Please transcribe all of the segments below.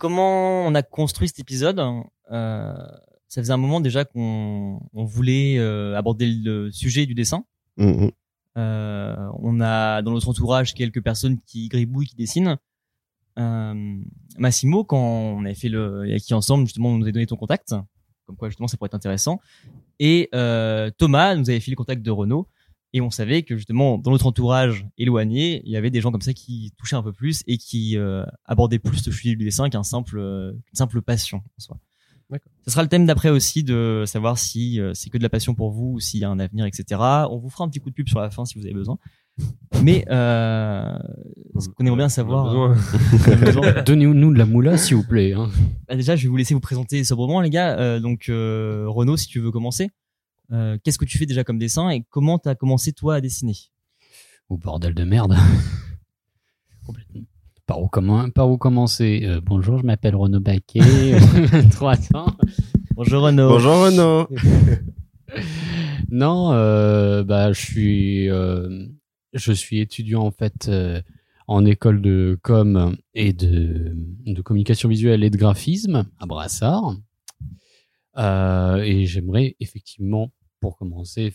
Comment on a construit cet épisode euh, Ça faisait un moment déjà qu'on on voulait euh, aborder le sujet du dessin. Mhm. Euh, on a dans notre entourage quelques personnes qui gribouillent, qui dessinent. Massimo, quand on avait fait le qui ensemble, justement, on nous a donné ton contact, comme quoi justement ça pourrait être intéressant. Et Thomas nous avait fait le contact de Renaud. Et on savait que justement dans notre entourage éloigné, il y avait des gens comme ça qui touchaient un peu plus et qui euh, abordaient plus le sujet du dessin qu'un simple, euh, qu'une simple passion en soi. Ce sera le thème d'après aussi de savoir si euh, c'est que de la passion pour vous ou s'il y a un avenir, etc. On vous fera un petit coup de pub sur la fin si vous avez besoin. Mais euh, ce qu'on aimerait bien savoir. Donnez-nous de la moula, s'il vous plaît. hein. Bah, déjà, je vais vous laisser vous présenter sobrement, les gars. Euh, donc, euh, Renaud, si tu veux commencer, euh, qu'est-ce que tu fais déjà comme dessin et comment t'as commencé toi à dessiner? Au bordel de merde. Complètement. Par où, commen- par où commencer? Euh, Bonjour, je m'appelle Renaud Baquet, 23 ans. Bonjour Renaud. Bonjour Renaud. Non, euh, bah, je suis, euh, je suis étudiant en fait euh, en école de com et de, de communication visuelle et de graphisme à Brassard. Euh, et j'aimerais effectivement, pour commencer,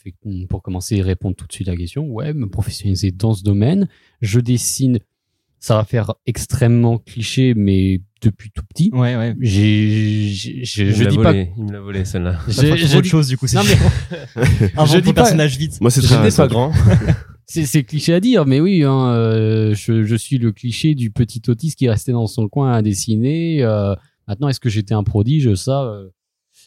pour commencer et répondre tout de suite à la question, ouais, me professionnaliser dans ce domaine. Je dessine, ça va faire extrêmement cliché, mais depuis tout petit. Ouais, ouais. J'ai, j'ai- je, dis pas. volé, Il me l'a volé, celle-là. J'ai, j'ai- autre chose du coup. C'est Non, mais- Invente je dis pas- personnage vite. Moi c'est très pas grand. C'est, c'est cliché à dire, mais oui, hein, euh, je, je suis le cliché du petit autiste qui restait dans son coin à dessiner. euh, maintenant, est-ce que j'étais un prodige? Ça, euh,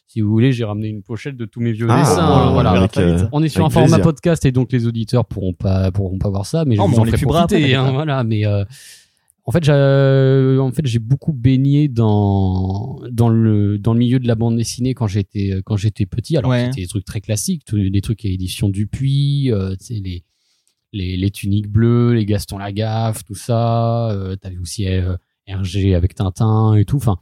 si vous voulez, j'ai ramené une pochette de tous mes vieux Ah, dessins. on voilà. avec, euh, On est sur un format plaisir. podcast et donc les auditeurs pourront pas pourront pas voir ça, mais je Oh, vous en ferai profiter. hein, voilà, mais euh, en fait, j'ai en fait j'ai beaucoup baigné dans dans le dans le milieu de la bande dessinée quand j'étais quand j'étais petit. Alors Ouais. c'était des trucs très classiques, tous les trucs à édition Dupuis, euh, tu sais les les les tuniques bleues, les Gaston Lagaffe, tout ça. Euh, T'avais aussi euh, RG avec Tintin et tout. Enfin,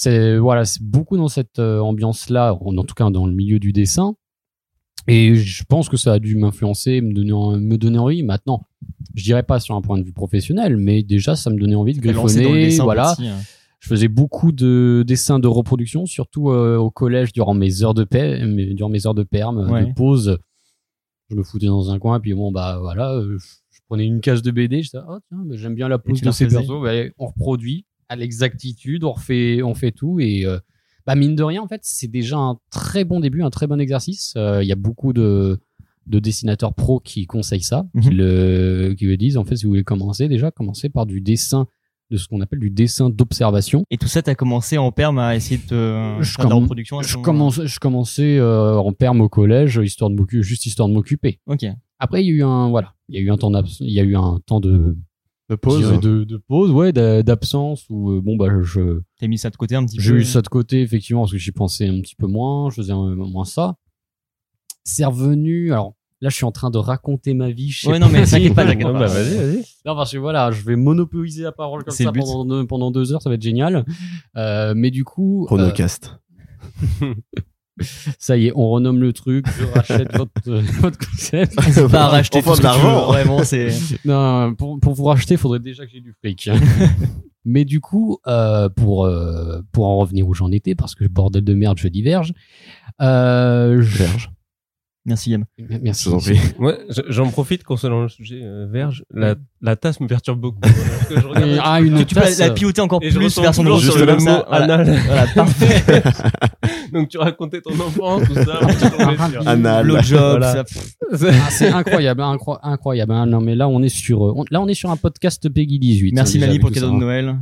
c'est voilà, c'est beaucoup dans cette euh, ambiance-là, en, tout cas dans le milieu du dessin. Et je pense que ça a dû m'influencer, me donner, me donner envie. Maintenant, je dirais pas sur un point de vue professionnel, mais déjà ça me donnait envie de griffonner. Voilà, petit, hein. je faisais beaucoup de dessins de reproduction, surtout euh, au collège durant mes heures de paix, durant mes heures de perme, Ouais. de pause. Je me foutais dans un coin, puis bon bah voilà, euh, je, je prenais une case de BD, je disais ah tiens, bah, j'aime bien la pose de ces persos, bah, on reproduit à l'exactitude, on refait, on fait tout et euh, bah mine de rien en fait c'est déjà un très bon début, un très bon exercice. Euh, Il y a beaucoup de de dessinateurs pros qui conseillent ça, qui Mhm. le qui le disent en fait si vous voulez commencer déjà commencez par du dessin de ce qu'on appelle du dessin d'observation. Et tout ça, t'as commencé en perme à essayer de te Je faire de la comm- reproduction. Je, commence, je commençais euh, en perme au collège, histoire de m'occuper, juste histoire de m'occuper. Ok. Après, il y a eu un, voilà, il y a eu un temps il y a eu un temps de, De pause. je dirais de, de pause, ouais, d'a- d'absence où, euh, bon, bah, je, T'as mis ça de côté un petit peu. j'ai eu ça de côté, effectivement, parce que j'y pensais un petit peu moins, je faisais un- moins ça. C'est revenu, alors, là, je suis en train de raconter ma vie. je sais Ouais, non, mais t'inquiète pas, t'inquiète pas. bah, vas-y, vas-y. Non, parce que voilà, je vais monopoliser la parole comme ça pendant deux, pendant deux heures, ça va être génial. Euh, mais du coup, euh, Chronocast. ça y est, on renomme le truc, je rachète votre, euh, votre concept. Pas à racheter tout ce de que tu veux. l'argent. Vraiment, c'est. Non, pour, pour vous racheter, il faudrait déjà que j'ai du fric. Mais du coup, euh, pour, euh, pour en revenir où j'en étais, parce que bordel de merde, je diverge. Euh, je- Verge. Merci, Yam. Merci. Moi, j'en profite qu'on soit dans le sujet euh, verge. La, la tasse me perturbe beaucoup. Que je regarde- Ah, une Tu peux la, tasse. la piloter encore et plus vers son gros sur le comme mot ça. Voilà. anal. Voilà, parfait. Donc tu racontais ton enfance, tout ça. Anal. Voilà. ça. pff, Ah, c'est incroyable, incro- incroyable. hein. Non, mais là, on est sur, euh, on- là, on est sur un podcast Peggy 18. Merci hein, avec pour le cadeau de hein. Noël.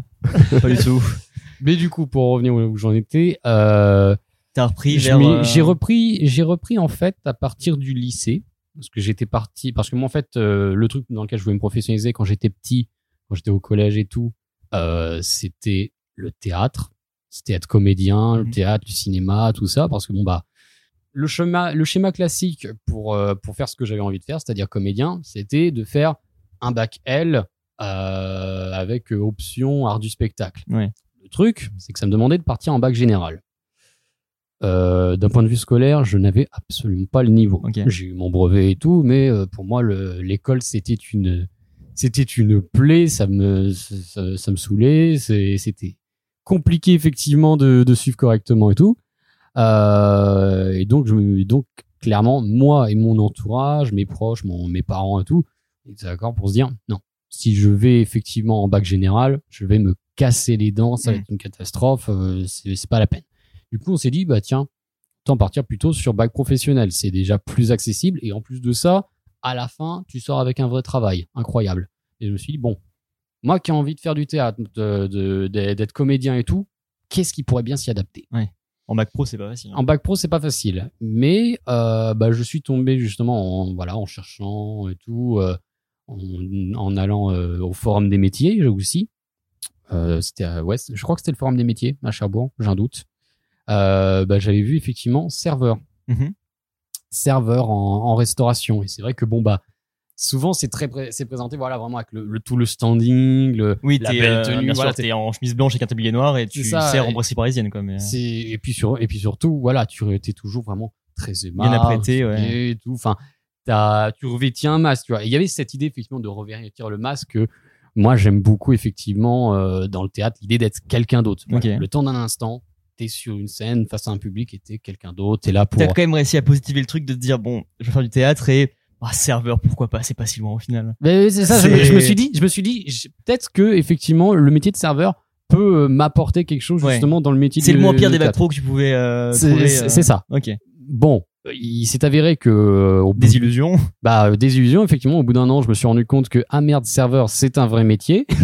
Pas du tout. Mais du coup, pour revenir où j'en étais, euh, T'as repris Je vers. m'ai- euh, J'ai repris, j'ai repris en fait à partir du lycée parce que j'étais parti parce que moi en fait euh, le truc dans lequel je voulais me professionnaliser quand j'étais petit, quand j'étais au collège et tout, euh, c'était le théâtre, c'était être comédien, le Mhm. théâtre, le cinéma, tout ça parce que bon bah le schéma, le schéma classique pour euh, pour faire ce que j'avais envie de faire, c'est-à-dire comédien, c'était de faire un bac L euh, avec option art du spectacle. Ouais. Le truc, c'est que ça me demandait de partir en bac général. Euh, D'un point de vue scolaire, je n'avais absolument pas le niveau. J'ai eu mon brevet et tout, mais euh, pour moi, le- l'école, c'était une, c'était une plaie, ça me, ça, ça me saoulait, c'était compliqué effectivement de, de suivre correctement et tout. Euh, et donc, je donc, clairement, moi et mon entourage, mes proches, mon, mes parents et tout, était d'accord pour se dire, non, si je vais effectivement en bac général, je vais me casser les dents, ça va Mm. être une catastrophe, c'est pas la peine. Du coup, on s'est dit, bah tiens, autant partir plutôt sur bac professionnel, c'est déjà plus accessible, et en plus de ça, à la fin, tu sors avec un vrai travail, incroyable. Et je me suis dit, bon, moi qui ai envie de faire du théâtre, de- de- de- d'être comédien et tout, qu'est-ce qui pourrait bien s'y adapter? En bac pro, c'est pas facile. hein. En bac pro, c'est pas facile, mais euh, bah, je suis tombé justement en, voilà, en cherchant et tout, euh, en, en allant euh, au Forum des métiers aussi. Euh, c'était Ouest, je crois que c'était le Forum des métiers à Cherbourg, j'ai un doute. Euh, bah, J'avais vu effectivement serveur Mhm. serveur en, en restauration. Et c'est vrai que bon bah souvent c'est très pré- c'est présenté voilà vraiment avec le, le- tout le standing, le, Oui, la belle euh, tenue. bien voilà, sûr, t'es en chemise blanche avec un tablier noir et tu ça, sers en brasserie parisienne. Mais... c'est et puis sur et puis surtout voilà tu es toujours vraiment très aimable, Bien apprêté, ouais. et tout. Enfin tu revêtis un masque tu vois. Et Il y avait cette idée effectivement de revêtir le masque. que moi j'aime beaucoup effectivement euh, dans le théâtre l'idée d'être quelqu'un d'autre. Voilà. Le temps d'un instant. T'es sur une scène face à un public et t'es quelqu'un d'autre. T'es là pour T'as quand même réussi à positiver le truc de te dire, bon, je vais faire du théâtre et ah, serveur, pourquoi pas, c'est pas si loin au final. Mais c'est ça, je, C'est- je me suis dit, je me suis dit, je- peut-être que effectivement le métier de serveur peut euh, m'apporter quelque chose Ouais. justement dans le métier. C'est de- le moins pire de des bacs pro que tu pouvais euh, C'est trouver. c'est- euh, c'est ça. Ok. Bon, il s'est avéré que euh, au bout- Des illusions. bah euh, des illusions effectivement. Au bout d'un an, je me suis rendu compte que ah merde, serveur, c'est un vrai métier.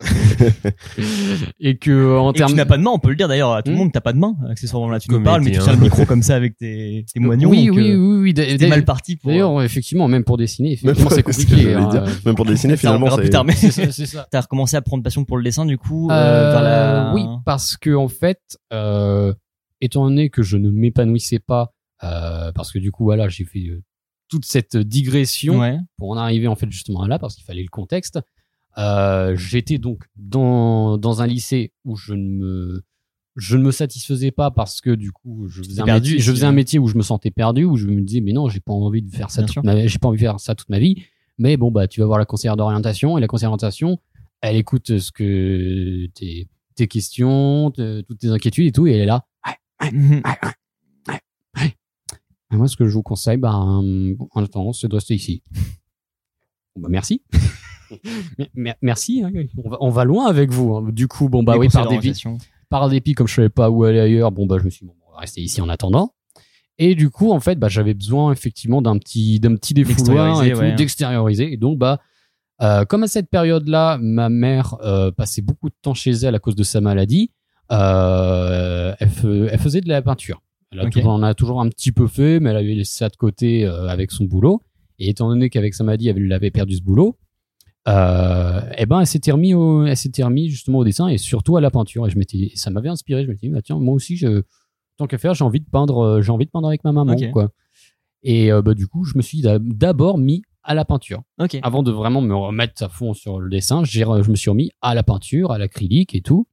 et que euh, en termes tu n'as pas de main, on peut le dire d'ailleurs à tout le Hmm. monde, t'as pas de main, accessoirement là. Tu nous parles, mais tu tiens le micro comme ça avec tes, tes moignons. oui, oui, euh, oui, oui, d'a- mal parti pour. D'ailleurs, effectivement, même pour dessiner, Même effectivement, pour- c'est compliqué. hein. Même pour dessiner, finalement, c'est- C'est ça, t'as recommencé à prendre passion pour le dessin du coup euh, Euh, vers la. Oui, parce que en fait, euh, étant donné que je ne m'épanouissais pas, euh, parce que du coup, voilà, j'ai fait euh, toute cette digression Ouais. pour en arriver en fait justement à là, parce qu'il fallait le contexte. Euh, J'étais donc dans, dans un lycée où je ne me je ne me satisfaisais pas parce que du coup je faisais, un perdu métier, je aussi, faisais un ouais. métier où je me sentais perdu où je me disais mais non j'ai pas envie de faire ça toute ma j'ai pas envie de faire ça toute ma vie mais bon bah tu vas voir la conseillère d'orientation et la conseillère d'orientation elle écoute ce que tes tes questions te- toutes tes inquiétudes et tout et elle est là et moi, ce que je vous conseille, bah, en attendant, c'est de rester ici. Bon, bah, merci. Mer- mer- merci. hein. On, va, on va loin avec vous. hein. Du coup, bon, bah Les oui, par dépit, d'orientation. par dépit, comme je savais pas où aller ailleurs, bon, bah, je me suis dit, bon, on va rester ici en attendant. Et du coup, en fait, bah, j'avais besoin effectivement d'un petit, d'un petit défouloir et D'extérioriser, tout, ouais. d'extérioriser. Et donc, bah, euh, comme à cette période-là, ma mère euh, passait beaucoup de temps chez elle à cause de sa maladie, euh, elle, fe- elle faisait de la peinture. Elle a toujours, en a toujours un petit peu fait, mais elle avait laissé ça de côté avec son boulot. Et étant donné qu'avec sa maladie, elle avait perdu ce boulot, euh, eh ben, elle s'était remis au, elle s'était remis justement au dessin et surtout à la peinture. Et je m'étais, et ça m'avait inspiré. Je m'étais dit, bah, tiens, moi aussi, je, tant qu'à faire, j'ai envie de peindre, euh, j'ai envie de peindre avec ma maman, quoi. Et euh, bah, du coup, je me suis d'ab- d'abord mis à la peinture. Avant de vraiment me remettre à fond sur le dessin, je me suis remis à la peinture, à l'acrylique et tout.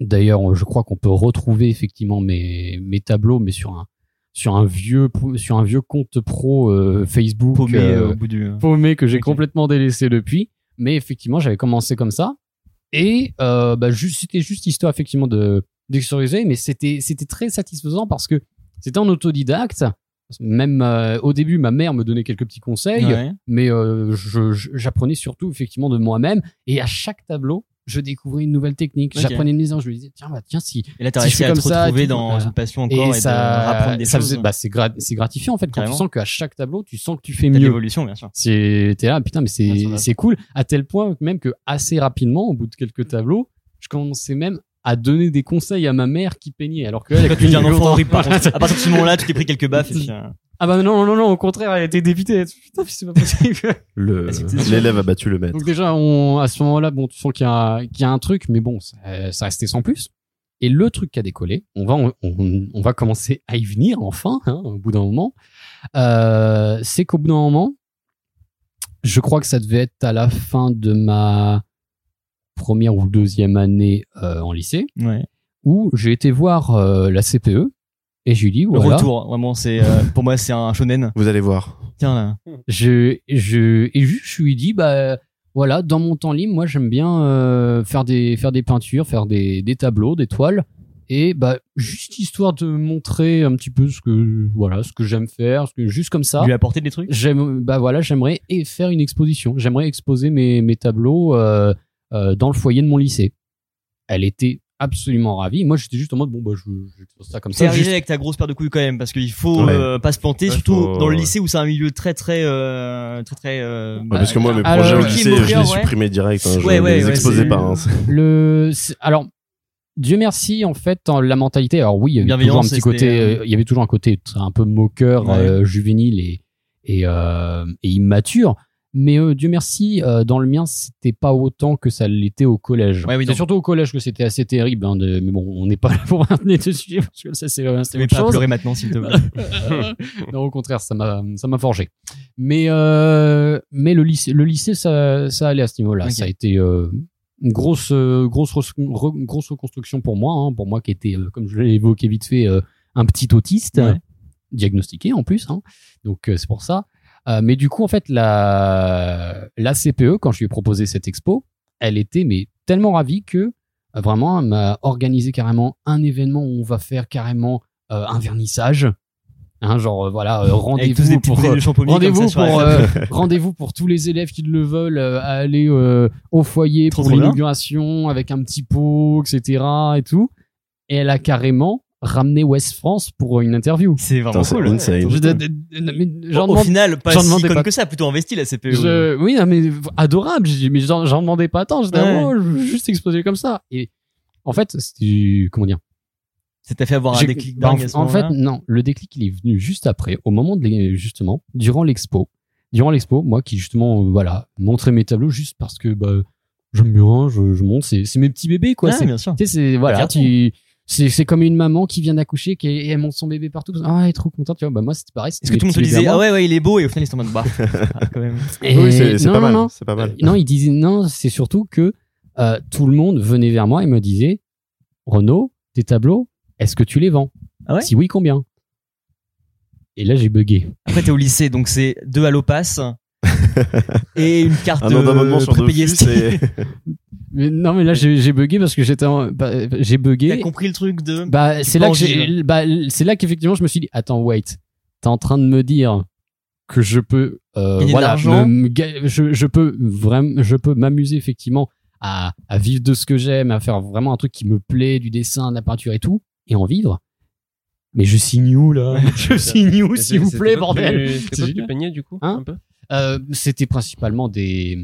D'ailleurs, je crois qu'on peut retrouver effectivement mes, mes tableaux, mais sur un, sur un vieux, sur un vieux compte pro euh, Facebook Paumé euh, euh, au bout du. paumé que j'ai complètement délaissé depuis. Mais effectivement, j'avais commencé comme ça. Et euh, bah, juste, c'était juste histoire effectivement de d'extérioriser, mais c'était c'était très satisfaisant parce que c'était en autodidacte. Même au début, ma mère me donnait quelques petits conseils, Ouais. mais j'apprenais surtout effectivement de moi-même. Et à chaque tableau, je découvrais une nouvelle technique. J'apprenais une maison. Je me disais tiens bah tiens si Et là, t'as Si je réussi fais à te comme ça et retrouver dans une passion encore et et, ça des ça choses. faisait bah c'est gra- c'est gratifiant en fait quand tu sens qu'à chaque tableau tu sens que tu fais mieux. l'évolution, bien sûr. C'est t'es là, putain, mais c'est c'est cool. À tel point même que assez rapidement, au bout de quelques tableaux, je commençais même à donner des conseils à ma mère qui peignait, alors que elle, tu dis un enfant horrible. À partir de ce moment-là, tu t'es pris quelques baffes et puis, euh, Ah bah non non non, au contraire, elle était dépitée. Putain, c'est pas possible. Le- Ah, L'élève a battu le maître. Donc déjà, on, à ce moment-là, bon, tu sens qu'il y, a- qu'il y a un truc, mais bon, ça, ça restait sans plus. Et le truc qui a décollé, on va, on, on- on va commencer à y venir enfin, hein, au bout d'un moment. Euh, c'est qu'au bout d'un moment, je crois que ça devait être à la fin de ma première ou deuxième année euh, en lycée, ouais. où j'ai été voir euh, la CPE et je lui dis Le voilà, retour, vraiment, c'est, euh, pour moi, c'est un shonen. Vous allez voir. Tiens, là. je, je, et juste, je lui dis, bah, voilà, dans mon temps libre, moi j'aime bien euh, faire des faire des peintures, faire des, des tableaux, des toiles, et bah juste histoire de montrer un petit peu ce que voilà ce que j'aime faire, ce que juste comme ça. Lui apporter des trucs? J'aime bah voilà, j'aimerais et faire une exposition. J'aimerais exposer mes mes tableaux euh, euh, dans le foyer de mon lycée. Elle était absolument ravie. Moi j'étais juste en mode bon bah je, je vais faire ça comme C'est ça. arrivé juste- avec ta grosse paire de couilles quand même, parce qu'il faut Ouais. euh, pas se planter, Ouais, surtout faut- dans le lycée où c'est un milieu très très euh, très très. Euh, Ouais, parce que moi, mes alors, projets au lycée, je les ouais. supprimais direct. Hein, je Ouais, ouais, les exposais c'est- pas. hein. Le, c'est- alors, Dieu merci, en fait, en- la mentalité. Alors oui, il y avait toujours un petit côté, il y avait toujours un côté un peu moqueur, Ouais. euh, juvénile et et, euh, et immature. Mais euh, Dieu merci, euh, dans le mien, c'était pas autant que ça l'était au collège. Ouais, oui, c'est surtout au collège que c'était assez terrible. hein, de- mais bon, on n'est pas là pour maintenir ce sujet parce que ça c'est euh, autre pas chose. pleurer maintenant, s'il te plaît. non, au contraire, ça m'a, ça m'a forgé. Mais, euh, mais le lycée, le lycée, ça, ça allait à ce niveau-là. Ça a été euh, une grosse, euh, grosse, grosse reconstruction pour moi, hein, pour moi qui était, comme je l'ai évoqué vite fait, euh, un petit autiste Ouais. diagnostiqué en plus. Hein. Donc euh, c'est pour ça. Euh, mais du coup, en fait, la, la CPE, quand je lui ai proposé cette expo, elle était mais tellement ravie que euh, vraiment, elle m'a organisé carrément un événement où on va faire carrément euh, un vernissage. Hein, genre, voilà, rendez-vous pour, rendez-vous pour, rendez-vous pour tous les élèves qui le veulent à aller au foyer Trop, pour l'inauguration avec un petit pot, etc. et tout. Et elle a carrément ramené West France pour une interview. C'est vraiment Putain, cool. insane. Je- de- de- de- mais j'en Au demande- final, pas j'en si demandais conne pas- que ça, plutôt investi la CPU. je- oui, non, mais adorable. J'ai dit, mais j'en demandais pas tant. J'étais, Ouais. oh, juste exploser comme ça. Et en fait, c'était, comment dire? T'a fait avoir un déclic bah, dingue à ce en, fait, non. Le déclic, il est venu juste après, au moment de justement, durant l'expo. Durant l'expo, moi qui justement, euh, voilà, montrais mes tableaux juste parce que bah, j'aime bien, je, je montre. C'est mes petits bébés, quoi. Ouais, c'est bien sûr. tu sais, c'est voilà, tu c'est c'est comme une maman qui vient d'accoucher qui et elle monte son bébé partout. Ah, elle est trop contente, tu vois. Bah moi c'était pareil. Est-ce que tout le monde te disait ah ouais ouais il est beau et au final ils sont en mode bah ah, quand même. Oui, c'est c'est pas mal. C'est pas mal. Euh, Non, il disait non, c'est surtout que euh, tout le monde venait vers moi et me disait Renaud, tes tableaux, est-ce que tu les vends? Ah ouais? Si oui, combien? Et là j'ai bugué. Après t'es au lycée donc c'est deux Allopass et une carte Un d'abonnement sur prépayée Steam. et Mais non, mais là j'ai bugué parce que j'étais en- bah, j'ai T'as bugué. compris le truc de Bah, c'est là que j'ai, bah, c'est là qu'effectivement je me suis dit, attends, wait, t'es en train de me dire que je peux, euh, voilà, me- je, je peux vraiment, je peux m'amuser effectivement à, à vivre de ce que j'aime, à faire vraiment un truc qui me plaît, du dessin, de la peinture et tout, et en vivre. Mais je signe où là? Je signe où, s'il vous plaît, bordel? que tu peignais du coup Hein? un peu? Euh, C'était principalement des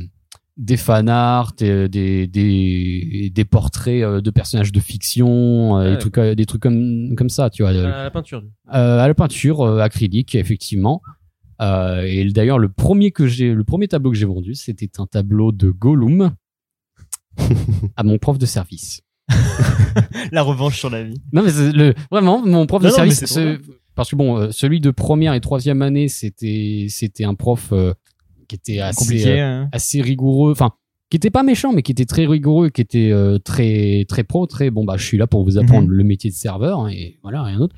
des fan art, des, des, des, des portraits euh, de personnages de fiction, euh, Ouais. des trucs, euh, des trucs comme, comme ça, tu vois. à la peinture. Euh, à la peinture euh, acrylique, effectivement. Euh, et d'ailleurs, le premier que j'ai, le premier tableau que j'ai vendu, c'était un tableau de Gollum à mon prof de service. la revanche sur la vie. Non, mais le, vraiment, mon prof Non, de non, service, parce que bon, euh, celui de première et troisième année, c'était, c'était un prof euh, qui était assez, euh, hein. assez rigoureux, enfin, qui était pas méchant, mais qui était très rigoureux, qui était euh, très, très pro, très bon, bah, je suis là pour vous apprendre Mhm. le métier de serveur, hein, et voilà, rien d'autre.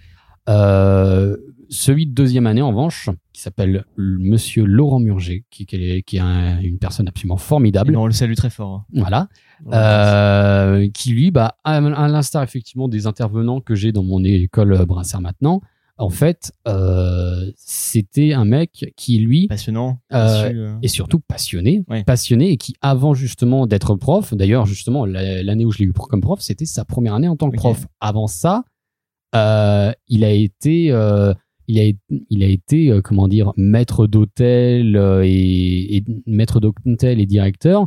Euh, celui de deuxième année, en revanche, qui s'appelle le Monsieur Laurent Murger, qui, qui est, qui est un- une personne absolument formidable. on le salue très fort. Voilà. Euh, qui lui, bah, à, à l'instar effectivement des intervenants que j'ai dans mon école Brassard maintenant, en fait, euh, c'était un mec qui lui Passionnant. Euh, euh. est surtout passionné, Ouais. passionné et qui avant justement d'être prof, d'ailleurs justement la- l'année où je l'ai eu comme prof, c'était sa première année en tant que prof. Avant ça, euh, il a été, il a, il a été comment dire maître d'hôtel et, et maître d'hôtel et directeur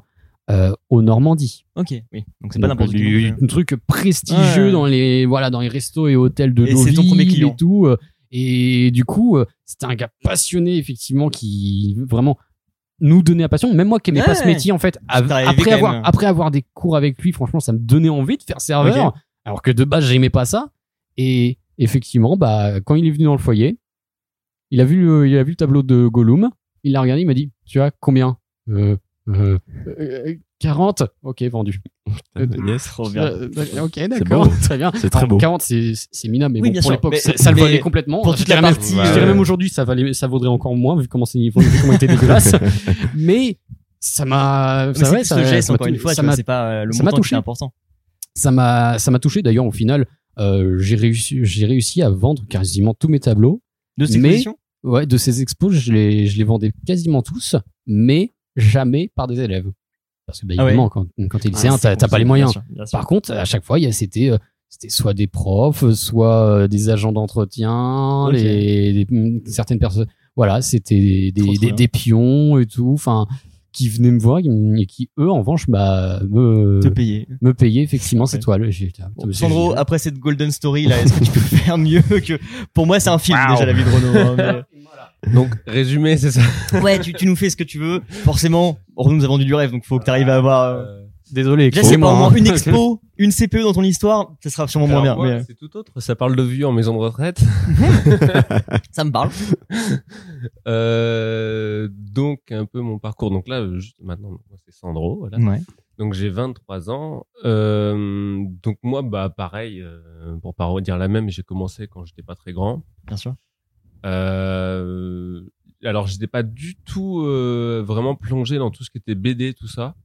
euh, au Normandie. Ok, oui. Donc c'est pas n'importe qui. du- plus. un truc prestigieux Ouais. dans les voilà dans les restos et hôtels de Et c'est ton Deauville premier client. et tout euh, et du coup euh, c'était un gars passionné effectivement qui vraiment nous donnait la passion même moi qui aimais pas ce métier en fait av- après avoir même. après avoir des cours avec lui franchement ça me donnait envie de faire serveur alors que de base j'aimais pas ça et effectivement bah quand il est venu dans le foyer il a vu le, il a vu le tableau de Gollum il l'a regardé il m'a dit tu as combien euh, euh, euh, 40 ok vendu Yes. Euh, euh, ok, d'accord, très bien. C'est très beau. 40, c'est minable, mais Oui, bon, pour l'époque, ça, ça le valait complètement. pour Je toute dirais la même- partie, je euh, dirais même aujourd'hui, ça valait, ça vaudrait encore moins vu comment c'est, vu comment il était dégueulasse. mais ça m'a ça, c'est ouais, ça- le geste, encore une fois, c'est pas euh, le ça m'a montant qui touché. est important. ça m'a touché d'ailleurs au final euh, j'ai réussi j'ai réussi à vendre quasiment tous mes tableaux De ces Mais- expositions? ouais de ces expos je les je les vendais quasiment tous mais jamais par des élèves parce que bah, Ah ouais. évidemment quand quand t'es lycéen Ah, t'as c'est t'as pas les bien moyens sûr, bien sûr. par contre à chaque fois il y a c'était euh, c'était soit des profs soit euh, des agents d'entretien Ok. les, des- certaines personnes voilà c'était des, des, des pions et tout enfin qui venaient me voir et qui eux en revanche bah me te payer. me payer effectivement cette toile Bon, Sandro, après cette golden story là, est-ce que tu peux faire mieux que pour moi c'est un film Wow. déjà la vie de Renaud. hein, Donc, résumé, c'est ça. Ouais, tu, tu nous fais ce que tu veux. Forcément, Renaud nous a vendu du rêve, donc faut que tu arrives à avoir. euh, Euh, désolé Déjà, c'est pas au moins hein. une expo, une CPE dans ton histoire, ça sera sûrement moins bien. Mais C'est tout autre. Ça parle de vieux en maison de retraite. ça me parle. Euh, donc, un peu mon parcours. Donc là, juste maintenant, moi, c'est Sandro. Voilà. Ouais. Donc j'ai 23 ans. Euh, donc moi, bah pareil, euh, pour pas redire la même, j'ai commencé quand j'étais pas très grand. Bien sûr. Euh, alors j'étais pas du tout euh, vraiment plongé dans tout ce qui était BD, tout ça.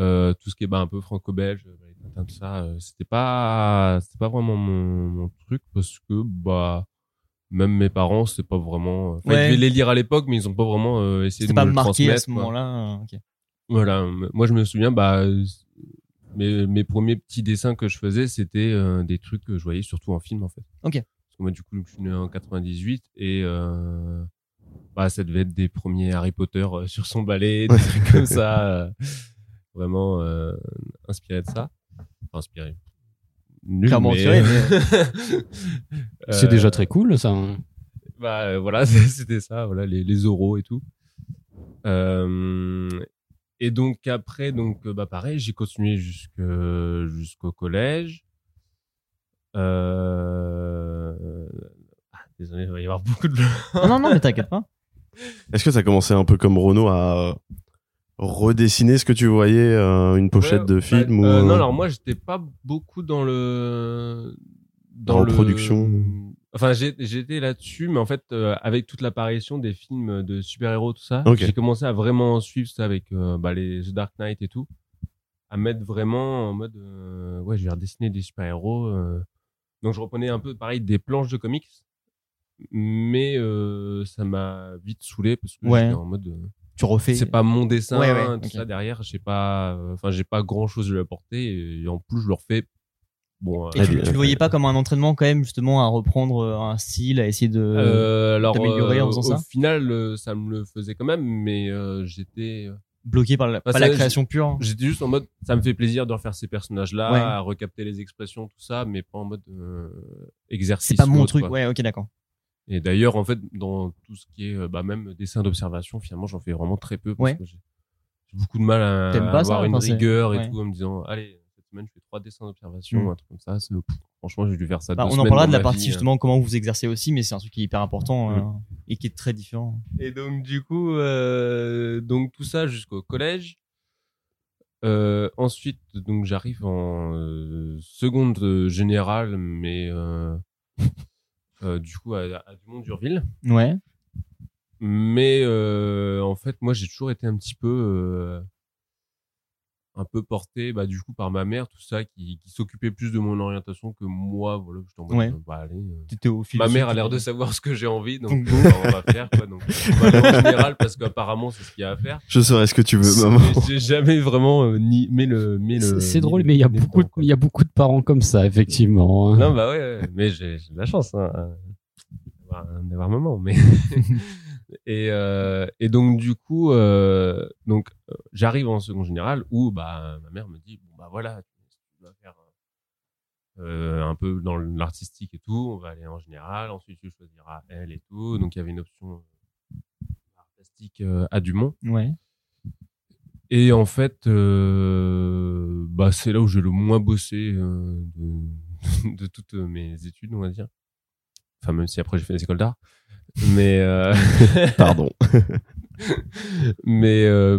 Euh, tout ce qui est bah, un peu franco-belge, euh, tout ça. euh, c'était pas, c'était pas vraiment mon, mon truc parce que bah même mes parents, c'était pas vraiment. Enfin, Ouais. ils devaient les lire à l'époque, mais ils ont pas vraiment euh, essayé de pas me le marqué à ce moment-là. euh, ok. Voilà, moi je me souviens, bah, euh, mes, mes premiers petits dessins que je faisais, c'était euh, des trucs que je voyais surtout en film en fait. Ok. Parce que moi du coup, je suis né en 98 et euh, bah, ça devait être des premiers Harry Potter euh, sur son balai, des trucs comme ça, euh, vraiment euh, inspiré de ça. Enfin, inspiré. Nul, Clairement mais- inspiré, c'est déjà très cool ça hein. bah voilà, c'était ça, voilà les, les oraux et tout. Euh, et donc après, donc bah pareil, j'ai continué jusqu'au collège. Euh... désolé, il va y avoir beaucoup de. non, non, non, mais t'inquiète pas. Est-ce que ça commençait un peu comme Renault à redessiner ce que tu voyais, euh, une pochette Ouais, de bah, film ou euh, euh, Non, alors moi j'étais pas beaucoup dans le Dans le production. Enfin, j'étais là-dessus, mais en fait, euh, avec toute l'apparition des films de super-héros, tout ça, j'ai commencé à vraiment suivre ça avec euh, bah, les The Dark Knight et tout, à mettre vraiment en mode, euh, ouais, je vais redessiner des super-héros. euh. Donc, je reprenais un peu, pareil, des planches de comics, mais euh, ça m'a vite saoulé parce que Ouais. j'étais en mode, euh, Tu refais. c'est pas mon dessin, Ouais, ouais, tout ça derrière, j'ai pas, euh, enfin, j'ai pas grand-chose à lui apporter, et en plus, je le refais. Bon, Et euh, tu, tu le voyais pas comme un entraînement quand même justement à reprendre un style, à essayer de. T'améliorer en faisant au ça? final, euh, ça me le faisait quand même, mais j'étais, bloqué par la, Bah, pas ça, la création pure? j'étais juste en mode, ça me fait plaisir de refaire ces personnages-là, Ouais. à recapter les expressions, tout ça, mais pas en mode exercice. C'est pas mon autre, truc. quoi. Ouais, ok, d'accord. Et d'ailleurs, en fait, dans tout ce qui est, euh, bah, même dessin d'observation, finalement, j'en fais vraiment très peu parce Ouais. que j'ai beaucoup de mal à, à pas ça, avoir une rigueur et ouais. tout, en me disant, allez, cette semaine, je fais trois dessins d'observation, Mm. un truc comme ça. franchement, j'ai dû faire ça. Bah, deux on en parlera de la partie vie, hein. justement comment vous exercez aussi, mais c'est un truc qui est hyper important Mm. euh, et qui est très différent. Et donc du coup, euh, donc tout ça jusqu'au collège. Euh, ensuite, donc j'arrive en euh, seconde euh, générale, mais euh, du coup à, à Dumont-Durville. Ouais. Mais euh, en fait, moi, j'ai toujours été un petit peu, euh, un peu porté, bah, du coup, par ma mère, tout ça, qui, qui s'occupait plus de mon orientation que moi. Voilà, je t'en Ouais. bah, allez. euh, T'étais au fil. Ma mère a l'air de savoir ce que j'ai envie, donc bah, on va faire quoi. Donc on va aller en général parce qu'apparemment c'est ce qu'il y a à faire. Je saurais ce que tu veux, maman. Mais J'ai jamais vraiment euh, ni mis le mis le. C'est- drôle, le- mais il y a beaucoup, de, il y a beaucoup de parents comme ça, effectivement. hein. Non bah ouais, ouais, mais j'ai j'ai de la chance hein, euh, d'avoir d'avoir maman, mais et euh, et donc du coup euh, donc euh, j'arrive en seconde générale où bah ma mère me dit bon bah voilà tu dois faire euh, un peu dans l'artistique et tout, on va aller en général, ensuite tu choisiras elle et tout, donc il y avait une option art plastique euh, à Dumont. Ouais. Et en fait, bah, c'est là où j'ai le moins bossé de, de toutes mes études, on va dire. Enfin, même si après j'ai fait des écoles d'art. Mais, euh, Pardon. mais euh,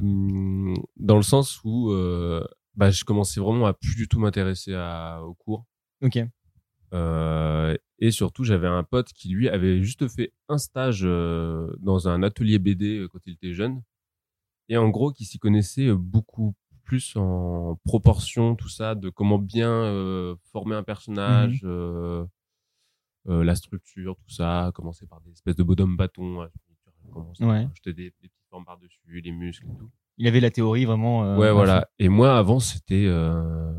dans le sens où euh, bah, je commençais vraiment à plus du tout m'intéresser à- aux cours. Ok. Euh, et surtout, j'avais un pote qui, lui, avait juste fait un stage euh, dans un atelier BD quand il était jeune. et en gros qui s'y connaissait beaucoup plus en proportion tout ça de comment bien euh, former un personnage euh, euh, la structure tout ça commencer par des espèces de bonhommes bâtons Ouais. jeter des, des petites formes par dessus les muscles et tout Il avait la théorie vraiment. euh, ouais voilà et moi avant c'était euh,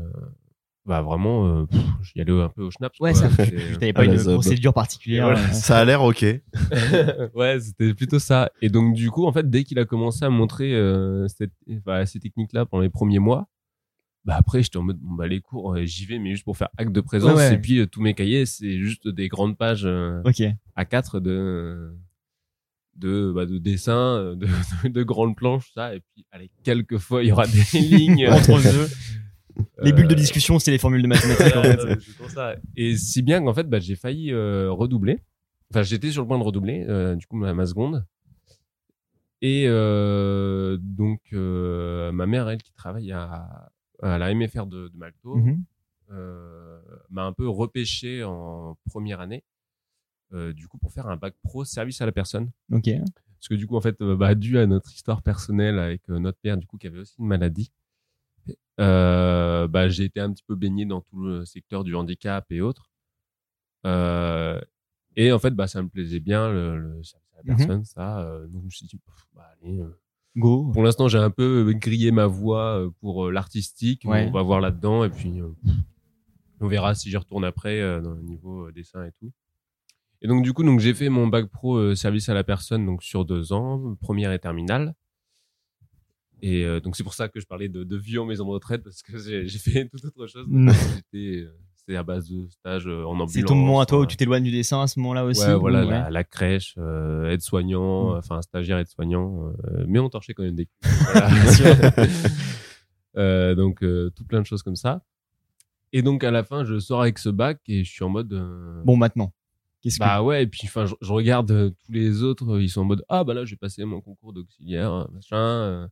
bah vraiment euh, pff, j'y allais un peu au schnaps Ouais, quoi. ça. T'avais pas la une procédure particulière. Voilà. Ça a l'air ok. ouais, c'était plutôt ça. Et donc du coup, en fait, dès qu'il a commencé à montrer euh, cette, enfin, ces techniques-là pendant les premiers mois, bah après, j'étais en mode bon bah les cours, euh, j'y vais, mais juste pour faire acte de présence. Ouais, ouais. Et puis euh, tous mes cahiers, c'est juste des grandes pages euh, Ok. à quatre de de bah, de dessins, euh, de, de, de grandes planches, ça. Et puis allez, quelques fois, il y aura des lignes Entre deux. Les bulles de discussion, c'est les formules de mathématiques en fait. Ça. Et si bien qu'en fait, bah, j'ai failli redoubler. Enfin, j'étais sur le point de redoubler, du coup, ma, ma seconde. Et euh, donc, euh, ma mère, elle, qui travaille à, à la MFR de, de Malto, Mhm. euh, m'a un peu repêché en première année, euh, du coup, pour faire un bac pro service à la personne. Ok. Parce que du coup, en fait, euh, bah, dû à notre histoire personnelle avec euh, notre père, du coup, qui avait aussi une maladie, euh, bah, j'ai été un petit peu baigné dans tout le secteur du handicap et autres. Euh, et en fait, bah, ça me plaisait bien, le, le service à la Mhm. personne, ça. euh, donc, je me suis dit, pff, bah, allez, euh. Go. pour l'instant, j'ai un peu grillé ma voie euh, pour euh, l'artistique. Ouais. On va voir là-dedans. Et puis, euh, on verra si j'y retourne après euh, dans le niveau dessin et tout. Et donc, du coup, donc, j'ai fait mon bac pro euh, service à la personne donc sur deux ans, première et terminale. Et donc, c'est pour ça que je parlais de, de vie en maison de retraite parce que j'ai fait toute autre chose. J'étais, euh, C'était à base de stages euh, en ambulance. C'est ton moment à toi où euh, tu t'éloignes du dessin à ce moment-là aussi Ouais, voilà, la, la crèche, euh, aide-soignant, Mm. enfin stagiaire aide-soignant, euh, mais on torchait quand même des. Voilà. Euh, donc euh, tout plein de choses comme ça. Et donc à la fin, je sors avec ce bac et je suis en mode. euh, Bon, maintenant. Qu'est-ce que. bah ouais, et puis enfin, je, je regarde euh, tous les autres, euh, ils sont en mode ah bah là j'ai passé mon concours d'auxiliaire, euh, machin, euh,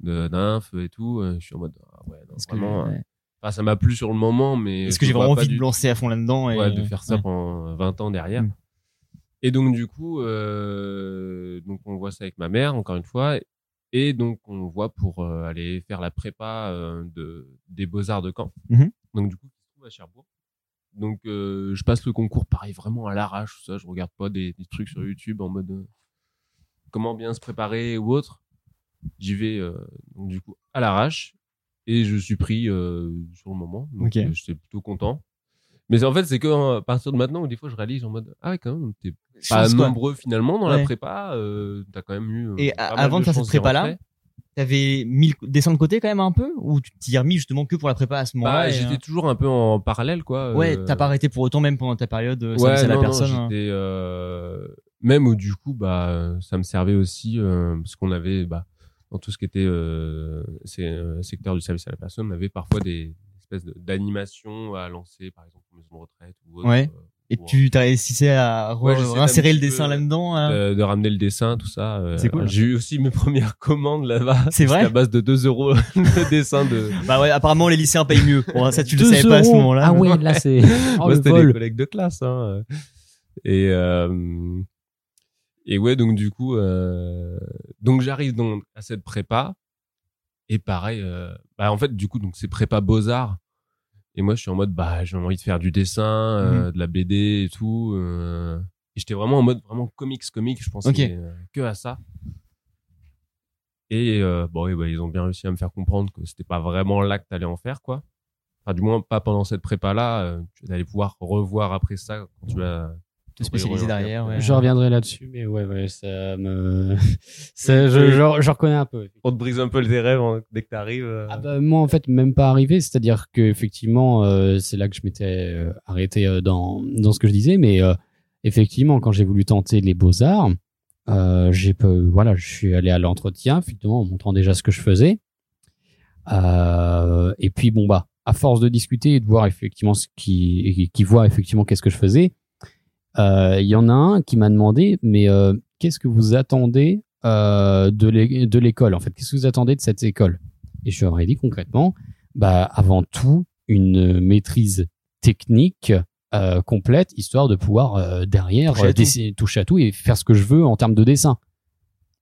de d'inf et tout. euh, je suis en mode ah ouais, non, que, euh, ouais. Enfin, ça m'a plu sur le moment, mais Est-ce que j'ai vraiment envie de me lancer à fond là-dedans et... ouais, de faire ça ouais. pendant 20 ans derrière. Mm. Et donc du coup, euh, donc on voit ça avec ma mère encore une fois, et donc on voit pour euh, aller faire la prépa euh, de des beaux arts de Caen. Mhm. Donc du coup, qui se trouve à Cherbourg. Donc je passe le concours pareil vraiment à l'arrache, ça. Je regarde pas des, des trucs sur YouTube en mode comment bien se préparer ou autre. J'y vais donc du coup à l'arrache et je suis pris euh, sur le moment. Donc euh, j'étais plutôt content. Mais en fait, c'est que à partir de maintenant où des fois je réalise en mode ah ouais quand même t'es pas quoi. nombreux finalement dans Ouais. la prépa, euh, t'as quand même eu. euh, Et pas a- mal avant de faire cette prépa-là, rentrer. T'avais mis le dessin de côté quand même un peu? Ou tu t'y es remis justement que pour la prépa à ce moment-là bah, j'étais toujours un peu en parallèle quoi. Ouais, euh, t'as pas arrêté pour autant même pendant ta période Ouais, à la non, non, personne hein. j'étais, euh, même où du coup, bah, ça me servait aussi euh, parce qu'on avait, bah, dans tout ce qui était euh, euh, secteur du service à la personne, on avait parfois des espèces d'animations à lancer, par exemple en maison de retraite ou autre. Ouais. euh, Et tu t'as réussi à Ouais, réinsérer le dessin là-dedans hein de ramener le dessin, tout ça. C'est cool. J'ai eu aussi mes premières commandes là-bas. C'est vrai à base de 2 euros le dessin de. Bah ouais, apparemment les lycéens payent mieux. Bon, ça tu le savais pas à ce moment-là. Ah ouais, là c'est. Oh, Moi, le c'était des collègues de classe. Hein. Et, euh, et ouais, donc du coup, euh, donc j'arrive donc à cette prépa. Et pareil, euh, bah en fait, du coup, donc c'est prépa beaux-arts. Et moi, je suis en mode, bah, j'ai envie de faire du dessin, euh, de la BD et tout. euh, et j'étais vraiment en mode vraiment comics, comics. Je pensais Ok. euh, que à ça. Et euh, bon, oui, bah, ils ont bien réussi à me faire comprendre que c'était pas vraiment là que t'allais en faire, quoi. Enfin, du moins, pas pendant cette prépa-là. Euh, tu allais pouvoir revoir après ça quand tu vas Te spécialiser derrière, ouais. Je reviendrai là-dessus, mais ouais, ouais, ça me. ça, je, je, je reconnais un peu. On te brise un peu tes rêves hein, dès que t'arrives. euh. Ah bah, moi en fait même pas arrivé, c'est-à-dire que effectivement euh, c'est là que je m'étais euh, arrêté euh, dans dans ce que je disais, mais euh, effectivement quand j'ai voulu tenter les beaux arts, euh, j'ai voilà je suis allé à l'entretien effectivement en montrant déjà ce que je faisais, Euh, et puis bon bah à force de discuter et de voir effectivement ce qui qui voit effectivement qu'est-ce que je faisais, il y en a un qui m'a demandé mais euh, qu'est-ce que vous attendez euh, de l'é- de l'école en fait? Qu'est-ce que vous attendez de cette école? Et je leur ai dit concrètement, bah, avant tout, une maîtrise technique euh, complète, histoire de pouvoir euh, derrière Toucher à euh, tout. dessiner- toucher à tout et faire ce que je veux en termes de dessin.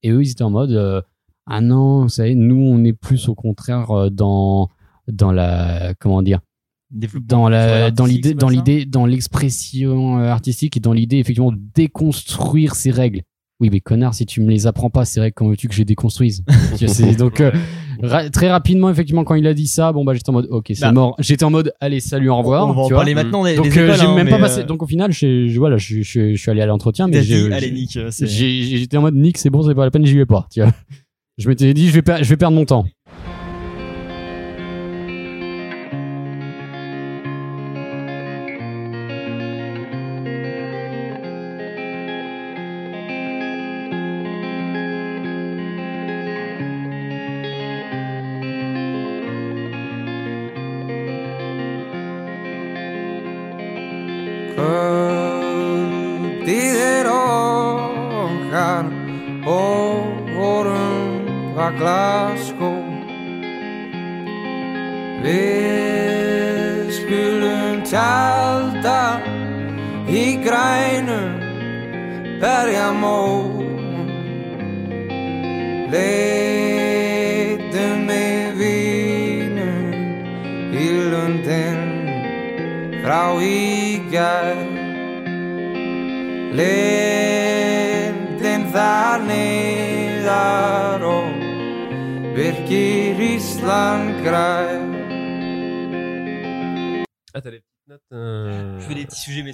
Et eux, ils étaient en mode, euh, ah non, vous savez, nous on est plus au contraire euh, dans dans la comment dire dans la dans l'idée dans l'idée dans l'expression euh, artistique et dans l'idée effectivement de déconstruire ces règles. Oui, mais connard, si tu me les apprends pas ces règles, comment veux-tu que je les déconstruise? Donc euh, ra- très rapidement, effectivement, quand il a dit ça, bon bah j'étais en mode, ok, c'est Bah. mort. J'étais en mode, allez, salut, au revoir. On va en tu vois. parler maintenant des, Donc des euh, écoles, j'ai hein, même pas passé. euh, Donc au final, je, voilà, je, je, je suis allé à l'entretien, mais j'étais en mode Nick, c'est bon, c'est pas la peine, j'y vais pas. Tu vois. Je m'étais dit, je vais, je vais perdre mon temps.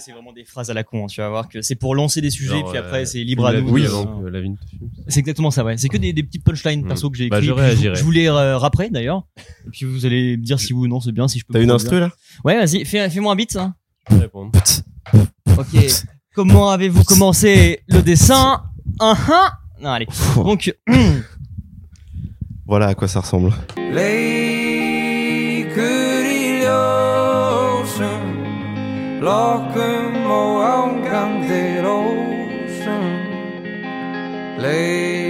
C'est vraiment des phrases à la con. hein, Tu vas voir que c'est pour lancer des sujets, genre, puis euh, après c'est tu libre à nous. de- la vigne te fume. C'est exactement ça, ouais. C'est que des, des petites punchlines Mm. perso que j'ai Bah, écrites. je réagirai. je vous les euh, rappeler d'ailleurs. Et puis vous allez me dire si oui ou non c'est bien, si je peux. T'as une instru là? Ouais, vas-y, fais, fais-moi un beat. Hein. Je peux répondre. Ok. Comment avez-vous commencé le dessin? Un un. Non, allez. Donc, Voilà à quoi ça ressemble. lokum og ágandir ósum leið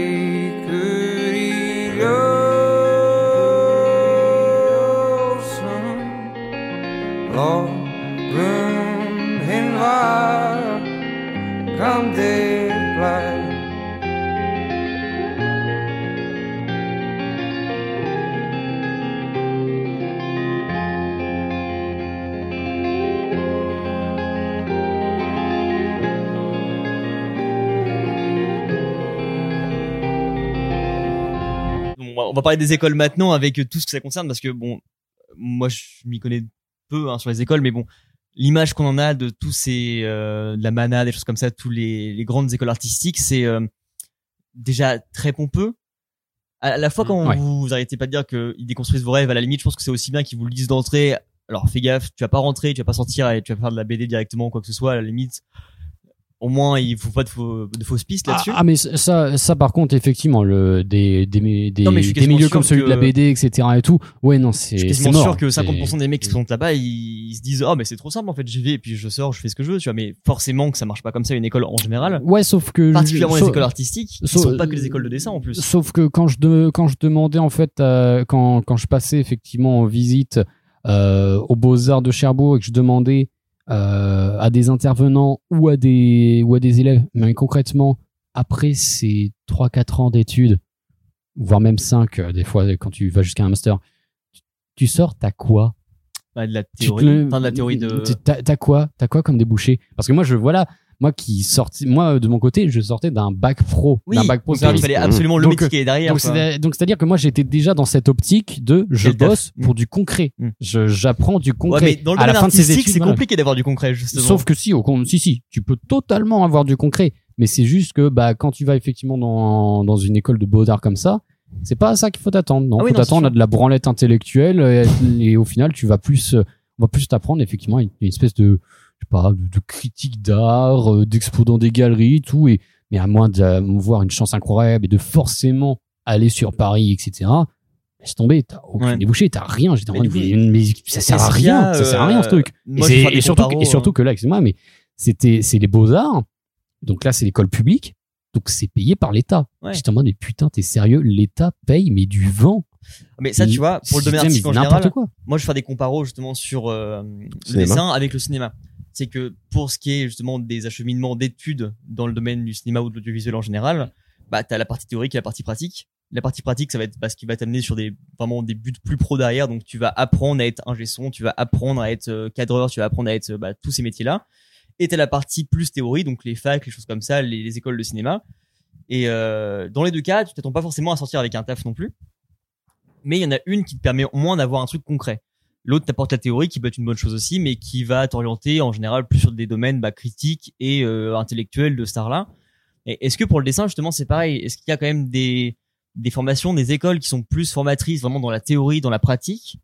va- on va parler des écoles maintenant avec tout ce que ça concerne parce que bon, moi je m'y connais peu hein, sur les écoles, mais bon, l'image qu'on en a de tous ces euh, de la mana, des choses comme ça, tous les, les grandes écoles artistiques, c'est euh, déjà très pompeux. À la fois quand Ouais. vous, vous arrêtez pas de dire qu'ils déconstruisent vos rêves, à la limite, je pense que c'est aussi bien qu'ils vous le disent d'entrée. Alors fais gaffe, tu vas pas rentrer, tu vas pas sortir et tu vas faire de la BD directement ou quoi que ce soit. À la limite, au moins il faut pas de, faux, de fausses pistes Ah, là-dessus. ah, mais ça, ça par contre, effectivement, le, des, des, des, Non, je suis des milieux comme celui de la que- BD, etc. et tout, ouais, non, Je c'est suis quasiment mort. sûr que C'est- 50% des mecs qui sont là-bas, ils, ils se disent, oh, mais c'est trop simple, en fait, j'y vais, et puis je sors, je fais ce que je veux, tu vois, mais forcément que ça marche pas comme ça, une école en général. Ouais, sauf que. Particulièrement les sauf- écoles artistiques, qui sauf- sont pas que les écoles de dessin, en plus. Sauf que quand je, de- quand je demandais, en fait, euh, quand, quand je passais effectivement en visite euh, aux Beaux-Arts de Cherbourg et que je demandais euh, à des intervenants ou à des, ou à des élèves, mais concrètement, après ces 3-4 ans d'études, voire même 5, des fois, quand tu vas jusqu'à un master, tu, tu sors, t'as quoi? De la te théorie, le- enfin, de la théorie de. T'as quoi? T'as quoi comme débouché? Parce que moi, je voilà, moi qui sortais, moi de mon côté, je sortais d'un bac pro, Oui, d'un bac pro donc il fallait absolument le Donc, métier qui est derrière. Donc c'est donc c'est-à-dire que moi j'étais déjà dans cette optique de je bosse pour du concret. Mm. J'apprends du Ouais, concret. mais dans le à la fin de ces études, c'est compliqué d'avoir du concret, justement. Sauf que si, au si si, tu peux totalement avoir du concret, mais c'est juste que bah quand tu vas effectivement dans dans une école de beaux arts comme ça, c'est pas à ça qu'il faut t'attendre. Non, Ah oui, faut t'attendre à de la branlette intellectuelle et, et au final tu vas plus euh, on va plus t'apprendre effectivement une, une espèce de je sais pas de, de critique d'art, euh, d'expo dans des galeries, tout et mais à moins d'avoir une chance incroyable et de forcément aller sur Paris, etc. Laisse tomber, t'as aucun Ouais. débouché, t'as rien. J'étais en Mais mode, mais, mais ça sert à rien, ça sert à rien ce euh, truc. Et, moi, et surtout, et surtout que là, excuse-moi, mais c'était, c'est les beaux-arts. Donc là, c'est l'école publique. Donc c'est payé par l'État. Ouais. J'étais en mode, mais putain, t'es sérieux? L'État paye, mais du vent. Mais ça, tu vois, pour le domaine artistique en n'importe général, quoi. moi je fais des comparos justement sur euh, le dessin avec le cinéma. C'est que pour ce qui est justement des acheminements d'études dans le domaine du cinéma ou de l'audiovisuel en général, bah t'as la partie théorique et la partie pratique. La partie pratique, ça va être bah, ce qui va t'amener sur des vraiment des buts plus pro derrière. Donc tu vas apprendre à être ingé son, tu vas apprendre à être euh, cadreur, tu vas apprendre à être bah, tous ces métiers-là. Et t'as la partie plus théorie, donc les facs, les choses comme ça, les, les écoles de cinéma. Et euh, dans les deux cas, tu t'attends pas forcément à sortir avec un taf non plus. Mais il y en a une qui te permet au moins d'avoir un truc concret. L'autre t'apporte la théorie, qui peut être une bonne chose aussi, mais qui va t'orienter en général plus sur des domaines bah, critiques et euh, intellectuels de ce là est-ce que pour le dessin justement c'est pareil? Est-ce qu'il y a quand même des des formations, des écoles qui sont plus formatrices vraiment dans la théorie, dans la pratique?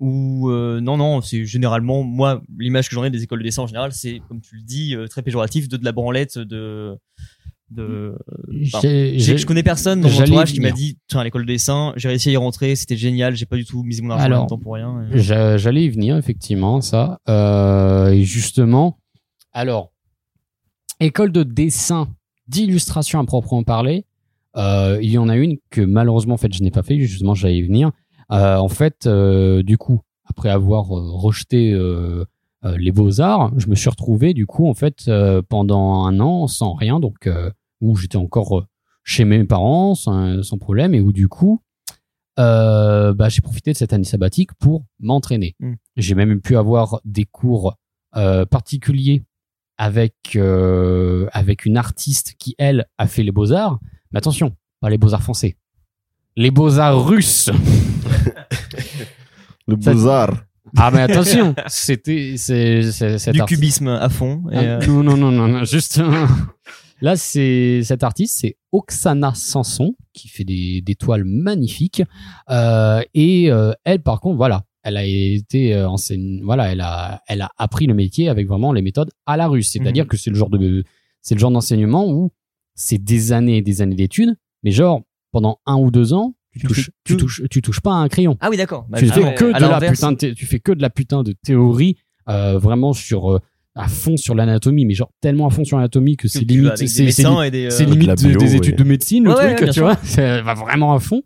Ou euh, non non c'est généralement moi l'image que j'en ai des écoles de dessin en général c'est comme tu le dis euh, très péjoratif de de la branlette de de enfin, je connais personne dans mon entourage qui m'a dit tiens l'école de dessin j'ai réussi à y rentrer c'était génial j'ai pas du tout misé mon argent en Alors, même temps pour rien et- J'a- J'allais y venir, effectivement, ça. Euh, et justement, alors, école de dessin, d'illustration à proprement parler, euh, il y en a une que malheureusement, en fait, je n'ai pas fait, justement, j'allais y venir. Euh, en fait, euh, du coup, après avoir euh, rejeté les beaux-arts, je me suis retrouvé, du coup, en fait, pendant un an sans rien, donc, où j'étais encore chez mes parents sans, sans problème, et où, du coup, euh, bah, j'ai profité de cette année sabbatique pour m'entraîner. Mm. J'ai même pu avoir des cours euh, particuliers avec euh, avec une artiste qui elle a fait les beaux arts. Mais attention, pas les beaux arts français, les beaux arts russes. Le beaux-arts. Ah mais attention, c'était c'est du artiste- cubisme à fond et, ah, euh, Non, non, non, non, non, juste. Là, c'est cette artiste, c'est Oksana Sanson, qui fait des, des toiles magnifiques. Euh, et euh, elle, par contre, voilà, elle a été enseigne, voilà, elle a, elle a appris le métier avec vraiment les méthodes à la russe. C'est-à-dire Mhm. que c'est le genre de, c'est le genre d'enseignement où c'est des années et des années d'études, mais genre pendant un ou deux ans, tu Tu touches, tu touches, tu touches pas à un crayon ah oui d'accord Bah, tu ah fais ouais, que de la putain de tu fais que de la putain de théorie euh, vraiment sur euh, à fond sur l'anatomie mais genre tellement à fond sur l'anatomie que c'est limite c'est des, euh, limite des- bio, des ouais. études de médecine le Ouais, truc tu sûr. vois ça va vraiment à fond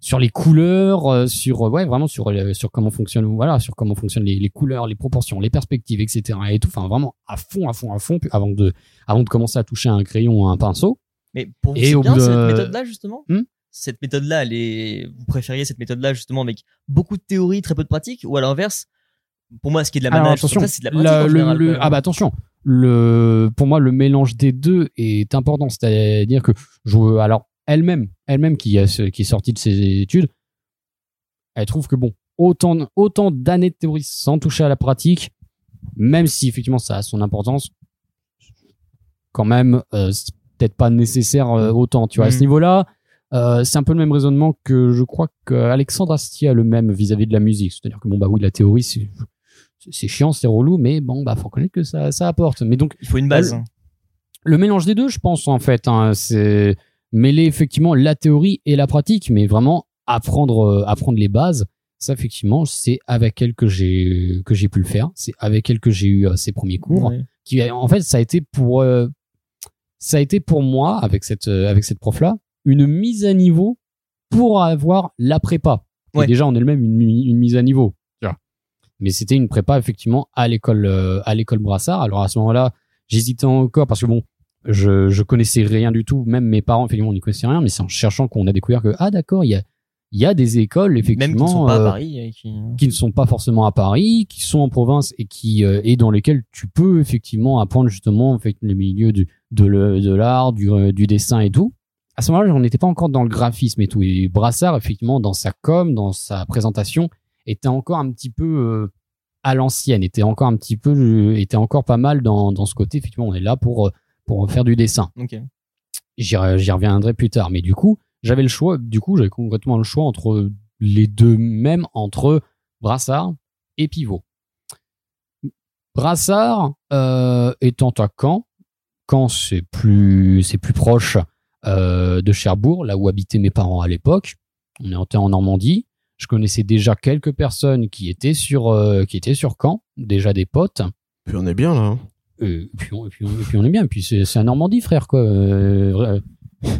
sur les couleurs euh, sur ouais vraiment sur euh, sur comment fonctionne voilà sur comment fonctionnent les, les couleurs les proportions les perspectives etc et tout enfin vraiment à fond à fond à fond avant de avant de commencer à toucher un crayon ou un pinceau Mais pour vous, Et c'est bien de- cette méthode-là, justement Hmm Cette méthode-là, elle est... vous préfériez cette méthode-là, justement, avec beaucoup de théorie, très peu de pratique Ou à l'inverse, pour moi, ce qui est de la Alors, manage, attention, ça, c'est de la pratique la- en le- général, ah bah attention, le, pour moi le mélange des deux est important, c'est-à-dire que je, alors elle-même, elle-même qui, a, qui est sortie de ses études, elle trouve que bon, autant, autant d'années de théorie sans toucher à la pratique, même si effectivement ça a son importance, quand même, euh, peut-être pas nécessaire euh, autant, tu vois, à ce Mhm. niveau-là. euh, c'est un peu le même raisonnement que je crois qu'Alexandre Astier a le même vis-à-vis de la musique. C'est-à-dire que bon, bah oui, la théorie, c'est, chiant, c'est relou, mais bon, bah, faut reconnaître que ça, ça apporte. Mais donc, Il faut une base. le- le mélange des deux, je pense, en fait, hein, c'est mêler effectivement la théorie et la pratique, mais vraiment apprendre, euh, apprendre les bases. Ça, effectivement, c'est avec elle que j'ai, que j'ai pu le faire. C'est avec elle que j'ai eu euh, ces premiers cours. Qui, en fait, ça a été pour, ça a été pour moi, avec cette, euh, avec cette prof-là, une mise à niveau pour avoir la prépa. Et Ouais. déjà, on est le même une, mi- une mise à niveau. Mais c'était une prépa, effectivement, à l'école, euh, à l'école Brassard. Alors, à ce moment-là, j'hésitais encore parce que bon, je, je connaissais rien du tout. Même mes parents, effectivement, n'y connaissaient rien. Mais c'est en cherchant qu'on a découvert que, ah, d'accord, il y a, il y a des écoles, Même effectivement. qui ne sont pas à Paris. et qui... qui ne sont pas forcément à Paris, qui sont en province et qui euh, et dans lesquels tu peux effectivement apprendre justement en fait, les milieux du, de, l'art, du, euh, du dessin et tout. À ce moment-là, on n'était pas encore dans le graphisme et tout. Et Brassard, effectivement, dans sa com, dans sa présentation, était encore un petit peu euh, à l'ancienne, était encore un petit peu, euh, était encore pas mal dans, dans ce côté. Effectivement, on est là pour pour faire du dessin. J'y re- j'y reviendrai plus tard. Mais du coup, j'avais le choix. Du coup, j'avais complètement le choix entre les deux, même entre Brassard et Pivot. Brassard euh, étant à Caen, Caen c'est plus c'est plus proche euh, de Cherbourg, là où habitaient mes parents à l'époque. On était en Normandie. Je connaissais déjà quelques personnes qui étaient sur euh, qui étaient sur Caen, déjà des potes. Puis on est bien là. hein. Et puis, on, et puis, on, et puis on est bien. Et puis c'est c'est un Normandie, frère, quoi. Euh,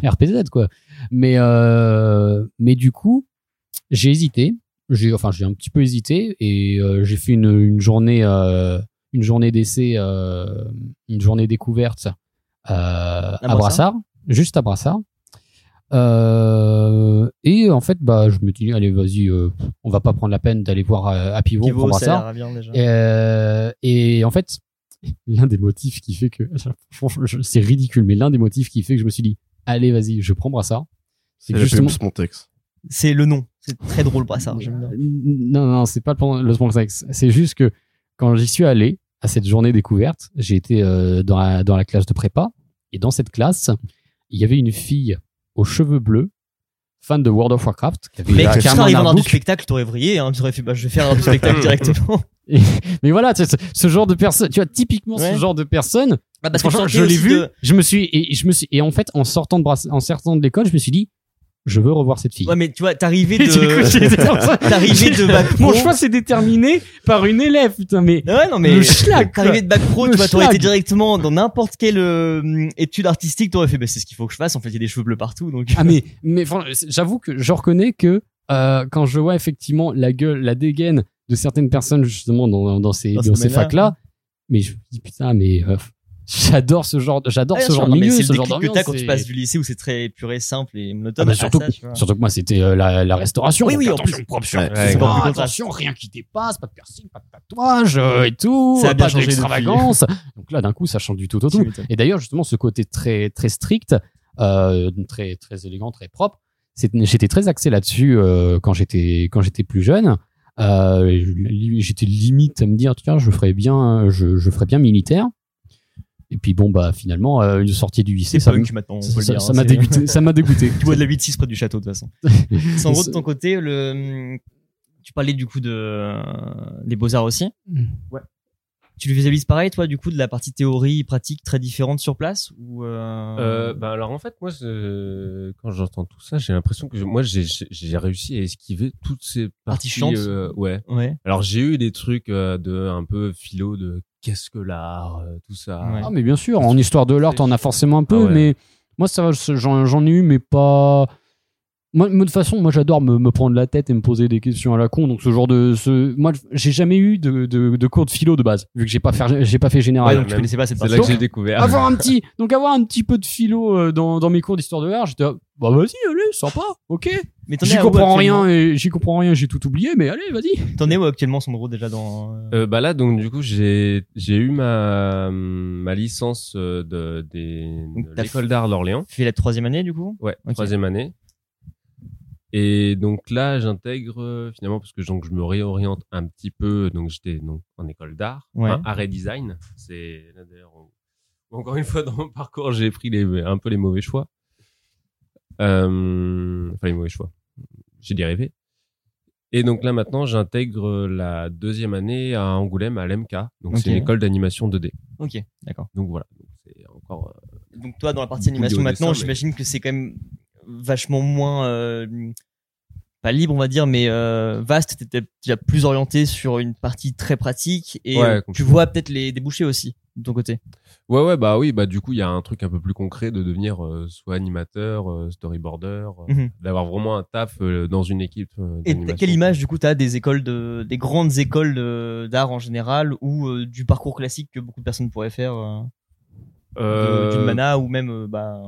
RPZ, quoi. Mais, euh, mais du coup, j'ai hésité. J'ai, enfin, j'ai un petit peu hésité et euh, j'ai fait une, une journée, euh, une journée d'essai, euh, une journée découverte euh, à Brassard juste à Brassard. Euh, Et en fait, bah, je me dis, allez, vas-y, euh, on va pas prendre la peine d'aller voir à Pivot, prendra ça bien déjà. Et, euh, et en fait, l'un des motifs qui fait que, c'est ridicule, mais l'un des motifs qui fait que je me suis dit, allez, vas-y, je prends Brassard. C'est justement, pub Spontex. C'est le nom. C'est très drôle, Brassard. j'aime bien. non, non, c'est pas le, le sponsex. C'est juste que quand j'y suis allé à cette journée découverte, j'ai été euh, dans, la, dans la classe de prépa. Et dans cette classe, il y avait une fille aux cheveux bleus, fan de World of Warcraft, qui avait Mec, tu serais dans du spectacle, t'aurais vrillé, hein. Tu aurais fait, bah, je vais faire un spectacle directement. Mais voilà, tu sais, ce, ce genre de personne, tu vois, typiquement Ouais. ce genre de personne, Bah, parce que je l'ai vu, de- je me suis, et je me suis, et en fait, en sortant de en sortant de l'école, je me suis dit, je veux revoir cette fille. Ouais, mais tu vois, t'arrivais de, t'arrivais de bac Mon pro. choix s'est déterminé par une élève, putain, mais Ouais, non, mais. le schlag. T'arrivais de bac pro, Le tu vois, t'aurais été directement dans n'importe quelle euh, étude artistique, t'aurais fait, bah, c'est ce qu'il faut que je fasse. En fait, il y a des cheveux bleus partout, donc. Ah mais mais j'avoue que je reconnais que euh, quand je vois effectivement la gueule, la dégaine de certaines personnes justement dans, dans ces Dans dans, ce ces facs là, mais je me dis putain mais euh, j'adore ce genre de- j'adore Ah, ce genre de milieu, c'est ce genre d'ambiance. t'as quand tu c'est- passes du lycée où c'est très pur et simple et monotone. Ah bah, à surtout, ça, surtout que moi c'était euh, la, la restauration. Oui, donc oui, en attention, plus. propre sur Ouais, tout, c'est ah, attention, rien qui dépasse, pas de piercing, pas de tatouage euh, et tout, Ça a pas d'extravagance. donc là d'un coup ça change du tout au tout. Et d'ailleurs, justement, ce côté très très strict, euh, très très élégant, très propre, c'est- j'étais très axé là-dessus euh, quand j'étais quand j'étais plus jeune. Euh, je- j'étais limite à me dire tiens, je ferais bien, je, je ferais bien militaire. Et puis bon bah finalement euh, une sortie du lycée, C'est ça hein, m'a dégoûté. Ça m'a dégoûté. Tu bois de la 8-6 près du château, de toute façon. C'est en gros, de ton côté, le, tu parlais du coup de, des beaux-arts aussi. Ouais. Tu le visualises pareil, toi, du coup, de la partie théorie, pratique très différente sur place ou euh... Euh, bah alors en fait moi je- quand j'entends tout ça j'ai l'impression que je- moi j'ai réussi à esquiver toutes ces parties chiantes. euh, ouais Ouais. alors j'ai eu des trucs euh, de un peu philo de qu'est-ce que l'art euh, tout ça Ouais. Ah mais bien sûr, en histoire de l'art, t'en as forcément un peu, Ah ouais. mais moi ça va, j'en ai eu, mais pas. Moi, de toute façon, moi j'adore me, me prendre la tête et me poser des questions à la con. Donc ce genre de, ce, moi j'ai jamais eu de, de, de cours de philo de base, vu que j'ai pas fait, j'ai pas fait Ouais, général. donc même. connaissais pas cette c'est là que j'ai découvert avoir un petit, donc avoir un petit peu de philo euh, dans, dans mes cours d'histoire de l'art, j'étais bah vas-y, allez, sympa, ok. Mais J'y comprends rien et j'y comprends rien, j'ai tout oublié, mais allez, vas-y. T'en es où actuellement, son gros, déjà dans, euh, Euh, bah là donc du coup j'ai j'ai eu ma ma licence euh, de de t'as l'école d'art d'Orléans fait la troisième année, du coup? ouais Ok. troisième année et donc là j'intègre finalement parce que donc je me réoriente un petit peu donc j'étais donc en école d'art Ouais. enfin, art et design c'est là, d'ailleurs on- encore une fois dans mon parcours j'ai pris les un peu les mauvais choix euh, enfin les mauvais choix j'ai dérivé et donc là maintenant j'intègre la deuxième année à Angoulême à l'MK donc c'est une école d'animation 2D Ok, d'accord. donc voilà. Donc, c'est encore euh, Donc toi, dans la partie animation maintenant, mais- j'imagine que c'est quand même vachement moins euh, pas libre, on va dire, mais euh, vaste. T'étais déjà plus orienté sur une partie très pratique et Ouais, euh, tu vois peut-être les débouchés aussi de ton côté. Ouais, ouais, bah oui, bah du coup, il y a un truc un peu plus concret de devenir euh, soit animateur, euh, storyboarder, Mhm. d'avoir vraiment un taf dans une équipe. Et d'animation. quelle image du coup t'as des écoles de, des grandes écoles d'art en général ou du parcours classique que beaucoup de personnes pourraient faire d'une mana ou même bah,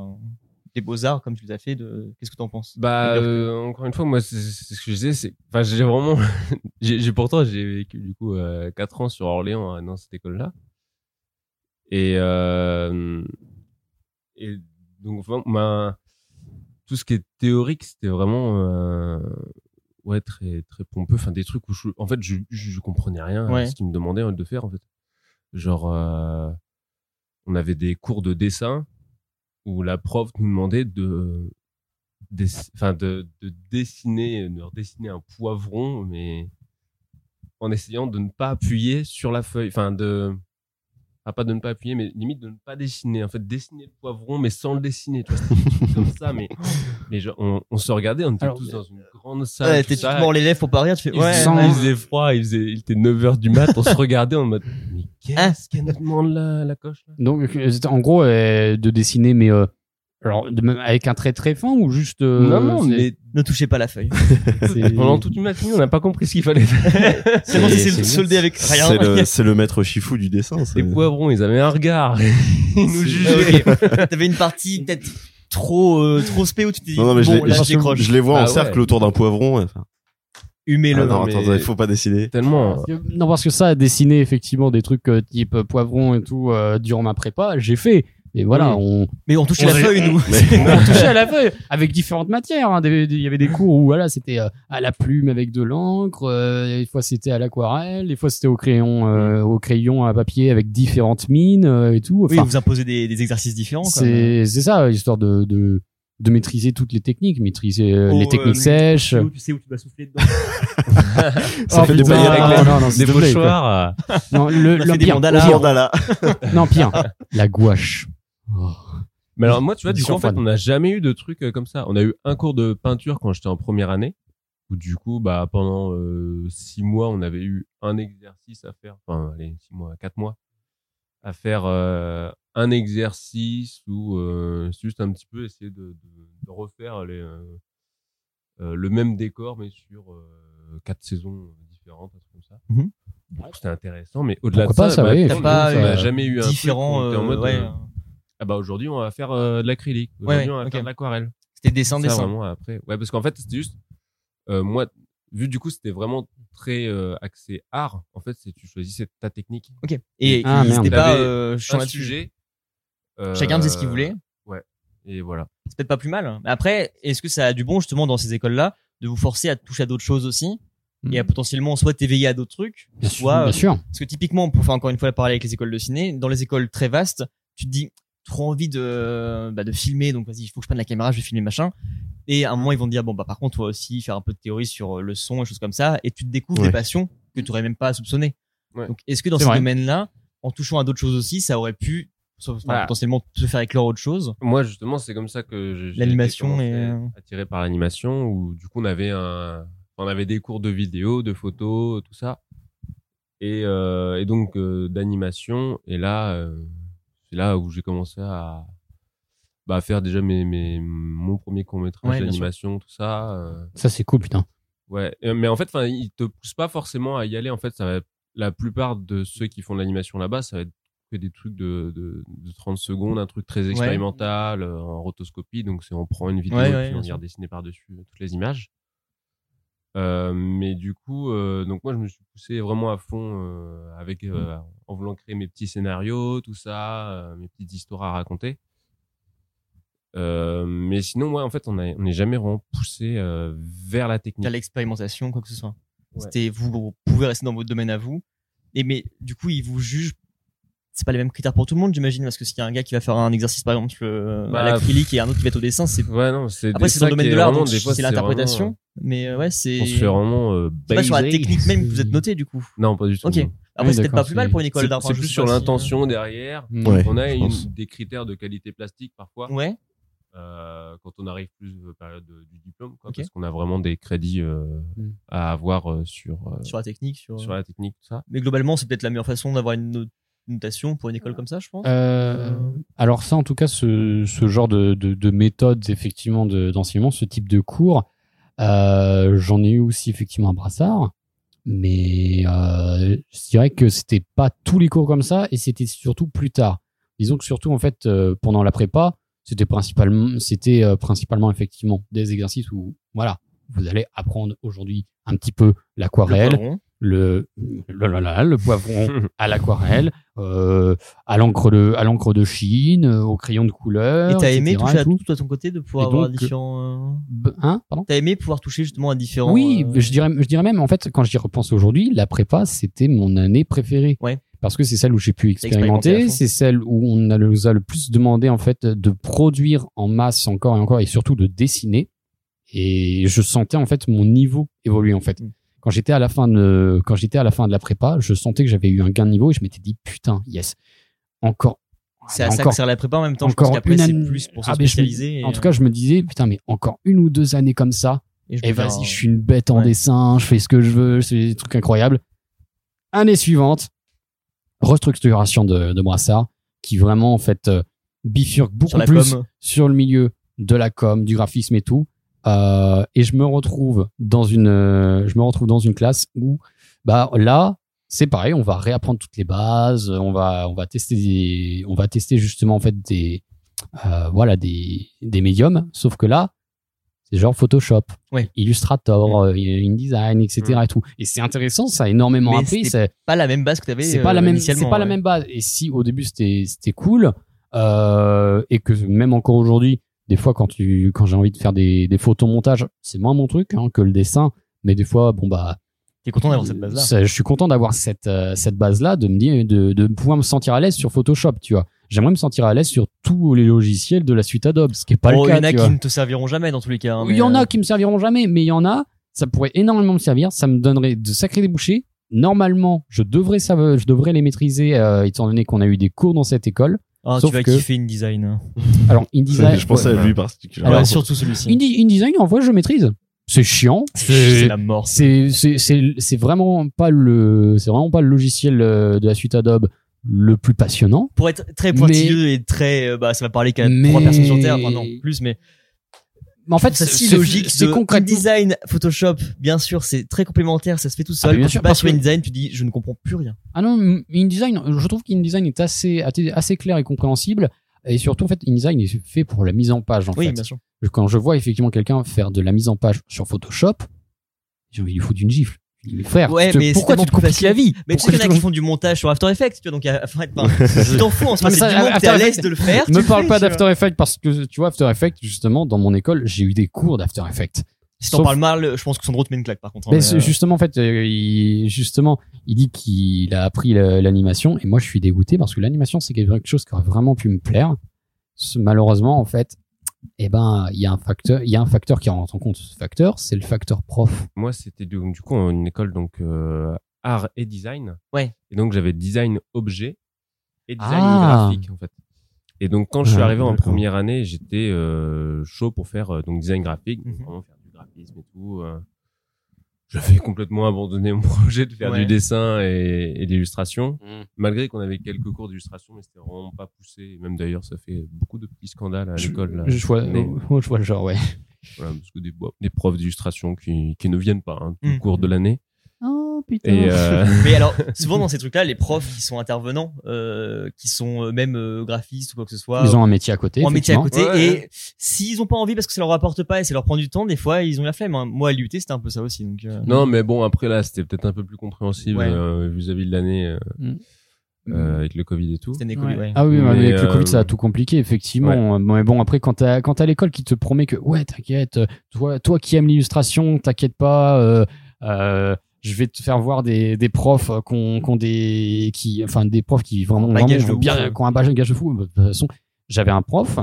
des beaux arts comme tu les as fait. De qu'est-ce que t'en penses? Bah, euh, encore une fois, moi, c'est c'est ce que je disais, c'est, enfin, j'ai vraiment, j'ai j'ai- pourtant, j'ai vécu du coup euh, quatre ans sur Orléans hein, dans cette école-là, et euh, et donc vraiment, ma, tout ce qui est théorique, c'était vraiment euh, ouais très très pompeux, enfin des trucs où je, en fait, je je, je comprenais rien Ouais. à ce qu'ils me demandaient de faire en fait, genre euh, on avait des cours de dessin où la prof nous demandait de enfin de, de dessiner de redessiner un poivron mais en essayant de ne pas appuyer sur la feuille enfin de ah, pas de ne pas appuyer mais limite de ne pas dessiner. En fait dessiner le poivron mais sans le dessiner. Tu vois des comme ça mais mais genre, on, on se regardait on était Alors, tous dans une grande salle Ouais, tout t'es les lèvres pour pas rire, tu fais il, ouais. faisait, sans- il faisait froid, il faisait, il était 9h du mat, on se regardait en mode, qu'est-ce qu'elle nous demande la, la coche, là? Donc, euh, en gros, euh, de dessiner, mais euh, alors, de même avec un trait très fin ou juste. euh, non, non, c'est- mais Ne touchez pas la feuille. c'est- pendant toute une matinée, on n'a pas compris ce qu'il fallait faire. C'est c'est- soldé avec rien. C'est le, c'est le maître chifou du dessin. c'est- Les poivrons, ils avaient un regard. Ils nous jugeaient. ok. T'avais une partie peut-être trop euh, trop spé où tu t'es dit Non, non, mais je bon les- là je- je décroche. Je les vois en ouais. cercle autour d'un poivron. enfin, Humez-le. ah non, mais- attends, il faut pas dessiner. Tellement. Parce que- Non, parce que ça, dessiner effectivement des trucs euh, type euh, poivron et tout euh, durant ma prépa, j'ai fait. Mais voilà, Oui. on, Mais on touche On la feuille nous. on touchait à la feuille avec différentes matières. hein. Il y avait des cours où voilà, c'était euh, à la plume avec de l'encre, euh, des fois c'était à l'aquarelle, des fois c'était au crayon, euh, au crayon à papier avec différentes mines euh, et tout. Oui, vous imposez des, des exercices différents. c'est ça, histoire de, de de maîtriser toutes les techniques, maîtriser euh, Oh, les euh, techniques sèches. Tu sais où- tu vas souffler dedans. Ça Oh, fait des paillettes avec non, non, Des euh, Non, le, le pire, mandalas. pire. Mandala. non pire, la gouache. Oh. Mais alors moi, tu vois, du coup, en fait, on n'a jamais eu de trucs euh, comme ça. On a eu un cours de peinture quand j'étais en première année, où du coup, bah pendant euh, six mois, on avait eu un exercice à faire. Enfin, allez, six mois, quatre mois, à faire euh, un exercice où euh, juste un petit peu essayer de, de, de refaire les, euh, euh, le même décor, mais sur euh, quatre saisons différentes, un truc comme ça. Mhm. Du coup, C'était intéressant, mais au-delà de ça, pas, ça, bah, oui, pas euh, jamais eu un truc on était en euh, mode, ouais, euh, ah bah aujourd'hui on va faire euh, de l'acrylique. Aujourd'hui ouais, on va ok. faire de l'aquarelle. C'était dessin Ça, dessin. vraiment après. Ouais parce qu'en fait c'était juste euh, moi vu du coup c'était vraiment très euh, axé art. En fait c'est tu choisissais ta technique. Ok. Et Ah, c'était pas euh, Un sujet. euh, Chacun faisait ce qu'il voulait. Et voilà. C'est peut-être pas plus mal. Mais après, est-ce que ça a du bon justement dans ces écoles-là de vous forcer à toucher à d'autres choses aussi et à potentiellement soit t'éveiller à d'autres trucs, Bien sûr, bien sûr. Parce que typiquement, pour faire encore une fois la parallèle avec les écoles de ciné, dans les écoles très vastes, tu te dis trop envie de, bah, de filmer, donc vas-y, il faut que je prenne la caméra, je vais filmer machin. Et à un moment, ils vont te dire, bon, bah, par contre, toi aussi, faire un peu de théorie sur euh, le son et choses comme ça, et tu te découvres Ouais. des passions que tu aurais même pas soupçonnées. Ouais. Donc, est-ce que dans ce domaine-là, en touchant à d'autres choses aussi, ça aurait pu, enfin, Voilà. potentiellement te faire éclore autre chose? Moi justement c'est comme ça que L'animation euh, attiré par l'animation où du coup on avait un on avait des cours de vidéo, de photos, tout ça. Et, euh, et donc euh, d'animation et là euh, c'est là où j'ai commencé à bah, faire déjà mes, mes mon premier court métrage Ouais, bien d'animation tout ça euh, Ça c'est cool, putain. ouais Euh, mais en fait ils te poussent pas forcément à y aller en fait ça va la plupart de ceux qui font de l'animation là-bas ça va être que des trucs de, de, de 30 secondes un truc très expérimental euh, en rotoscopie donc on prend une vidéo Ouais, et puis on vient dessiner par dessus toutes les images. Euh, mais du coup, euh, donc moi je me suis poussé vraiment à fond euh, avec euh, en voulant créer mes petits scénarios, tout ça, mes petites histoires à raconter. Euh, mais sinon, ouais, en fait, on a- on n'est jamais vraiment poussé euh, vers la technique. à l'expérimentation, quoi que ce soit. Ouais. C'était vous, vous pouvez rester dans votre domaine à vous. Et mais du coup, ils vous jugent. C'est pas les mêmes critères pour tout le monde, j'imagine, parce que s'il y a un gars qui va faire un exercice par exemple euh, Bah, à l'acrylique et un autre qui va être au dessin, c'est Ouais, non, c'est après c'est dans le domaine de l'art, donc c'est l'interprétation. euh, Mais euh, ouais, c'est on se fait vraiment euh, c'est pas sur la technique même que vous êtes noté du coup. Non, pas du tout. Ok. non. Après, Oui, c'est peut-être pas plus mal c'est- pour une école C'est d'art. c'est enfin, je plus sur l'intention derrière. Ouais. On a des critères de qualité plastique parfois. Ouais. Euh, quand on arrive plus euh, période de- du diplôme, quoi, Ok. parce qu'on a vraiment des crédits euh, Mm. à avoir euh, sur euh, Sur la technique, sur. sur la technique, tout ça. Mais globalement, c'est peut-être la meilleure façon d'avoir une no- notation pour une école comme ça, je pense. Euh, alors ça, en tout cas, ce, ce genre de, de, de méthode, effectivement, de- d'enseignement, ce type de cours, euh, j'en ai eu aussi effectivement à Brassard, mais euh, je dirais que c'était pas tous les cours comme ça, et c'était surtout plus tard. Disons que surtout en fait euh, pendant la prépa, c'était principalement, c'était euh, principalement effectivement des exercices où voilà, vous allez apprendre aujourd'hui un petit peu Le l'aquarelle, le le, le, le- le poivron à l'aquarelle, euh, à l'encre de à l'encre de Chine, euh, au crayon de couleur. Et t'as aimé toucher à tout. toi, ton côté, de pouvoir avoir différents. euh, Hein Pardon? T'as aimé pouvoir toucher justement à différents. Oui, euh, je dirais je dirais même en fait quand j'y repense aujourd'hui, la prépa c'était mon année préférée. Ouais. Parce que c'est celle où j'ai pu expérimenter, c'est celle où on nous a le plus demandé en fait de produire en masse encore et encore et surtout de dessiner. Et je sentais en fait mon niveau évoluer en fait. Mm. Quand j'étais à la fin de quand j'étais à la fin de la prépa, je sentais que j'avais eu un gain de niveau et je m'étais dit putain yes encore. C'est à ça que sert la prépa en même temps. Je encore pense qu'après, une c'est année- plus pour se Ah, je me- spécialiser. En tout cas, je me disais putain mais encore une ou deux années comme ça et je faire vas-y, un- je suis une bête en Ouais. dessin, je fais ce que je veux, c'est des trucs incroyables. Année suivante, restructuration de, de Brassard, qui vraiment en fait euh, bifurque beaucoup sur plus com. sur le milieu de la com, du graphisme et tout. Euh, et je me retrouve dans une, euh, je me retrouve dans une classe où, bah là, c'est pareil, on va réapprendre toutes les bases, on va, on va tester, des, on va tester justement en fait des, voilà, des, des médiums. Sauf que là, c'est genre Photoshop, Ouais. Illustrator, euh, InDesign, etc. Et tout. Et c'est intéressant, ça a énormément appris. c'est- Pas la même base que tu avais c'est pas la même c'est pas la même base et si au début c'était c'était cool euh, et que même encore aujourd'hui des fois quand tu quand j'ai envie de faire des des photomontages c'est moins mon truc hein, que le dessin mais des fois bon bah T'es content d'avoir cette base là. ça- je suis content d'avoir cette euh, cette base là de me dire de de pouvoir me sentir à l'aise sur Photoshop tu vois j'aimerais me sentir à l'aise sur tous les logiciels de la suite Adobe ce qui est pas Bon, le il y cas en a qui vois. ne te serviront jamais dans tous les cas. hein, Il y en euh, a qui me serviront jamais, mais il y en a, ça pourrait énormément me servir. Ça me donnerait de sacrés débouchés. Normalement, je devrais, ça, je devrais les maîtriser, euh, étant donné qu'on a eu des cours dans cette école. Ah, Sauf tu vas que- kiffer InDesign. Alors, InDesign, je pensais à ouais. lui particulièrement. Alors, Alors, surtout celui-ci. InDesign, en vrai, je maîtrise. C'est chiant. C'est la mort. C'est, vraiment pas le, c'est vraiment pas le logiciel euh, de la suite Adobe le plus passionnant. Pour être très pointilleux et très, euh, bah, ça va parler qu'à trois personnes sur Terre. Enfin, non, plus, mais Mais en fait, c'est logique. C'est de concrètement. InDesign, Photoshop, bien sûr, c'est très complémentaire, ça se fait tout seul. Ah, bien Quand sûr, tu passes sur InDesign, tu dis, je ne comprends plus rien. Ah non, InDesign, je trouve qu'InDesign est assez, assez clair et compréhensible. Et surtout, en fait, InDesign est fait pour la mise en page, en Oui, fait. bien sûr. Quand je vois effectivement quelqu'un faire de la mise en page sur Photoshop, j'ai envie de lui foutre une gifle. Je mais frère, Ouais, mais pourquoi tu te compliques la vie Mais tu sais qu'il y en a qui font du montage sur After Effects, tu vois, donc, enfin, tu t'en fous en soi, Non, mais c'est du moment After t'es à l'aise de le faire. le parle pas d'After Effects parce que tu vois After Effects justement dans mon école j'ai eu des cours d'After Effects. Si t'en Sauf- parles mal, je pense que Sandro te met une claque, par contre. hein, Mais euh, justement en fait euh, il, justement il dit qu'il a appris la- l'animation et moi je suis dégoûté parce que l'animation c'est quelque chose qui aurait vraiment pu me plaire. Malheureusement en fait eh ben il y a un facteur il y a un facteur qui rentre en compte ce facteur c'est le facteur prof. Moi, c'était du, du coup une école donc euh, art et design. Ouais. Et donc j'avais design objet et design Ah. graphique en fait. Et donc quand je suis Ah, arrivé en première année, j'étais euh, chaud pour faire euh, donc design graphique, Mhm. Graphisme et tout. euh. J'avais complètement abandonné mon projet de faire Ouais. du dessin et, et de l'illustration, malgré qu'on avait quelques cours d'illustration, mais c'était vraiment pas poussé. Même d'ailleurs, ça fait beaucoup de petits scandales à l'école. là. Je, je vois, Mais- je vois le genre ouais. Voilà, parce que des, profs d'illustration qui, qui ne viennent pas hein, tout Mm. au cours de l'année. Oh putain. Et euh, Mais alors, souvent dans ces trucs-là, les profs qui sont intervenants, euh, qui sont euh, même euh, graphistes ou quoi que ce soit, ils ont un métier à côté. un métier à côté, Ouais, et ouais. s'ils ont pas envie parce que ça leur rapporte pas et ça leur prend du temps, des fois ils ont la flemme. hein. Moi à l'UT c'était un peu ça aussi. Donc, euh, non, mais bon, après là, c'était peut-être un peu plus compréhensible Ouais. euh, vis-à-vis de l'année euh, Mm. euh, avec le Covid et tout. Ouais. ouais. Ah oui, mais Mais, avec le euh, Covid, ça a tout compliqué, effectivement. Mais bon, après, quand t'as, quand t'as l'école qui te promet que, ouais, t'inquiète, toi, toi qui aimes l'illustration, t'inquiète pas, euh, euh, je vais te faire voir des, des profs qu'on, qu'on des, qui, enfin, des profs qui vraiment, vraiment de bien, qui ont un bagage de fou. De toute façon, j'avais un prof,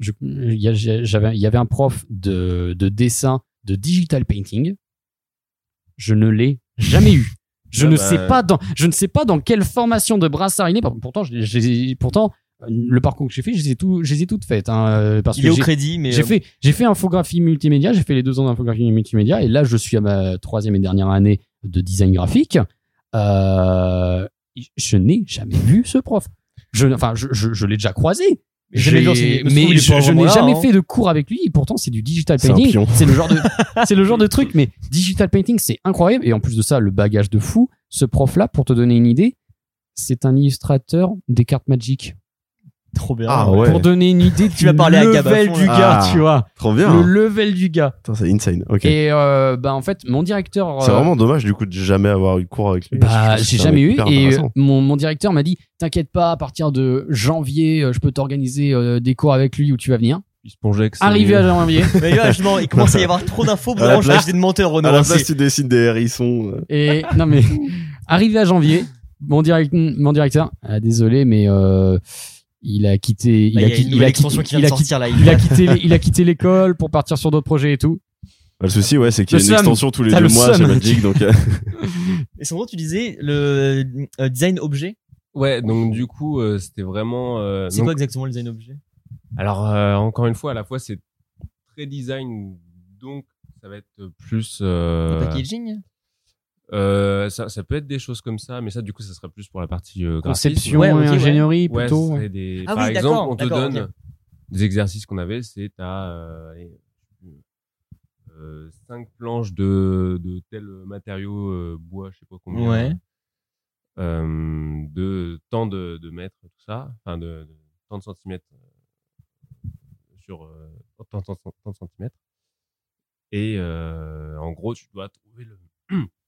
j'avais, il y avait un prof de, de dessin, de digital painting. Je ne l'ai jamais eu. Je Ah ne bah. sais pas dans, je ne sais pas dans quelle formation de brassard il est. Pourtant, ai- pourtant, le parcours que j'ai fait, je les ai tout, je les ai toutes faites, hein, parce Il que est au j'ai- crédit, mais j'ai euh, fait, j'ai fait infographie multimédia, j'ai fait les deux ans d'infographie multimédia, et là, je suis à ma troisième et dernière année de design graphique. Euh, je n'ai jamais vu ce prof. Je, enfin, je, je, je l'ai déjà croisé. Mais est je, n'ai jamais hein. fait de cours avec lui. Et pourtant, c'est du digital painting. C'est le genre de, c'est le genre de truc. Mais digital painting, c'est incroyable. Et en plus de ça, le bagage de fou. Ce prof-là, pour te donner une idée, c'est un illustrateur des cartes Magic. Trop bien. Ah ouais. Pour donner une idée Tu vas parler à Gab à level fond, du gars, Ah. tu vois. Trop bien. Le level du gars. C'est insane. Ok. Et euh, bah en fait, mon directeur. C'est euh, vraiment dommage du coup de jamais avoir eu cours avec lui. Bah, Je j'ai c'est jamais eu. Et euh, mon, mon directeur m'a dit T'inquiète pas, à partir de janvier, euh, je peux t'organiser euh, des cours avec lui où tu vas venir. Il se plongeait que c'est Arrivé à janvier. Mais là, justement, il commence à y avoir trop d'infos. La Vraiment, je des menteurs, Renaud. À la hein, place, c'est- tu dessines des hérissons. Et non, mais arrivé à janvier, mon, direct, mon directeur, ah, désolé, mais euh, il a quitté. Il Bah, a, quitté- qui vient il de a quitté- sortir là. il a quitté, il a quitté l'école pour partir sur d'autres projets et tout. Bah, le souci, ouais, c'est qu'il y a une extension tous les deux le mois chez. Magic, donc euh, Et Sandro, tu disais le euh, design objet? Ouais, donc du coup, euh, c'était vraiment. euh, C'est donc- quoi exactement le design objet? Alors, euh, encore une fois, à la fois, c'est très design, donc ça va être plus. Le packaging? Euh, ça, ça peut être des choses comme ça, mais ça, du coup, ça sera plus pour la partie euh. Conception Ouais, et ingénierie Ouais, plutôt. ouais. des... Ah Par oui, exemple, on te donne des exercices qu'on avait, c'est à euh, euh, cinq planches de, de tel matériau euh, bois, je sais pas combien, Ouais. euh, de tant de, de mètres, tout ça, enfin de, de tant de centimètres sur euh, tant, tant, tant, tant de centimètres. Et euh, en gros, tu dois trouver le.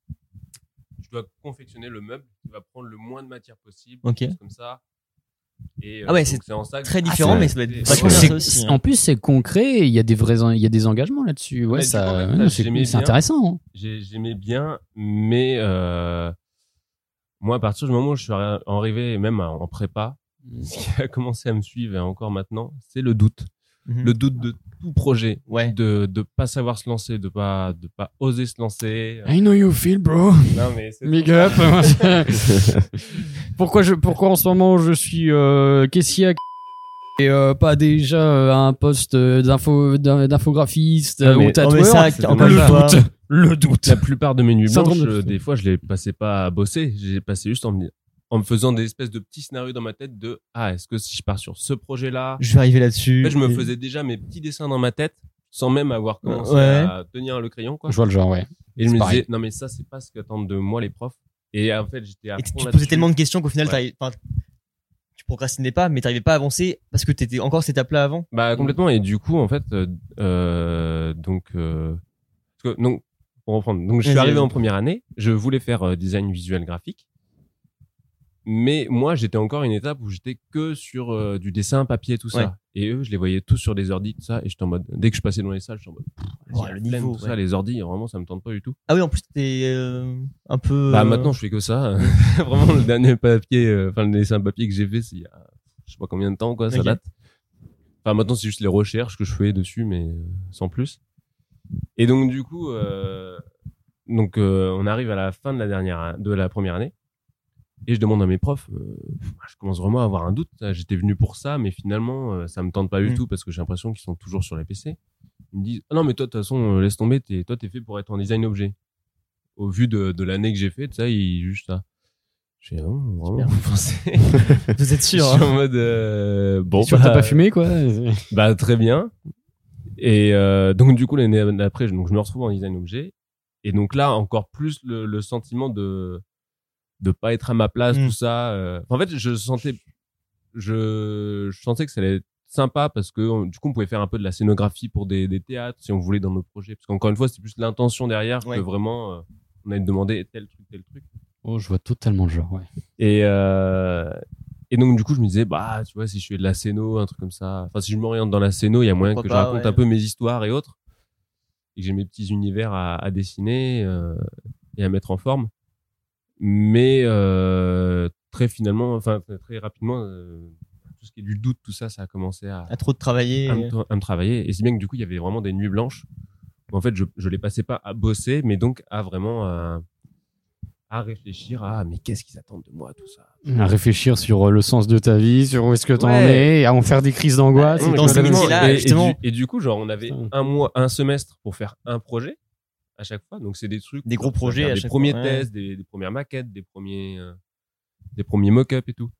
tu dois confectionner le meuble qui va prendre le moins de matière possible. Ok. Comme ça. Et, euh, Ah ouais, donc c'est en ça que- Très différent, mais ça doit être ça aussi. hein. En plus, c'est concret. Il y a des vrais, il y a des engagements là-dessus. Ouais, Mais ça, ouais, c'est intéressant. hein. j'ai- j'aimais bien, mais euh, moi, à partir du moment où je suis arri- arrivé, même en prépa, ce qui a commencé à me suivre et encore maintenant, c'est le doute. Mhm. Le doute de tout projet, Ouais. de de pas savoir se lancer, de pas de pas oser se lancer. I know you feel, bro. Non mais c'est Big up. pourquoi je, pourquoi en ce moment je suis euh, caissier et euh, pas déjà euh, un poste euh, d'info d'infographiste ou tatoueur ça, le doute le doute La plupart de mes nuits blanches, des fois, je les passais pas à bosser. J'ai passé juste en me, en me faisant des espèces de petits scénarios dans ma tête de ah est-ce que si je pars sur ce projet-là, Je vais arriver là-dessus. en fait, je me faisais déjà mes petits dessins dans ma tête sans même avoir commencé Ouais. à tenir le crayon quoi. je vois le genre ouais Et je me pareil. disais, non, mais ça, c'est pas ce qu'attendent de moi les profs. Et en fait, j'étais à Et tu te posais tellement de questions qu'au final, Ouais. t'arrives- enfin, tu procrastinais pas, mais t'arrivais pas à avancer parce que t'étais encore cette étape-là avant. Bah, complètement. Et du coup, en fait, euh, euh, donc, euh, parce que, donc, pour reprendre. Donc, je suis arrivé en première année. Je voulais faire euh, design visuel graphique. Mais moi, j'étais encore une étape où j'étais que sur euh, du dessin, papier, tout Ouais. ça. Et eux, je les voyais tous sur des ordis, tout ça. Et j'étais en mode, dès que je passais dans les salles, je suis en mode, pff, la le flemme, niveau, tout ouais. ça, les ordis, vraiment, ça me tente pas du tout. Ah oui, en plus, t'es euh, un peu. Bah euh, maintenant je fais que ça. Vraiment le dernier papier, euh, enfin le dessin papier que j'ai fait, c'est il y a je sais pas combien de temps quoi, ça date. Enfin maintenant c'est juste les recherches que je fais dessus, mais euh, sans plus. Et donc du coup, euh, donc euh, on arrive à la fin de la dernière, de la première année, et je demande à mes profs, euh, je commence vraiment à avoir un doute. J'étais venu pour ça, mais finalement euh, ça me tente pas du Mm. tout parce que j'ai l'impression qu'ils sont toujours sur les PC. Ils me disent, ah non mais toi de toute façon euh, laisse tomber, t'es, toi t'es fait pour être en design objet. Au vu de, de l'année que j'ai fait, ça, il juste ça. Je fais, oh, vraiment, vous pensez Vous êtes sûr, Je suis hein en mode, euh, bon, sûr bah, t'as pas fumé quoi bah très bien. Et euh, donc du coup l'année d'après, donc je me retrouve en design objet. Et donc là encore plus le, le sentiment de de pas être à ma place, Mm. tout ça. euh. En fait, je sentais, je, je sentais que ça allait être sympa parce que on- du coup on pouvait faire un peu de la scénographie pour des, des théâtres si on voulait dans nos projets. Parce qu'encore une fois, c'est plus l'intention derrière Ouais. que vraiment euh, on allait demander tel truc, tel truc. oh je vois totalement le genre ouais Et, euh, et donc, du coup, je me disais, bah, tu vois, si je fais de la scéno, un truc comme ça, enfin, si je m'oriente dans la scéno, il y a moyen que pas, je raconte ouais. un peu mes histoires et autres. Et que j'ai mes petits univers à, à dessiner euh, et à mettre en forme. Mais euh, très finalement, enfin, très rapidement, euh, tout ce qui est du doute, tout ça, ça a commencé à, À trop de travailler. à, me, à me travailler. Et c'est bien que du coup, il y avait vraiment des nuits blanches. où, en fait, je, je les passais pas à bosser, mais donc à vraiment euh, à réfléchir à mais qu'est-ce qu'ils attendent de moi, tout ça. à réfléchir sur euh, le sens de ta vie sur où est-ce que t'en Ouais. es à en faire des crises d'angoisse Ouais, et et, du, et du coup, genre, on avait un mois, un semestre pour faire un projet à chaque fois. Donc, c'est des trucs. Des gros projets à Des premiers fois, ouais. tests, des, des premières maquettes, des premiers, euh, des premiers mock-ups et tout.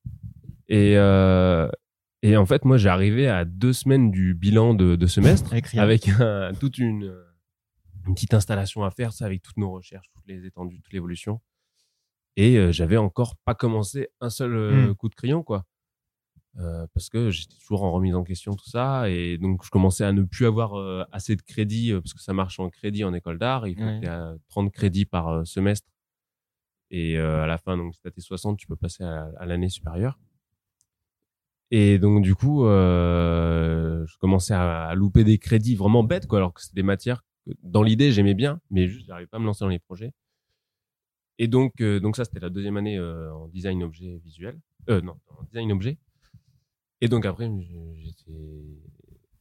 Et, euh, et en fait, moi, j'ai arrivé à deux semaines du bilan de, de semestre Avec rien. avec un- toute une, une petite installation à faire, ça, avec toutes nos recherches, toutes les étendues, toute l'évolution. Et euh, j'avais encore pas commencé un seul euh, Hmm. coup de crayon, quoi. Euh, parce que j'étais toujours en remise en question, tout ça. Et donc, je commençais à ne plus avoir euh, assez de crédits, euh, parce que ça marche en crédit en école d'art. Il faut Ouais. que à 30 crédits par semestre. Et à la fin, donc, si t'as tes 60, tu peux passer à, à l'année supérieure. Et donc, du coup, je commençais à, à louper des crédits vraiment bêtes, quoi, alors que c'était des matières que, dans l'idée, j'aimais bien, mais juste, j'arrivais pas à me lancer dans les projets. Et donc, donc ça, c'était la deuxième année en design objet visuel. Euh, non, en design objet. Et donc après, je-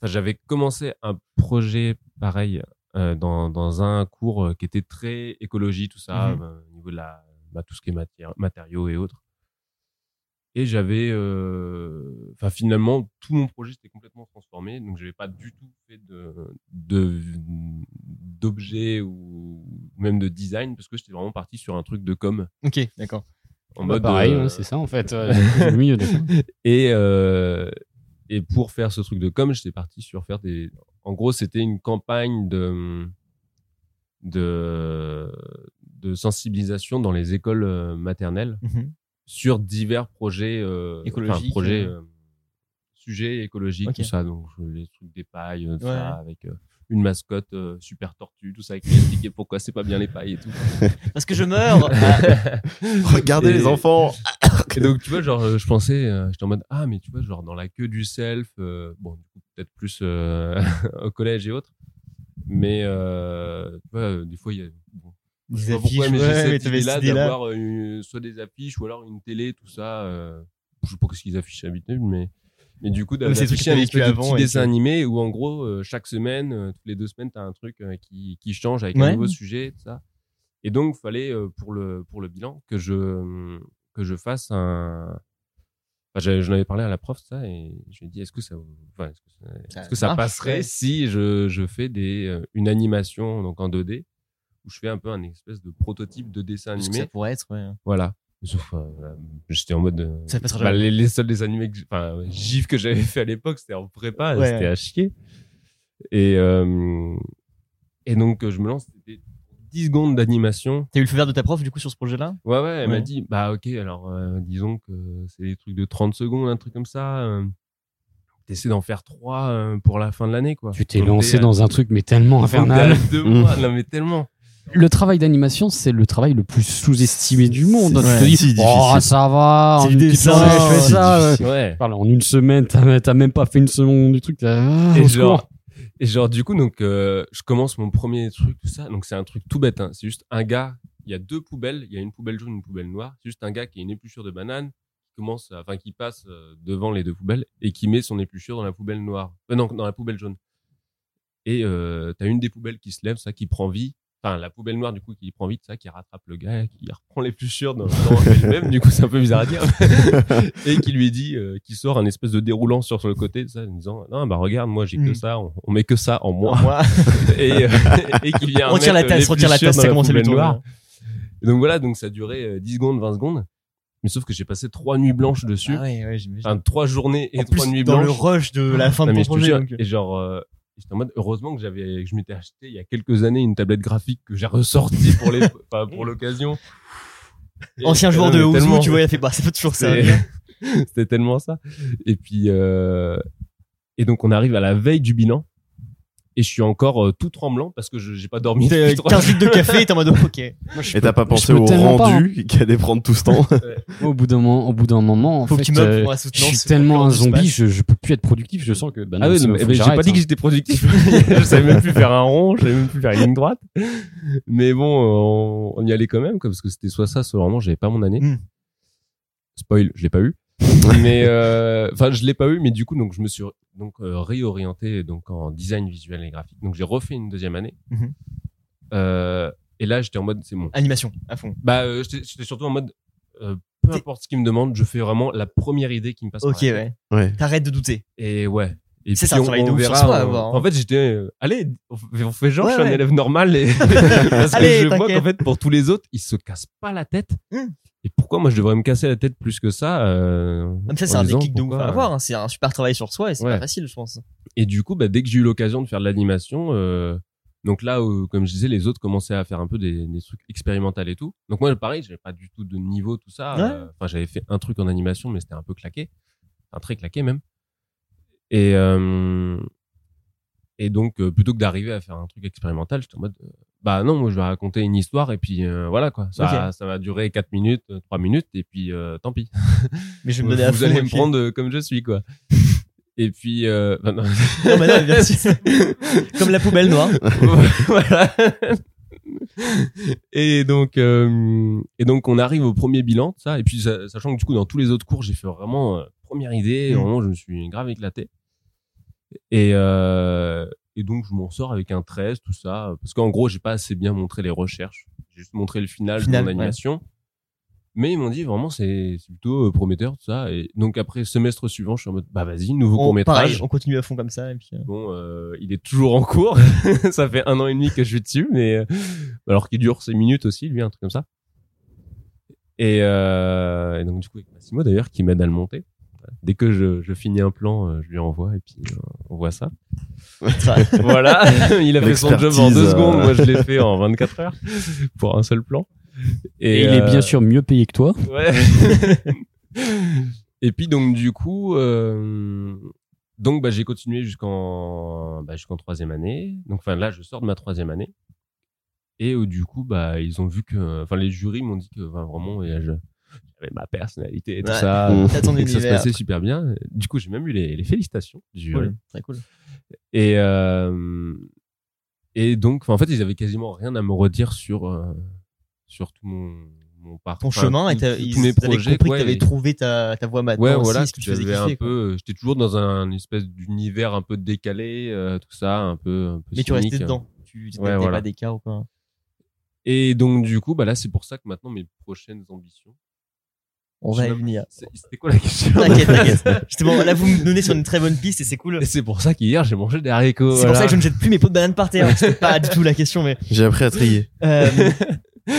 j'avais commencé un projet pareil euh, dans, dans un cours euh, qui était très écologie, tout ça, Mhm. euh, au niveau de la, bah, tout ce qui est matière, matériaux et autres. Et j'avais, euh, enfin finalement, tout mon projet s'était complètement transformé, donc j'avais pas du tout fait de, de d'objets ou même de design parce que j'étais vraiment parti sur un truc de com Ok, d'accord. En Bah, mode pareil euh, ouais, c'est ça en fait milieu des et euh, et pour faire ce truc de com j'étais parti sur faire des en gros c'était une campagne de de de sensibilisation dans les écoles euh, maternelles Mhm. sur divers projets euh, Écologiques, projets euh. sujets écologiques, tout ça. Donc, les trucs des pailles, tout Ouais. ça, avec euh, une mascotte euh, super tortue, tout ça, qui m'expliquait pourquoi c'est pas bien les pailles et tout. Parce que je meurs. Ah, Regardez Et- les enfants. Et donc, tu vois, genre, euh, je pensais, euh, j'étais en mode, ah, mais tu vois, genre, dans la queue du self, euh, bon, du coup, peut-être plus euh, au collège et autres. Mais, euh, tu vois, euh, des fois, il y a, bon, je sais Des pourquoi, affiches, mais ouais, j'ai cette idée-là d'avoir soit des affiches ou alors une télé, tout ça. Euh, je sais pas ce qu'ils affichent d'habitude, mais, mais du coup, d'afficher un espèce de petit et dessin que- animé où, en gros, euh, chaque semaine, euh, toutes les deux semaines, t'as un truc euh, qui, qui change avec Ouais. un nouveau sujet, tout ça. Et donc, fallait, euh, pour le, pour le bilan, que je, que je fasse un, Enfin, j'en avais parlé à la prof ça et je lui ai dit est-ce que ça enfin, est-ce que ça, est-ce Ça que ça marche, passerait ouais. si je, je fais des euh, une animation donc en 2D où je fais un peu un espèce de prototype de dessin que animé ça pourrait être, ouais. voilà sauf euh, j'étais en mode euh, Ça passera bah, jamais. les, les seuls dessins animés que enfin ouais, gif que j'avais fait à l'époque c'était en prépa Ouais. c'était à chier et euh, et donc je me lance c'était 10 secondes d'animation T'as eu le feu vert de ta prof, du coup, sur ce projet-là? Ouais, ouais, elle m'a dit, bah ok, alors euh, disons que c'est des trucs de 30 secondes, un truc comme ça. Euh, T'essaies d'en faire trois euh, pour la fin de l'année, quoi. Tu t'es lancé dans un truc mais tellement infernal. deux mois, non mais tellement. Le travail d'animation, c'est le travail le plus sous-estimé du monde. C'est tu te dis, oh, ça va, C'est en une ça. Ouais. Parle, en une semaine, t'as même pas fait une seconde du truc. ah, Et genre, et genre, du coup, donc, euh, je commence mon premier truc, tout ça. Donc, c'est un truc tout bête, hein. C'est juste un gars, il y a deux poubelles, il y a une poubelle jaune, une poubelle noire. C'est juste un gars qui a une épluchure de banane, qui commence, enfin, qui passe euh, devant les deux poubelles et qui met son épluchure dans la poubelle noire. Euh, non, dans la poubelle jaune. Et, euh, t'as une des poubelles qui se lève, ça, qui prend vie. Enfin, la poubelle noire, du coup, qui prend vie, ça, qui rattrape le gars, qui reprend l'épluchure dans, dans elle-même. Du coup, c'est un peu bizarre à dire. et qui lui dit, euh, qui sort un espèce de déroulant sur le côté, ça, en disant, non, bah, regarde, moi, j'ai que Mm. ça, on, on met que ça en. Moi, et, euh, et qui vient retire la mettre tasse, retire la tasse, dans ça la commence à lui poubelle tourner. noire. Et donc voilà, donc ça durait euh, 10 secondes, 20 secondes. Mais sauf que j'ai passé trois nuits blanches dessus. Ah ouais, ouais, j'imagine. Enfin, trois journées et En trois plus, nuits dans blanches. le rush de la fin Non, de te projet. jure, donc, euh. Et genre, euh, j'étais en mode, heureusement que j'avais, que je m'étais acheté il y a quelques années une tablette graphique que j'ai ressortie pour les, enfin, pour l'occasion. Ancien et joueur non, de Ouzou, tu vois, il a fait, bah, ça peut toujours c'est- servir. C'était tellement ça. Et puis, euh, et donc on arrive à la veille du bilan. Et je suis encore euh, tout tremblant parce que je j'ai pas dormi. T'as depuis trois 15 litres de café et t'es en mode, ok. Moi, je Et peux- t'as pas pensé peux au tellement pas, hein. rendu qui allait prendre tout ce temps Au bout d'un moment, au bout d'un moment, en Faut que fait, tu meubles euh, pour la je soutenance. suis pour tellement le un zombie, je, je peux plus être productif. Je sens que bah non, Ah oui, c'est- non, mais- faut mais que j'ai j'arrête, pas dit hein. que j'étais productif. je savais même plus faire un rond, je savais même plus faire une ligne droite. Mais bon, on, on y allait quand même, quoi, parce que c'était soit ça, soit vraiment, j'avais pas mon année. Hmm. Spoil, je l'ai pas eu. mais euh, enfin, je l'ai pas eu, mais du coup, donc je me suis donc euh, réorienté donc en design visuel et graphique. Donc j'ai refait une deuxième année. Mhm. Euh, et là, j'étais en mode, c'est bon. Animation, à fond. Bah, euh, j'étais j'étais surtout en mode, euh, peu importe ce qu'il me demande, je fais vraiment la première idée qui me passe. par Ok, la tête. ouais. Ouais. T'arrêtes de douter. Et ouais. Et C'est puis ça, on, on verra. soi à euh, avoir, hein. En fait, j'étais, euh, allez, on fait, genre, Ouais, je suis un élève normal. Et... Parce Allez, que je vois qu'en fait, pour tous les autres, ils se cassent pas la tête. Hmm. Et pourquoi moi je devrais me casser la tête plus que ça euh, Comme ça, en c'est un déclic de ouf à avoir. hein. C'est un super travail sur soi et c'est Ouais. pas facile, je pense. Et du coup, bah, dès que j'ai eu l'occasion de faire de l'animation, euh, donc là, où, comme je disais, les autres commençaient à faire un peu des, des trucs expérimentaux et tout. Donc moi, pareil, j'avais pas du tout de niveau, tout ça. Ouais. Euh, Enfin, j'avais fait un truc en animation, mais c'était un peu claqué, un très claqué même. Et euh, et donc, euh, plutôt que d'arriver à faire un truc expérimental, j'étais en mode, euh, bah non, moi je vais raconter une histoire et puis euh, voilà quoi. Ça, ça va durer 4 minutes, 3 minutes et puis euh, tant pis. Mais je vais me donner à Vous allez me prendre euh, comme je suis quoi. Et puis, euh, enfin, non. Non, mais non, bien sûr. Comme la poubelle noire. voilà. Et donc, euh, et donc, on arrive au premier bilan, ça. Et puis, sa- sachant que du coup, dans tous les autres cours, j'ai fait vraiment euh, première idée. Mm. Vraiment, je me suis grave éclaté. Et euh, et donc, je m'en sors avec un 13, tout ça, parce qu'en gros, j'ai pas assez bien montré les recherches. J'ai juste montré le final, Final, de mon ouais. animation. Mais ils m'ont dit vraiment c'est plutôt euh, prometteur tout ça et donc après semestre suivant je suis en mode bah vas-y nouveau court On, pareil, métrage on continue à fond comme ça. Et puis, euh, Bon, euh, il est toujours en cours. ça fait un an et demi que je suis dessus, mais euh, alors qu'il dure 6 minutes aussi, lui, un truc comme ça. Et, euh, et donc du coup avec Massimo d'ailleurs qui m'aide à le monter. Dès que je, je finis un plan, euh, je lui envoie et puis euh, on voit ça. voilà, il a fait son job en deux L'expertise, secondes, euh. moi je l'ai fait en 24 heures pour un seul plan. Et il est euh, bien sûr mieux payé que toi. Ouais. Et puis donc du coup, euh, donc bah, j'ai continué jusqu'en bah, jusqu'en troisième année. Donc enfin là, je sors de ma troisième année. Et euh, du coup, bah ils ont vu que, enfin les jurys m'ont dit que vraiment, et, je- j'avais ma personnalité et tout Ouais. ça. T'as ton et que ça se passait super bien. Du coup, j'ai même eu les, les félicitations du. Cool, très cool. Et euh, et donc, en fait, ils avaient quasiment rien à me redire sur euh, sur tout mon mon parcours, Ton chemin, et ils tous mes avaient projets, compris quoi, que t'avais et- trouvé ta, ta voie maintenant Ouais, aussi, voilà, ce que un quoi. peu, j'étais toujours dans un espèce d'univers un peu décalé, euh, tout ça, un peu, un peu Mais tu restais dedans. Tu tu Ouais, voilà. pas d'écart ou quoi. Et donc, du coup, bah là, c'est pour ça que maintenant, mes prochaines ambitions. On va y venir. c'est- C'était quoi la question? T'inquiète, t'inquiète. Justement, là, vous me donnez sur une très bonne piste et c'est cool. Et c'est pour ça qu'hier, j'ai mangé des haricots. C'est pour ça que je ne jette plus mes pots de banane par terre. C'était pas du tout la question, mais. J'ai appris à trier. Euh,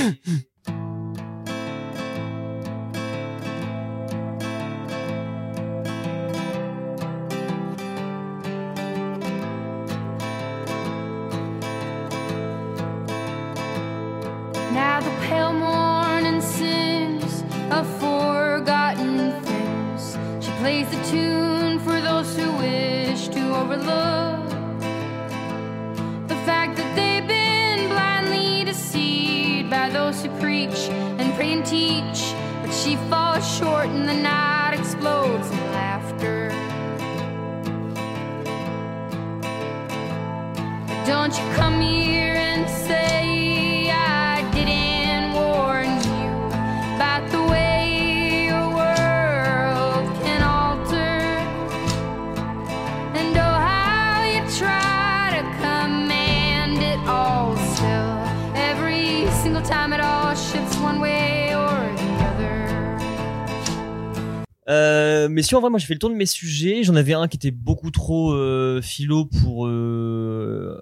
mais si en vrai, moi j'ai fait le tour de mes sujets. J'en avais un qui était beaucoup trop euh, philo pour. Euh...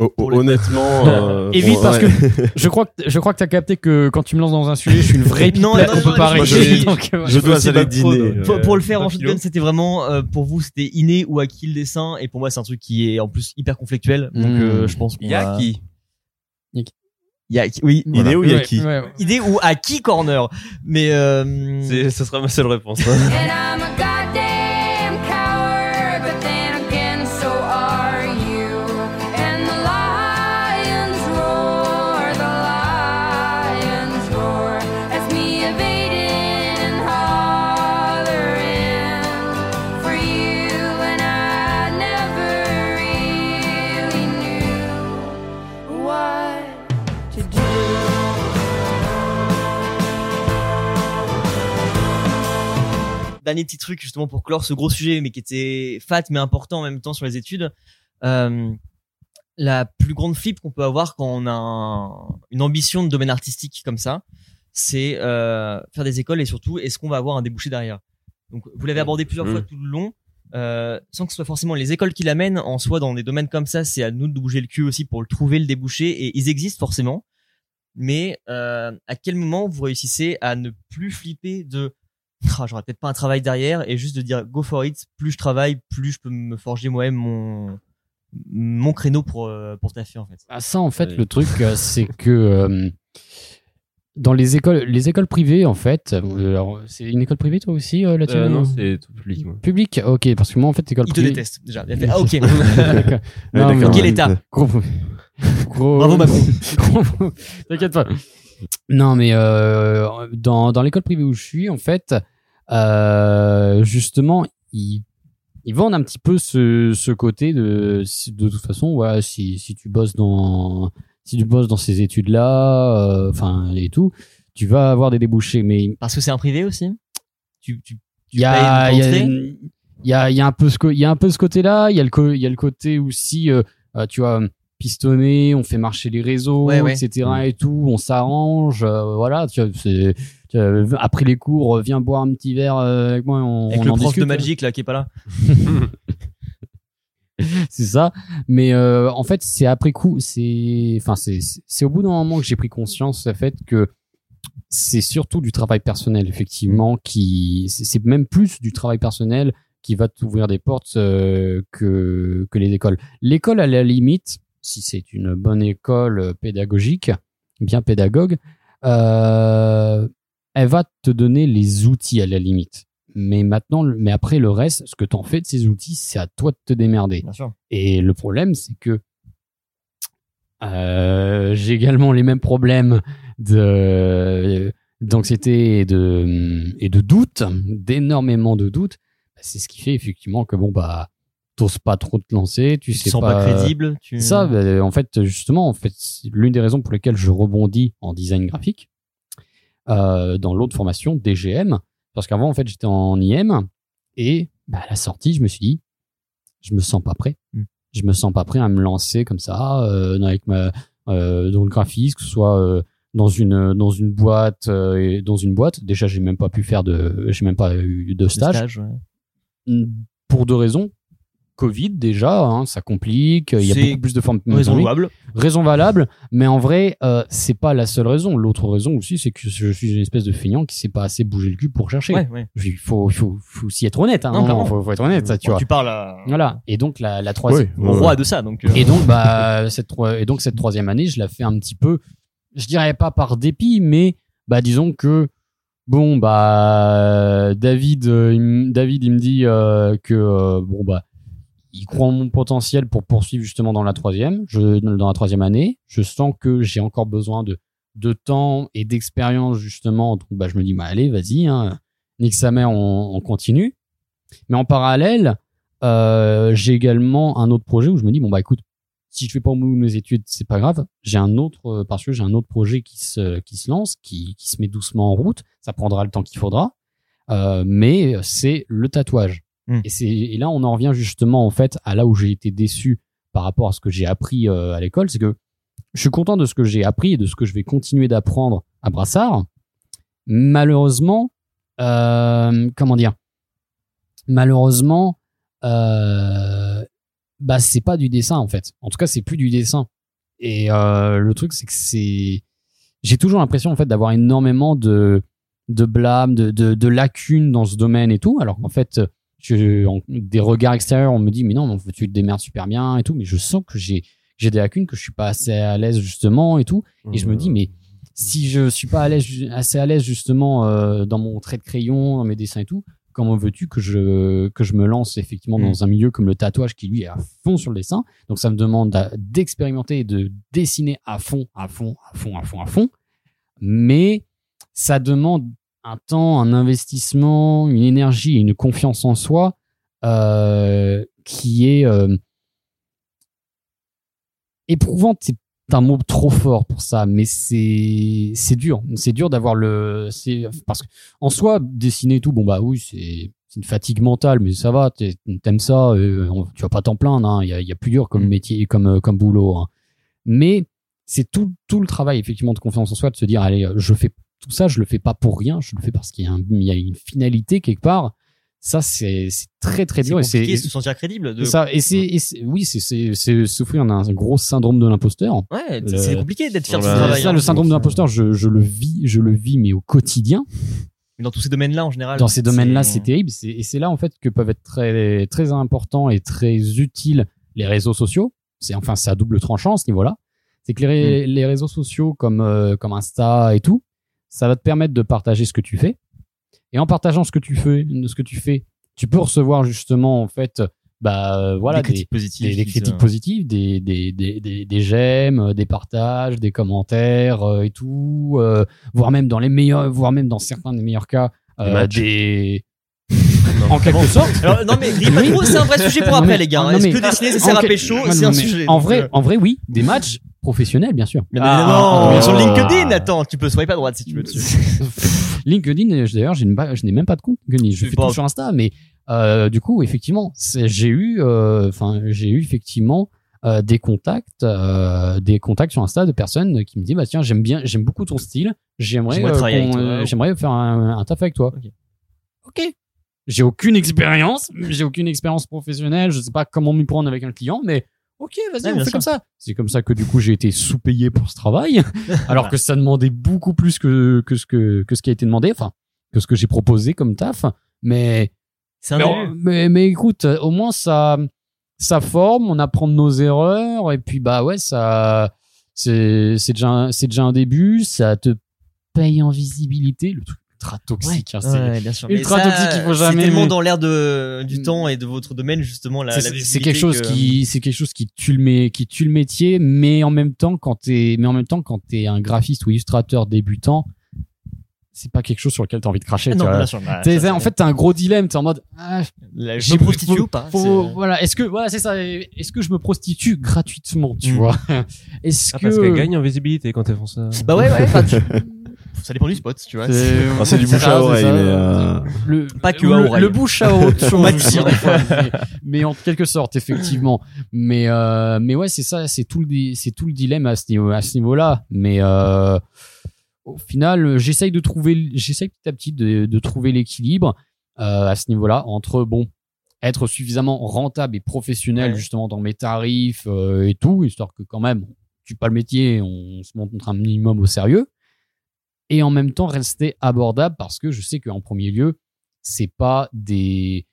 Oh, honnêtement, euh, Évite bon, parce ouais. que je crois que je crois que t'as capté que quand tu me lances dans un sujet, je suis une vraie Non, pipette, non, on non, peut pas non, moi, je- régler. donc, je dois aller dîner. Pour, pour le faire en shotgun, c'était vraiment euh, pour vous, c'était inné ou acquis le dessin, et pour moi, c'est un truc qui est en plus hyper conflictuel. Donc, Mm. euh, je pense qu'on va- Yaki. Yaki. Oui. Il est où Ouais, Yaki ouais, ouais. Idée ou acquis corner? Mais euh... C'est, ce sera ma seule réponse. hein. Dernier petit truc justement pour clore ce gros sujet, mais qui était fat mais important en même temps sur les études. Euh, la plus grande flip qu'on peut avoir quand on a un- une ambition de domaine artistique comme ça, c'est euh, faire des écoles et surtout est-ce qu'on va avoir un débouché derrière? Donc vous l'avez abordé plusieurs Mmh. fois tout le long. Euh, sans que ce soit forcément les écoles qui l'amènent en soi dans des domaines comme ça, c'est à nous de bouger le cul aussi pour le trouver, le déboucher et ils existent forcément. Mais euh, à quel moment vous réussissez à ne plus flipper de ah, j'aurais peut-être pas un travail derrière et juste de dire go for it plus je travaille plus je peux me forger moi-même mon mon créneau pour euh, pour taffer en fait Ah, ça, en fait, Ouais. le truc, euh, c'est que euh, dans les écoles, les écoles privées, en fait, alors, c'est une école privée, toi aussi, euh, là-dessus Euh, non, c'est tout public. moi. Public Ok, parce que moi, en fait, école il te privée. déteste déjà il a fait, ah ok Non, mais d'accord. Quel ouais. état Gros, gros- Bravo, Macron. Gros- T'inquiète pas. Non, mais euh, dans, dans l'école privée où je suis, en fait, euh, justement, ils, ils vendent un petit peu ce, ce côté de, de toute façon, ouais, si, si tu bosses dans, si tu bosses dans ces études-là, euh, enfin, et tout, tu vas avoir des débouchés. Mais parce que c'est un privé aussi? Tu tu, tu il y a, il y y a, il y a un peu ce, il y a un peu ce côté-là. Il y a le, il y a le côté aussi, euh, euh, tu vois, pistonné, on fait marcher les réseaux, Ouais, ouais. etc. et tout, on s'arrange, euh, voilà. Tu vois, c'est, vois, après les cours, euh, viens boire un petit verre euh, avec moi, on, avec on le en prof discute. de Magic là qui est pas là c'est ça. Mais euh, en fait, c'est après coup, c'est, enfin, c'est, au bout d'un moment que j'ai pris conscience du fait que c'est surtout du travail personnel, effectivement, qui, c'est même plus du travail personnel qui va t'ouvrir des portes euh, que que les écoles. L'école, à la limite, si c'est une bonne école euh, pédagogique, bien pédagogue, euh, elle va te donner les outils à la limite. mais maintenant, mais après le reste, ce que t'en fais de ces outils, c'est à toi de te démerder. Bien sûr. Et le problème, c'est que euh, j'ai également les mêmes problèmes de d'anxiété et de et de doute, d'énormément de doutes. C'est ce qui fait effectivement que bon bah t'oses pas trop te lancer, tu Tu sais te sens pas, pas crédible. Tu... ça, bah, en fait, justement, en fait, l'une des raisons pour lesquelles je rebondis en design graphique euh, dans l'autre formation DGM, parce qu'avant, en fait, j'étais en IM et bah, à la sortie, je me suis dit, je me sens pas prêt. Mm. Je me sens pas prêt à me lancer comme ça euh, dans- avec ma euh, dans le graphisme, que ce soit euh, dans une dans une boîte et dans une boîte. Déjà, j'ai même pas pu faire de, j'ai même pas eu de stage stage, ouais. Pour deux raisons. Covid déjà, hein, ça complique. Il y a beaucoup plus de formes. Raison louable. Raison valable, mais en vrai, euh, c'est pas la seule raison. L'autre raison aussi, c'est que je suis une espèce de feignant qui sait pas assez bouger le cul pour chercher. Ouais, ouais. Il faut, il faut, faut s'y être honnête. Hein, Non, faut, faut être honnête, ça, tu vois. tu parles à... Voilà. Et donc la, la troisième. Ouais, au ouais. roi de ça. Donc, euh, Et donc bah cette et donc cette troisième année, je la fais un petit peu, je dirais pas par dépit, mais bah disons que bon bah David, euh, il David il me dit euh, que euh, bon bah il croit en mon potentiel pour poursuivre justement dans la troisième, je dans la troisième année. Je sens que j'ai encore besoin de de temps et d'expérience justement. Donc bah je me dis bah allez vas-y, hein, nique sa mère, on, on continue. Mais en parallèle, euh, j'ai également un autre projet où je me dis bon bah écoute si je fais pas au bout de mes études c'est pas grave j'ai un autre euh, parce que j'ai un autre projet qui se qui se lance qui qui se met doucement en route ça prendra le temps qu'il faudra euh, mais c'est le tatouage Hmm. et là on en revient justement en fait à là où j'ai été déçu par rapport à ce que j'ai appris euh, à l'école c'est que je suis content de ce que j'ai appris et de ce que je vais continuer d'apprendre à Brassard malheureusement euh, comment dire? Malheureusement euh, bah c'est pas du dessin en fait. En tout cas, c'est plus du dessin. Et euh, le truc c'est que c'est j'ai toujours l'impression en fait d'avoir énormément de de blâme, de, de de lacunes dans ce domaine et tout. Alors qu'en fait, je, en- des regards extérieurs, on me dit mais non, fait, tu te démerdes super bien et tout, mais je sens que j'ai j'ai des lacunes que je suis pas assez à l'aise justement et tout. Et je me dis mais si je suis pas à l'aise assez à l'aise justement euh, dans mon trait de crayon, dans mes dessins et tout, comment veux-tu que je que je me lance effectivement Mm. dans un milieu comme le tatouage qui lui est à fond sur le dessin? Donc ça me demande d'expérimenter et de dessiner à fond à fond à fond à fond à fond mais ça demande un temps un investissement une énergie une confiance en soi euh, qui est euh, éprouvante c'est un mot trop fort pour ça mais c'est c'est dur c'est dur d'avoir le c'est parce que en soi, dessiner tout, bon bah oui, c'est une fatigue mentale, mais ça va, t'aimes ça, euh, tu vas pas t'en plaindre, hein, il y, a, il y a plus dur comme Mm. métier, comme euh, comme boulot. hein. Mais c'est tout tout le travail effectivement de confiance en soi, de se dire allez, je fais tout ça, je le fais pas pour rien, je le fais parce qu'il y a, un- il y a une finalité quelque part. Ça c'est très très dur et c'est compliqué de se sentir crédible. De... ça et c'est oui c'est souffrir d'un gros syndrome de l'imposteur. Ouais, Le- c'est compliqué d'être fier de son bah, travail. ça, hein. le syndrome de l'imposteur, je, je le vis, je le vis, mais au quotidien. Dans tous ces domaines-là, en général. dans ces domaines-là, c'est terrible. Et c'est là, en fait, que peuvent être très, très importants et très utiles les réseaux sociaux. C'est, enfin, c'est à double tranchant à ce niveau-là. C'est que les, ré- les réseaux sociaux comme, euh, comme Insta et tout, ça va te permettre de partager ce que tu fais. Et en partageant ce que tu fais, ce que tu fais, tu peux recevoir justement, en fait, bah, euh, voilà, des des, critiques positives. des, des critiques positives, des, des, j'aime, euh, des partages, des commentaires euh, et tout, euh, voire même dans les meilleurs, voire même dans certains des meilleurs cas, euh, des, en quelque sorte. Alors, non, mais grille pas Oui. trop, c'est un vrai sujet pour après, mais- les gars. non, Est-ce mais- que dessiner, en à pécho non, C'est non, un mais sujet. En vrai, euh, en vrai, oui, des matchs professionnels, bien sûr. Bien Ah, évidemment, sur LinkedIn, attends, tu peux swiper à droite si tu veux dessus. LinkedIn, euh, d'ailleurs, je n'ai même pas de compte LinkedIn. Je C'est fais pas- tout sur Insta, mais euh, du coup, effectivement, c'est- j'ai eu, euh, enfin, j'ai eu effectivement euh, des contacts, euh, des contacts sur Insta de personnes qui me disent, bah tiens, j'aime bien, j'aime beaucoup ton style, j'aimerais, J'aimerais euh, euh, faire un, un taf avec toi. Ok. Ok. J'ai aucune expérience, j'ai aucune expérience professionnelle, je sais pas comment m'y prendre avec un client, mais ok, vas-y, Ouais, on fait sûr. comme ça. C'est comme ça que du coup j'ai été sous-payé pour ce travail, alors que ça demandait beaucoup plus que, que ce que, que ce qui a été demandé, enfin, que ce que j'ai proposé comme taf. Mais, un mais, mais, mais écoute, au moins ça, ça forme, on apprend de nos erreurs, et puis bah ouais, ça, c'est, c'est déjà, c'est déjà un début, ça te paye en visibilité. Le truc ultra toxique. hein, c'est- Ouais, bien sûr. Mais ultra ça, toxique, il faut jamais C'est tellement aimer. dans l'air de du Mm. temps et de votre domaine justement la. la c'est quelque chose que- qui c'est quelque chose qui tue le mé- qui tue le métier mais en même temps quand t'es mais en même temps quand t'es un graphiste ou illustrateur débutant c'est pas quelque chose sur lequel t'as envie de cracher Ah tu non, vois. bien sûr. bah, ça, en fait t'as un gros dilemme t'es en mode ah, la- je me prostitue faut- ou pas faut- c'est- voilà est-ce que voilà c'est ça est-ce que je me prostitue gratuitement tu Mm. vois? Est-ce Ah, que parce qu'elles gagnent en visibilité quand elles font ça. Bah ouais, ouais. tu- Ça dépend du spot, tu vois. c'est Ah, du bouche à oreille, mais euh, le, Pas que le, à oreille. le bouche à fois. mais, mais en quelque sorte effectivement mais euh, mais ouais c'est ça c'est tout le c'est tout le dilemme à ce niveau à ce niveau là mais euh, au final j'essaye de trouver j'essaye petit à petit de, de trouver l'équilibre euh, à ce niveau là entre bon être suffisamment rentable et professionnel Ouais. justement dans mes tarifs euh, et tout histoire que quand même on tue pas le métier on se montre un minimum au sérieux et en même temps rester abordable parce que je sais qu'en premier lieu c'est pas des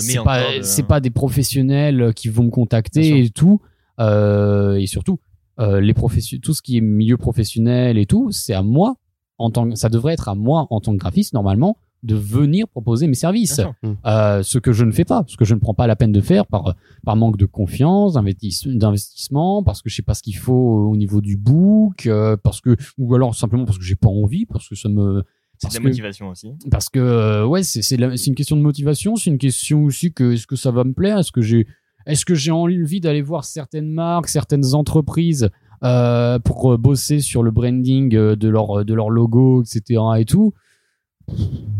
c'est- pas de- c'est pas des professionnels qui vont me contacter et tout. Euh, et surtout euh, les tout ce qui est milieu professionnel et tout c'est à moi en tant que- ça devrait être à moi en tant que graphiste normalement de venir proposer mes services sûr. euh, ce que je ne fais pas ce que je ne prends pas la peine de faire par par manque de confiance d'investis- d'investissement parce que je sais pas ce qu'il faut au niveau du book euh, parce que ou alors simplement parce que j'ai pas envie parce que ça me C'est de la que- motivation aussi. parce que euh, ouais c'est une question de motivation c'est une question aussi que est-ce que ça va me plaire est-ce que j'ai est-ce que j'ai envie d'aller voir certaines marques certaines entreprises euh, pour bosser sur le branding de leur de leur logo etc et tout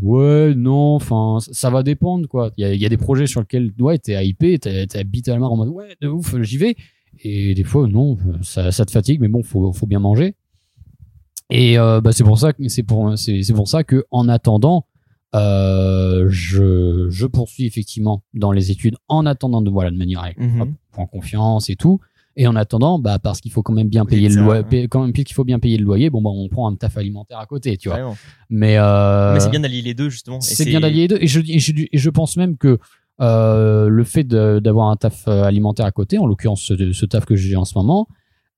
ouais non enfin ça- va dépendre quoi. Il y a, il y a des projets sur lesquels ouais t'es hypé t'es habituellement en mode ouais de ouf j'y vais. Et des fois non ça, ça te fatigue mais bon faut faut bien manger. Et euh, bah, c'est pour ça que c'est pour c'est pour ça que en attendant euh, je je poursuis effectivement dans les études en attendant de voilà de manière avec Mhm. hop, prends confiance et tout et en attendant bah parce qu'il faut quand même bien payer le loyer hein. quand même puisqu'il faut bien payer le loyer bon bah on prend un taf alimentaire à côté tu vois mais euh, Mais c'est bien d'allier les deux justement. C'est bien d'allier les deux et je, et je, et je pense même que euh, le fait d'avoir un taf euh, alimentaire à côté, en l'occurrence ce, ce taf que j'ai en ce moment,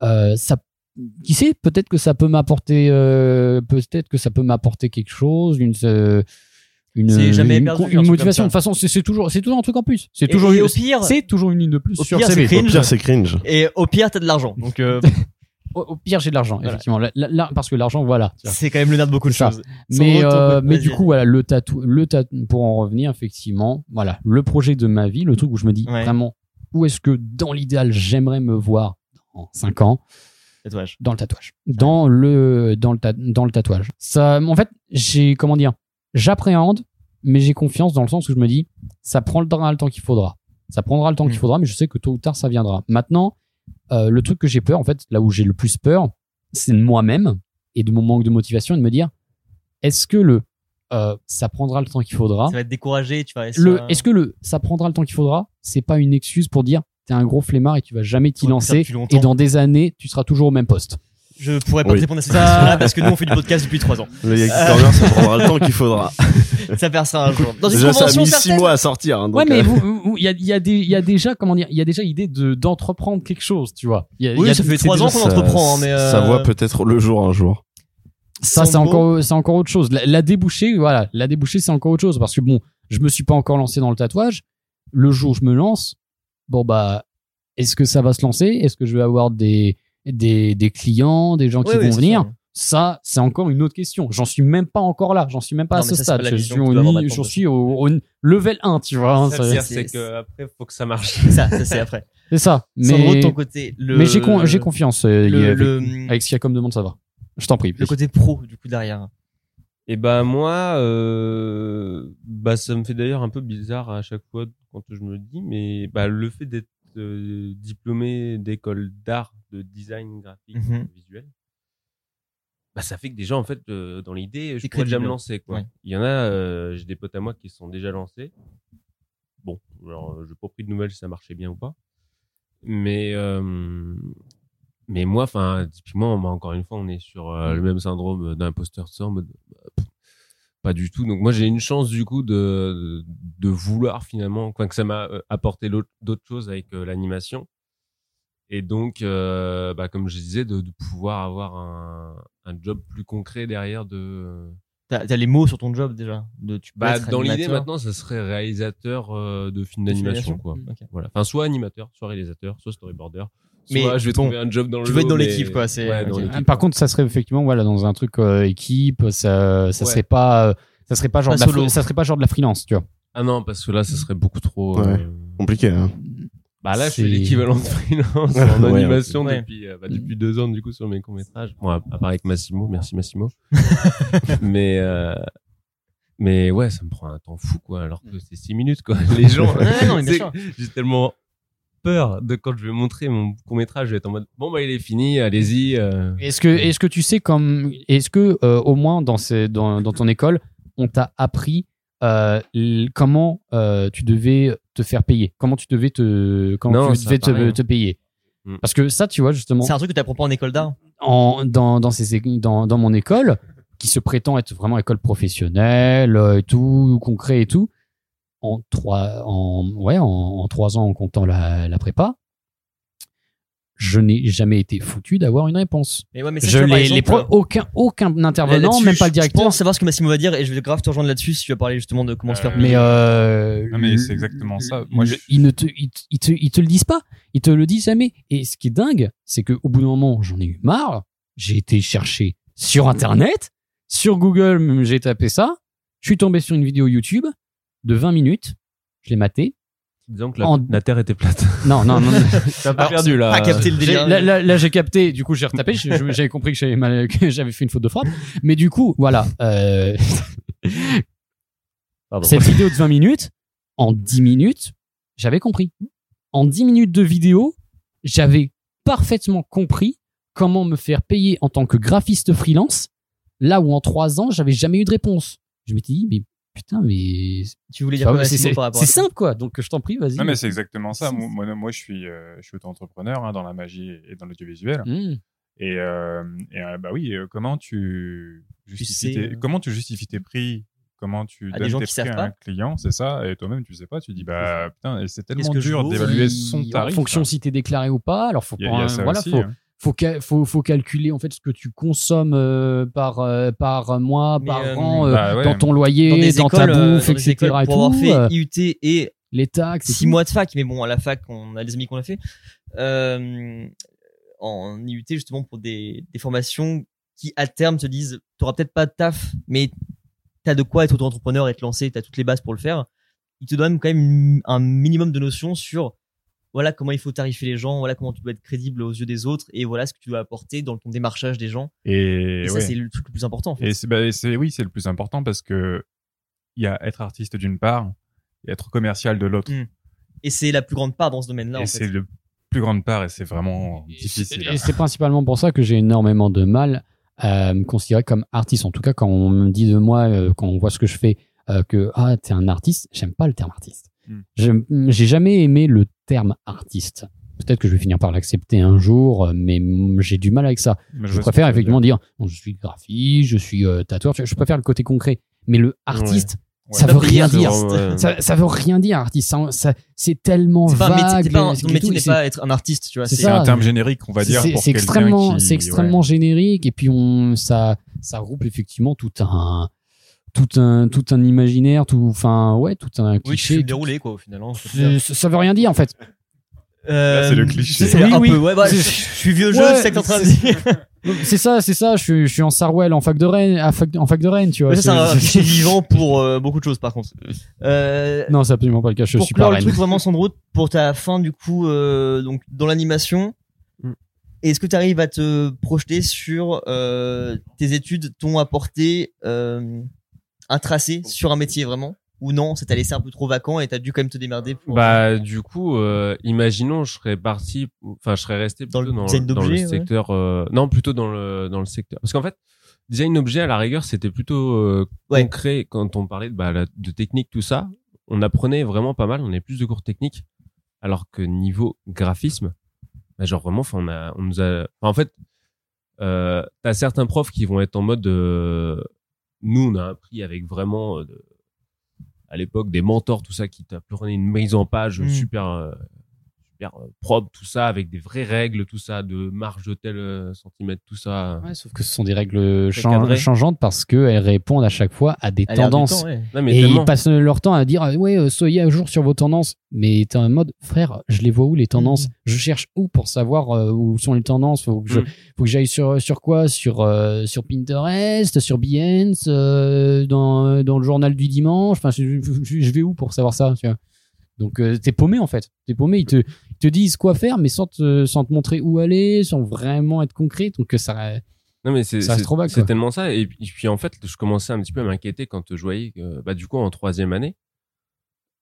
euh, ça, qui sait, peut-être que ça peut m'apporter, euh, peut-être que ça peut m'apporter quelque chose, une, euh, une, jamais perdu, motivation. De toute façon, c'est toujours, c'est toujours un truc en plus. C'est toujours, et une- au pire- c'est toujours une ligne de plus au sur pire, c'est au cringe. pire, c'est cringe. Et au pire, t'as de l'argent. Donc euh, Au, au pire, j'ai de l'argent, Voilà. effectivement. La- la- la- parce que l'argent, voilà. c'est quand même le nerf de beaucoup de choses. Mais, euh, mais du coup, voilà, le tatou, le tatou, pour en revenir, effectivement, voilà, le projet de ma vie, le truc où je me dis Ouais. vraiment, où est-ce que dans l'idéal, j'aimerais me voir dans 5 ans, Tatouage. dans le tatouage. Dans le, dans le, ta- dans le tatouage. Ça, en fait, j'ai, comment dire, j'appréhende, mais j'ai confiance dans le sens où je me dis, ça prendra le temps qu'il faudra. Ça prendra le temps Mm. qu'il faudra, mais je sais que tôt ou tard, ça viendra. Maintenant, euh, le truc que j'ai peur, en fait, là où j'ai le plus peur, c'est de moi-même et de mon manque de motivation et de me dire, est-ce que le, euh, ça prendra le temps qu'il faudra, Ça va être découragé, tu vas rester le, est-ce que le, ça prendra le temps qu'il faudra, c'est pas une excuse pour dire, t'es un gros flemmard et tu vas jamais t'y lancer et dans des années, tu seras toujours au même poste. Je pourrais pas Oui. te répondre à cette Ça- question-là parce que nous on fait du podcast depuis 3 ans. Le Yaki Corner, ça prendra le temps qu'il faudra. Ça percera un jour. Dans une Déjà, ça a mis six certaine. mois à sortir. hein, donc, ouais, mais euh, il y a, il y a y a déjà, comment dire, il y a déjà l'idée de d'entreprendre quelque chose, tu vois. Il y a- il y Oui, a- ça fait c'est 3 déjà- ans qu'on ça- entreprend, hein, mais euh, Ça voit peut-être le jour un jour. Ça, c'est encore, c'est encore autre chose. La, la débouchée, voilà, la débouchée, c'est encore autre chose parce que bon, je me suis pas encore lancé dans le tatouage. Le jour où je me lance, bon bah, est-ce que ça va se lancer? Est-ce que je vais avoir des des, des clients, des gens qui oui, vont venir. Ça, c'est encore une autre question. J'en suis même pas encore là. J'en suis même pas Non, à ce ça, stade. Je suis, au, suis level 1, tu vois. hein, c'est- que après, faut que ça marche. C'est ça, ça c'est après. C'est ça. De Mais, ton côté, le. mais j'ai con- j'ai confiance. euh, le- avec, le- avec ce qu'il y a comme demande, ça va. Je t'en prie. Le côté pro, du coup, derrière. Et ben moi, euh, bah ça me fait d'ailleurs un peu bizarre à chaque fois quand je me le dis, mais bah le fait d'être euh, diplômé d'école d'art, de design graphique, Mhm. visuel, bah ça fait que déjà en fait euh, dans l'idée, je pourrais déjà me lancer quoi. Ouais. Il y en a, euh, j'ai des potes à moi qui sont déjà lancés. Bon, alors euh, j'ai pas pris de nouvelles si ça marchait bien ou pas, mais euh, mais moi, enfin, typiquement, bah, encore une fois, on est sur le même syndrome d'imposteur de ça, en mode, bah, pff, pas du tout. Donc moi, j'ai une chance du coup de de vouloir finalement, quoi que ça m'a apporté d'autres choses avec l'animation. Et donc, euh, bah, comme je disais, de, de pouvoir avoir un, un job plus concret derrière de T'as as les mots sur ton job déjà. De, tu peux Bah, dans l'idée maintenant, ça serait réalisateur euh, de films d'animation, quoi. Ok. Voilà. Enfin, soit animateur, soit réalisateur, soit storyboarder. Mais Soit je vais bon, trouver un job dans le tu veux être dans mais- l'équipe, quoi, c'est- Ouais, l'équipe. Par contre, ça serait effectivement voilà dans un truc euh, équipe, ça ça Ouais. serait pas ça serait pas genre Pas de la ça serait pas genre de la freelance, tu vois. Ah non, parce que là, ça serait beaucoup trop. Ouais. euh, Compliqué, hein. Bah là, je C'est- fais l'équivalent de freelance en ouais, animation ouais. depuis euh, bah, depuis deux ans du coup sur mes courts métrages. Bon, à, part avec Massimo, merci Massimo. mais euh, mais ouais, ça me prend un temps fou quoi, alors que c'est six minutes quoi. Les gens, j'ai tellement peur de quand je vais montrer mon court métrage, je vais être en mode bon bah il est fini, allez-y. euh. Est-ce que est-ce que tu sais comme est-ce que euh, au moins dans ces dans, dans ton école, on t'a appris euh, comment euh, tu devais te faire payer, comment tu devais te comment Non, tu devais te, payer. Mm. Parce que ça, tu vois justement, C'est un truc que t'apprends pas en école d'art. en, dans, dans, ces, dans, dans mon école, qui se prétend être vraiment école professionnelle, euh, et tout, concret et tout, en trois, en, ouais, en, en trois ans en comptant la, la prépa, je n'ai jamais été foutu d'avoir une réponse. Mais ouais, mais ça, Je par les, pro- aucun, aucun intervenant, même pas le je- Je directeur. pense savoir ce que Massimo va dire et je vais grave te rejoindre là-dessus si tu vas parler justement de comment se faire Euh, payer. Mais, euh, Non, mais c'est exactement ça. Moi, je- ils ne te, ils, te- ils te, ils te le disent pas. Ils te le disent jamais. Et ce qui est dingue, c'est que au bout d'un moment, j'en ai eu marre. J'ai été chercher sur Internet, sur Google, j'ai tapé ça. Je suis tombé sur une vidéo YouTube de 20 minutes. Je l'ai maté. Disons que la, En- la terre était plate. Non, non, non. non. T'as pas Alors, perdu là. pas capté le J'ai- délire. là, là, là, j'ai capté. Du coup, j'ai retapé. J'avais compris que j'avais mal, que j'avais fait une faute de frappe. Mais du coup, voilà. Euh, Pardon. cette vidéo de 20 minutes, en 10 minutes, j'avais compris. En 10 minutes de vidéo, j'avais parfaitement compris comment me faire payer en tant que graphiste freelance, là où en 3 ans, j'avais jamais eu de réponse. Je m'étais dit, mais putain, mais Tu voulais dire c'est quoi, c'est- simple, quoi. Donc, je t'en prie, vas-y. Non, mais c'est exactement ça. Moi, moi, moi, je suis, euh, je suis auto-entrepreneur hein, dans la magie et dans l'audiovisuel. Mmh. Et, euh, et, euh, bah oui, comment tu justifies sais, tes, euh, comment tu justifies tes prix? Comment tu À des donnes gens tes prix à un client? C'est ça. Et toi-même, tu sais pas. Tu dis bah putain, c'est tellement dur d'évaluer son En tarif. fonction quoi. si t'es déclaré ou pas. Alors, faut Il y a, pas, voilà, aussi. faut, hein. Faut, ca- faut, faut calculer en fait ce que tu consommes euh, par, euh, par mois, Mais, par euh, an, euh, Bah ouais. dans ton Dans loyer, des dans, écoles, ta euh, bouffe, dans etc. écoles, et pour avoir tout, fait euh, IUT et les taxes. six mois de fac, mais bon, à la fac, on a des amis qu'on a fait. Euh, en IUT, justement, pour des, des formations qui, à terme, te disent, t'auras peut-être pas de taf, mais t'as de quoi être auto-entrepreneur et te lancer, t'as toutes les bases pour le faire. Ils te donnent quand même un minimum de notions sur, voilà comment il faut tarifer les gens, voilà comment tu dois être crédible aux yeux des autres, et voilà ce que tu dois apporter dans ton démarchage des gens. Et, Et, ça, ouais. c'est le truc le plus important, en fait. Et c'est bah, oui, c'est le plus important parce que il y a être artiste d'une part et être commercial de l'autre. Mm. Et c'est la plus grande part dans ce domaine-là, et c'est le plus grande part et c'est vraiment Et difficile. Et c'est principalement pour ça que j'ai énormément de mal à me considérer comme artiste. En tout cas, quand on me dit de moi, euh, quand on voit ce que je fais, euh, que ah t'es un artiste, j'aime pas le terme artiste. Hmm. J'ai jamais aimé le terme artiste. Peut-être que je vais finir par l'accepter un jour, mais j'ai du mal avec ça. Mais Je que préfère effectivement dire, bon, je suis graphiste, je suis euh, tatoueur. tu vois, Je préfère le côté concret. Mais le artiste, Ouais. ça Pas veut rien dire. artiste. Ouais. Ça, ça veut rien dire artiste. Ça, ça- c'est tellement vague. c'est pas un- et ton métier n'est pas être un artiste, tu vois. c'est ça. un terme générique, on va dire. c'est extrêmement, qui- c'est extrêmement générique et puis on, ça, ça regroupe effectivement tout un, tout un, tout un imaginaire, tout, enfin, ouais, tout un cliché. tout- dérouler, quoi, au final. hein, Euh, ça, ça veut rien dire en fait. Euh, c'est le cliché. c'est Oui, un oui. peu, ouais, bah, je, je suis vieux jeu, Ouais, c'est que t'es en train de c'est- dire. C'est ça, c'est ça. Je suis, je suis en Sarwell, en fac de Rennes, à fac- en fac de Rennes, tu vois. C'est un cliché vivant pour euh, beaucoup de choses, par contre. Euh, Non, c'est absolument pas le cas. Je pour suis pas le truc vraiment, Sandro, pour ta fin, du coup, euh, donc, dans l'animation, Mm. est-ce que tu arrives à te projeter sur euh, tes études t'ont apporté euh, un tracé sur un métier, vraiment Ou non, t'a laissé un peu trop vacant et t'as dû quand même te démerder pour... Bah du coup, euh, imaginons, je serais parti, enfin je serais resté Dans plutôt le dans, design dans le ouais. secteur, euh, non plutôt dans le dans le secteur, parce qu'en fait, design d'objet à la rigueur, c'était plutôt euh, Ouais. concret quand on parlait de, bah, de technique tout ça. On apprenait vraiment pas mal, on avait plus de cours techniques, alors que niveau graphisme, bah, genre vraiment, enfin on a, on nous a, enfin, en fait, euh, t'as certains profs qui vont être en mode, euh, nous on a appris avec vraiment euh, à l'époque des mentors tout ça qui t'apprenait une mise en page Mm. super euh, propre, tout ça, avec des vraies règles, tout ça, de marge de tel euh, centimètre, tout ça. Ouais, sauf que ce sont des règles changeantes parce qu'elles répondent à chaque fois à des À tendances. temps, ouais. Non, mais Et tellement. ils passent leur temps à dire euh, ouais euh, soyez à jour sur vos tendances mais t'es en mode frère je les vois où les tendances? Je cherche où pour savoir euh, où sont les tendances? Faut que je Mm. faut que j'aille sur sur quoi? Sur euh, sur Pinterest sur Behance euh, dans dans le journal du dimanche? Enfin je, je- je vais où pour savoir ça tu vois? Donc euh, t'es paumé en fait t'es paumé ils te ils te disent quoi faire mais sans te sans te montrer où aller sans vraiment être concret donc ça Non, mais c'est Ça reste c'est- trop vague, c'est quoi. tellement ça. Et puis, et puis, en fait, je commençais un petit peu à m'inquiéter quand je voyais que, bah, du coup, en troisième année,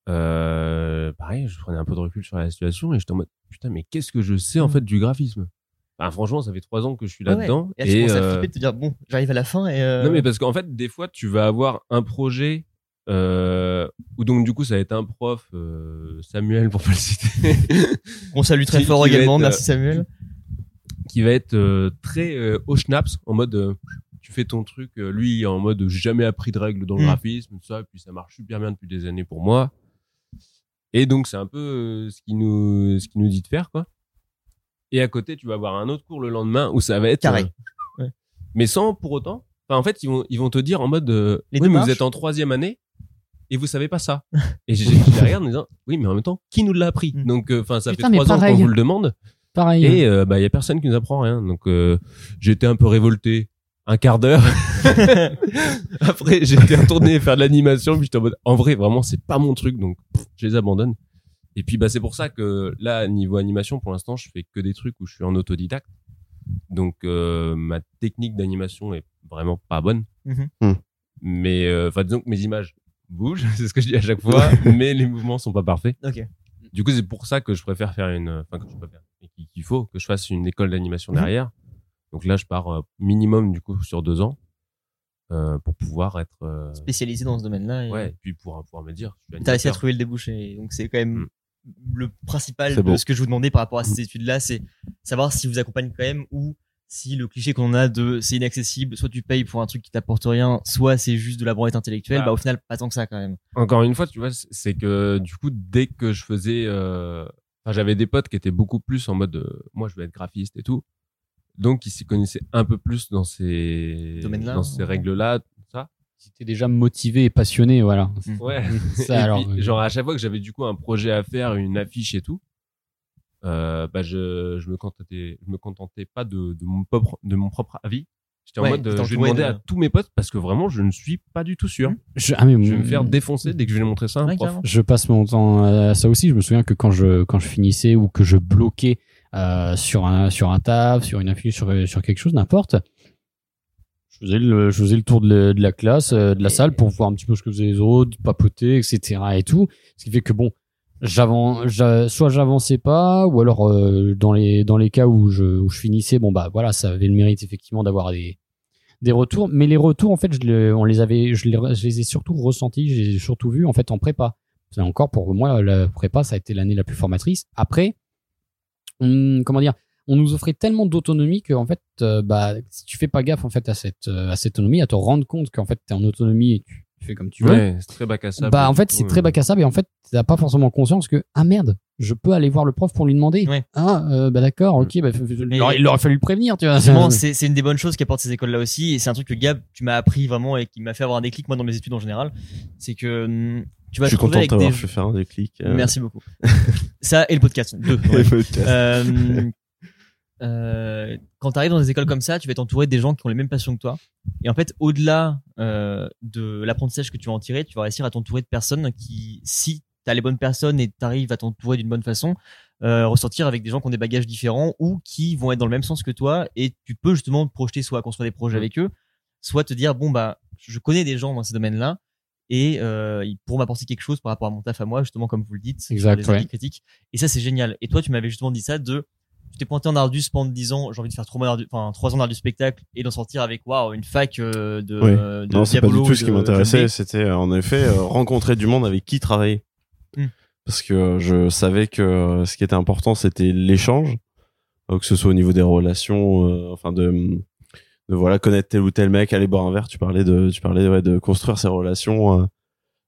euh, pareil, je prenais un peu de recul sur la situation et j'étais en mode, putain, mais qu'est-ce que je sais, en Mm. fait, du graphisme? Enfin, franchement, ça fait trois ans que je suis Ouais, ouais. là-dedans. Et là, tu commences à euh, flipper de te dire, bon, j'arrive à la fin et. euh, Non, mais parce qu'en fait, des fois, tu vas avoir un projet, euh, où donc, du coup, ça va être un prof, euh, Samuel, pour pas le citer. On salue très fort qui également, être, merci euh, Samuel. qui va être euh, très euh, au schnaps en mode euh, tu fais ton truc euh, lui en mode j'ai jamais appris de règles dans le Mm. graphisme tout ça et puis ça marche super bien depuis des années pour moi et donc c'est un peu ce qui nous ce qui nous dit de faire quoi et à côté tu vas avoir un autre cours le lendemain où ça va être Carré. Ouais. mais sans pour autant enfin, en fait ils vont ils vont te dire en mode euh, oui mais vous êtes en troisième année et vous savez pas ça et j'ai je les regarde en disant oui mais en même temps qui nous l'a appris Mm. donc euh, enfin ça Putain, fait trois ans qu'on vous le demande pareil et euh, bah il y a personne qui nous apprend rien. Donc euh, j'étais un peu révolté un quart d'heure. Après j'étais retourné faire de l'animation puis j'étais en mode en vrai vraiment c'est pas mon truc donc pff, je les abandonne. Et puis bah c'est pour ça que là niveau animation pour l'instant je fais que des trucs où je suis en autodidacte. Donc euh, ma technique d'animation est vraiment pas bonne. Mhm. Hmm. Mais euh, enfin disons que mes images bougent, c'est ce que je dis à chaque fois, mais les mouvements sont pas parfaits. Ok. Du coup, c'est pour ça que je préfère faire une, enfin que je préfère, et qu'il faut que je fasse une école d'animation Mhm. derrière. Donc là, je pars euh, minimum du coup sur deux ans euh, pour pouvoir être, euh, Spécialisé dans ce domaine-là. et- ouais, et puis pour pouvoir me dire, T'as réussi à trouver le débouché. Donc c'est quand même Mm. le principal de ce que je vous demandais par rapport à ces études-là, c'est savoir si vous accompagne quand même ou si le cliché qu'on a de c'est inaccessible, soit tu payes pour un truc qui t'apporte rien, soit c'est juste de la branlette intellectuelle, Ah. bah au final pas tant que ça quand même. Encore une fois, tu vois, c'est- que du coup, dès que je faisais, euh, enfin, j'avais des potes qui étaient beaucoup plus en mode, euh, moi, je vais être graphiste et tout, donc ils s'y connaissaient un peu plus dans ces Domaines-là, dans ces ouais. règles-là, tout ça. si t'es déjà motivé et passionné voilà Ouais. ça Et alors puis, genre à chaque fois que j'avais du coup un projet à faire, une affiche et tout, euh, bah je je me contentais je me contentais pas de de mon propre de mon propre avis. J'étais en mode euh, je vais demander de- à tous mes potes parce que vraiment je ne suis pas du tout sûr. je, ah, mais Je vais me mon- faire défoncer dès que je vais montrer ça à un Ouais, prof. carrément. je passe mon temps à ça aussi. Je me souviens que quand je quand je finissais ou que je bloquais euh, sur un sur un taf, sur une affiche, sur sur quelque chose, n'importe. Je faisais le je faisais le tour de, la- de la classe, euh, de la Et- salle pour voir un petit peu ce que faisaient les autres, papoter, etc. et tout. Ce qui fait que bon, soit j'avançais pas, ou alors euh, dans les dans les cas où je où je finissais, bon bah voilà, ça avait le mérite effectivement d'avoir des des retours, mais les retours en fait, je les, on les avait, je les, je les ai surtout ressentis, je les ai surtout vus en fait en prépa. C'est encore pour moi la prépa, ça a été l'année la plus formatrice. Après, on, comment dire, on nous offrait tellement d'autonomie que en fait, euh, bah, si tu fais pas gaffe en fait à cette euh, à cette autonomie, à te rendre compte qu'en fait t'es en autonomie et tu fais comme tu veux. Ouais, c'est très bac à sable. Bah en fait c'est euh, très bac à sable et en fait t'as pas forcément conscience que ah merde je peux aller voir le prof pour lui demander Ouais. ah euh, bah d'accord ok bah, f- f- il, aurait, il aurait fallu le prévenir tu vois c'est une des bonnes choses qu'apportent ces écoles-là aussi, et c'est un truc que Gab, tu m'as appris vraiment et qui m'a fait avoir un déclic moi dans mes études en général. C'est que hum, tu vas Je suis content t'avoir des. fait faire un déclic. euh, Merci beaucoup. ça et le podcast. Deux. ouais. le podcast. Euh, euh, quand tu arrives dans des écoles comme ça, tu vas être entouré des gens qui ont les mêmes passions que toi. Et en fait, au-delà euh, de l'apprentissage que tu vas en tirer, tu vas réussir à t'entourer de personnes qui, si tu as les bonnes personnes et tu arrives à t'entourer d'une bonne façon, euh, ressortir avec des gens qui ont des bagages différents ou qui vont être dans le même sens que toi. Et tu peux justement te projeter soit à construire des projets avec eux, soit te dire, bon, bah, je connais des gens dans ces domaines-là. Et euh, ils pourront m'apporter quelque chose par rapport à mon taf à moi, justement comme vous le dites, sur Exact, les ouais. avis critiques. Et ça c'est génial. Et toi tu m'avais justement dit ça de tu t'es pointé en Ardus pendant 10 ans, j'ai envie de faire trois mois d'art du- enfin ans d'art du spectacle et d'en sortir avec waouh une fac euh, de, Oui. de Non, c'est pas du tout ce qui m'intéressait. C'était euh, en effet euh, rencontrer du monde avec qui travailler. Hmm. Parce que je savais que ce qui était important, c'était l'échange, que ce soit au niveau des relations, euh, enfin de, de voilà connaître tel ou tel mec, aller boire un verre. Tu parlais de, tu parlais ouais, de construire ses relations.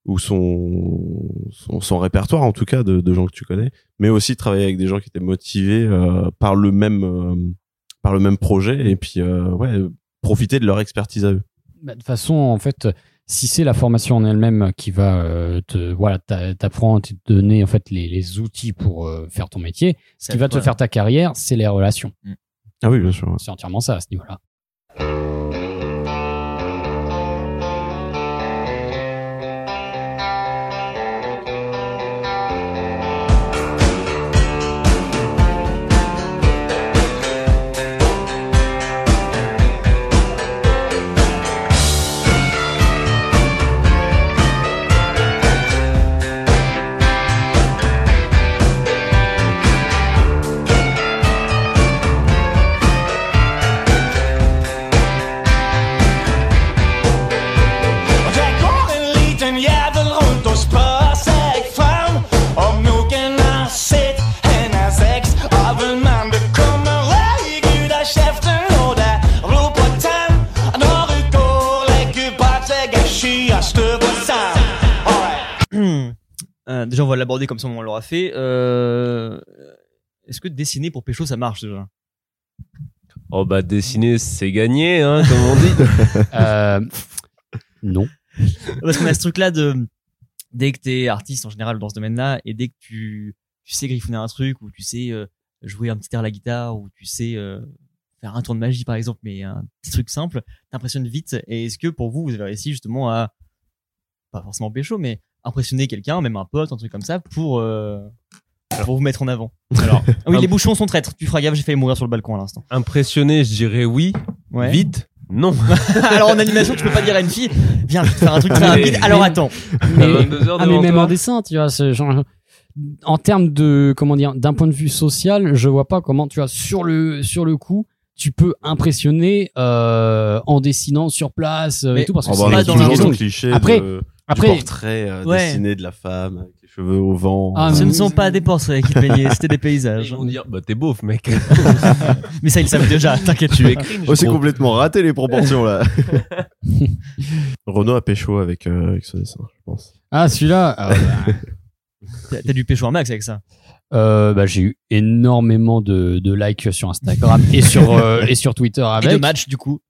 Ou son, son son répertoire en tout cas de, de gens que tu connais, mais aussi travailler avec des gens qui étaient motivés euh, par le même euh, par le même projet et puis euh, ouais profiter de leur expertise à eux. Bah, de toute façon, en fait, si c'est la formation en elle-même qui va euh, te voilà t'apprendre, te donner en fait les, les outils pour euh, faire ton métier, ce qui va te toi. faire ta carrière, c'est les relations. Ah oui bien sûr. C'est entièrement ça à ce niveau-là. L'aborder comme ça, on l'aura fait. Euh, Est-ce que dessiner pour pécho, ça marche déjà? Oh bah dessiner c'est gagné hein comme on dit. Euh, non. Parce qu'on a ce truc-là de dès que t'es artiste en général dans ce domaine-là et dès que tu tu sais griffonner un truc ou tu sais euh, jouer un petit air à la guitare ou tu sais euh, faire un tour de magie par exemple, mais un petit truc simple, t'impressionnes vite. Et est-ce que pour vous, vous avez réussi justement à pas forcément pécho, mais impressionner quelqu'un, même un pote, un truc comme ça, pour euh, pour vous mettre en avant Alors Ah Oui, les bouchons sont traîtres. Tu feras gaffe, j'ai failli mourir sur le balcon à l'instant. impressionné, je dirais oui. Ouais. Vite, non. Alors en animation, tu peux pas dire à une fille, viens, je vais te faire un truc très Mais- rapide. Alors attends. Mais, 22 heures ah, mais même toi. en dessin, tu vois, genre, en termes de comment dire, d'un point de vue social, je vois pas comment tu vois sur le sur le coup tu peux impressionner euh, en dessinant sur place euh, Mais- et tout parce que Oh, c'est bah, on pas dans la cliché Après- de, après du portrait euh, Ouais. dessiné de la femme avec les cheveux au vent. Ah, Ce ne sont pas des portraits qui peignaient, c'était des paysages. Ils vont dire bah t'es beauf mec. Mais ça, ils le savent déjà, t'inquiète. tu es cringe. Oh, c'est complètement raté les proportions là. Renaud a pécho avec, euh, avec ce dessin, je pense. ah celui-là ah, bah, T'as dû pécho un max avec ça. euh, bah, j'ai eu énormément de, de likes sur Instagram et sur euh, et sur Twitter avec Et de match, du coup.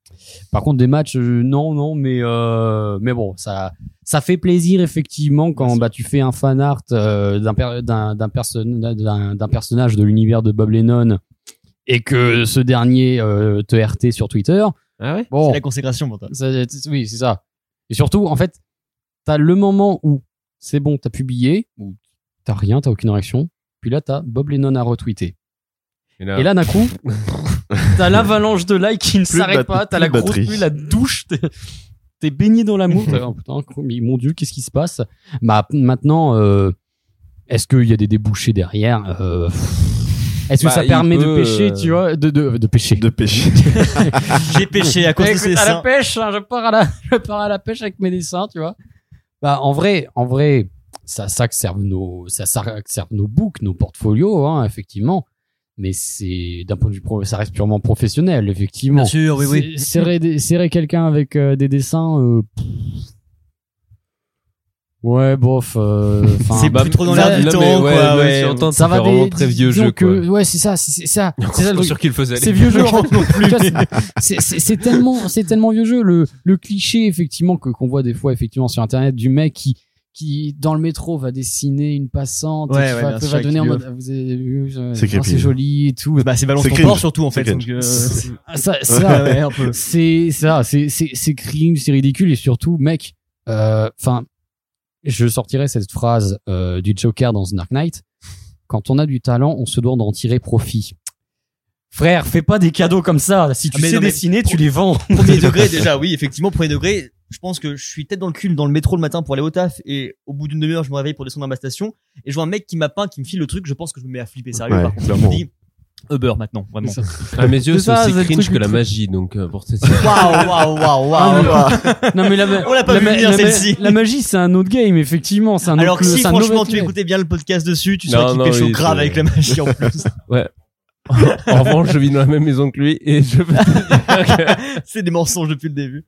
Par contre, des matchs, euh, non, non, mais euh, mais bon, ça ça fait plaisir effectivement quand bah tu fais un fan art euh, d'un per- d'un d'un perso- d'un d'un personnage de l'univers de Bob Lennon et que ce dernier euh, te RT sur Twitter. Ah ouais? Bon, C'est la consécration pour toi. ça- oui, c'est ça. Et surtout, en fait, t'as le moment où c'est bon, t'as publié, où t'as rien, t'as aucune réaction. Puis là, t'as Bob Lennon à retweeter. Et là, là, d'un coup, t'as l'avalanche de likes qui ne s'arrête pas. T'as la grosse pluie, la douche. T'es, baigné dans l'amour. Oh, putain, mon Dieu, qu'est-ce qui se passe? Bah maintenant, euh, est-ce qu'il y a des débouchés derrière? Euh, Est-ce que Bah, ça permet de pêcher, euh, tu vois, de de, de pêcher De péché. J'ai péché à cause de ces à la pêche, hein, je pars à la, je pars à la pêche avec mes dessins, tu vois. Bah, en vrai, en vrai, ça, ça que servent nos, ça, ça que servent nos books, nos portfolios, hein, effectivement. Mais c'est, d'un point de vue pro, ça reste purement professionnel, effectivement. Bien sûr, oui, oui. Serrer, serrer quelqu'un avec euh, des dessins, euh, ouais, bof, euh, C'est bah, plus trop dans l'air du temps, mais ouais, quoi. ouais, ouais. temps, ça ça va des, vraiment très vieux jeu que, quoi. ouais, c'est ça, c'est ça. C'est ça le sûr qu'il faisait. C'est vieux jeu. c'est tellement, c'est tellement vieux jeu. Le, le cliché effectivement que qu'on voit des fois effectivement sur internet du mec qui qui dans le métro va dessiner une passante, Ouais, qui ouais, va, donner en mode ah, vous avez vu, euh, C'est c'est joli et tout. Bah, c'est balance C'est ton surtout, en C'est fait. cringe. donc, euh, Ah, ça, ça, ouais, c'est ça, c'est c'est c'est cringe, c'est ridicule et surtout, mec, euh, enfin, je sortirai cette phrase euh, du Joker dans The Dark Knight. Quand on a du talent, on se doit d'en tirer profit. Frère, fais pas des cadeaux comme ça. Si tu Ah, mais sais non, dessiner, tu les vends. Premier degré, déjà, oui, effectivement, premier degré. Je pense que je suis tête dans le cul dans le métro le matin pour aller au taf et au bout d'une demi-heure, je me réveille pour descendre à ma station et je vois un mec qui m'a peint, qui me file le truc, je pense que je me mets à flipper sérieux. Ouais, Par contre, je me dis, Uber maintenant, vraiment. À mes yeux, C'est aussi cringe que la magie, donc euh, pour te dire. Waouh, waouh, waouh, waouh. non mais la, On l'a pas la vu venir, celle-ci. La magie, c'est un autre game, effectivement. C'est un Alors autre, que si franchement tu écoutais bien le podcast dessus, tu serais chaud oui, grave avec la magie en plus. En revanche, je vis dans la même maison que lui et je peux te dire que C'est des mensonges depuis le début.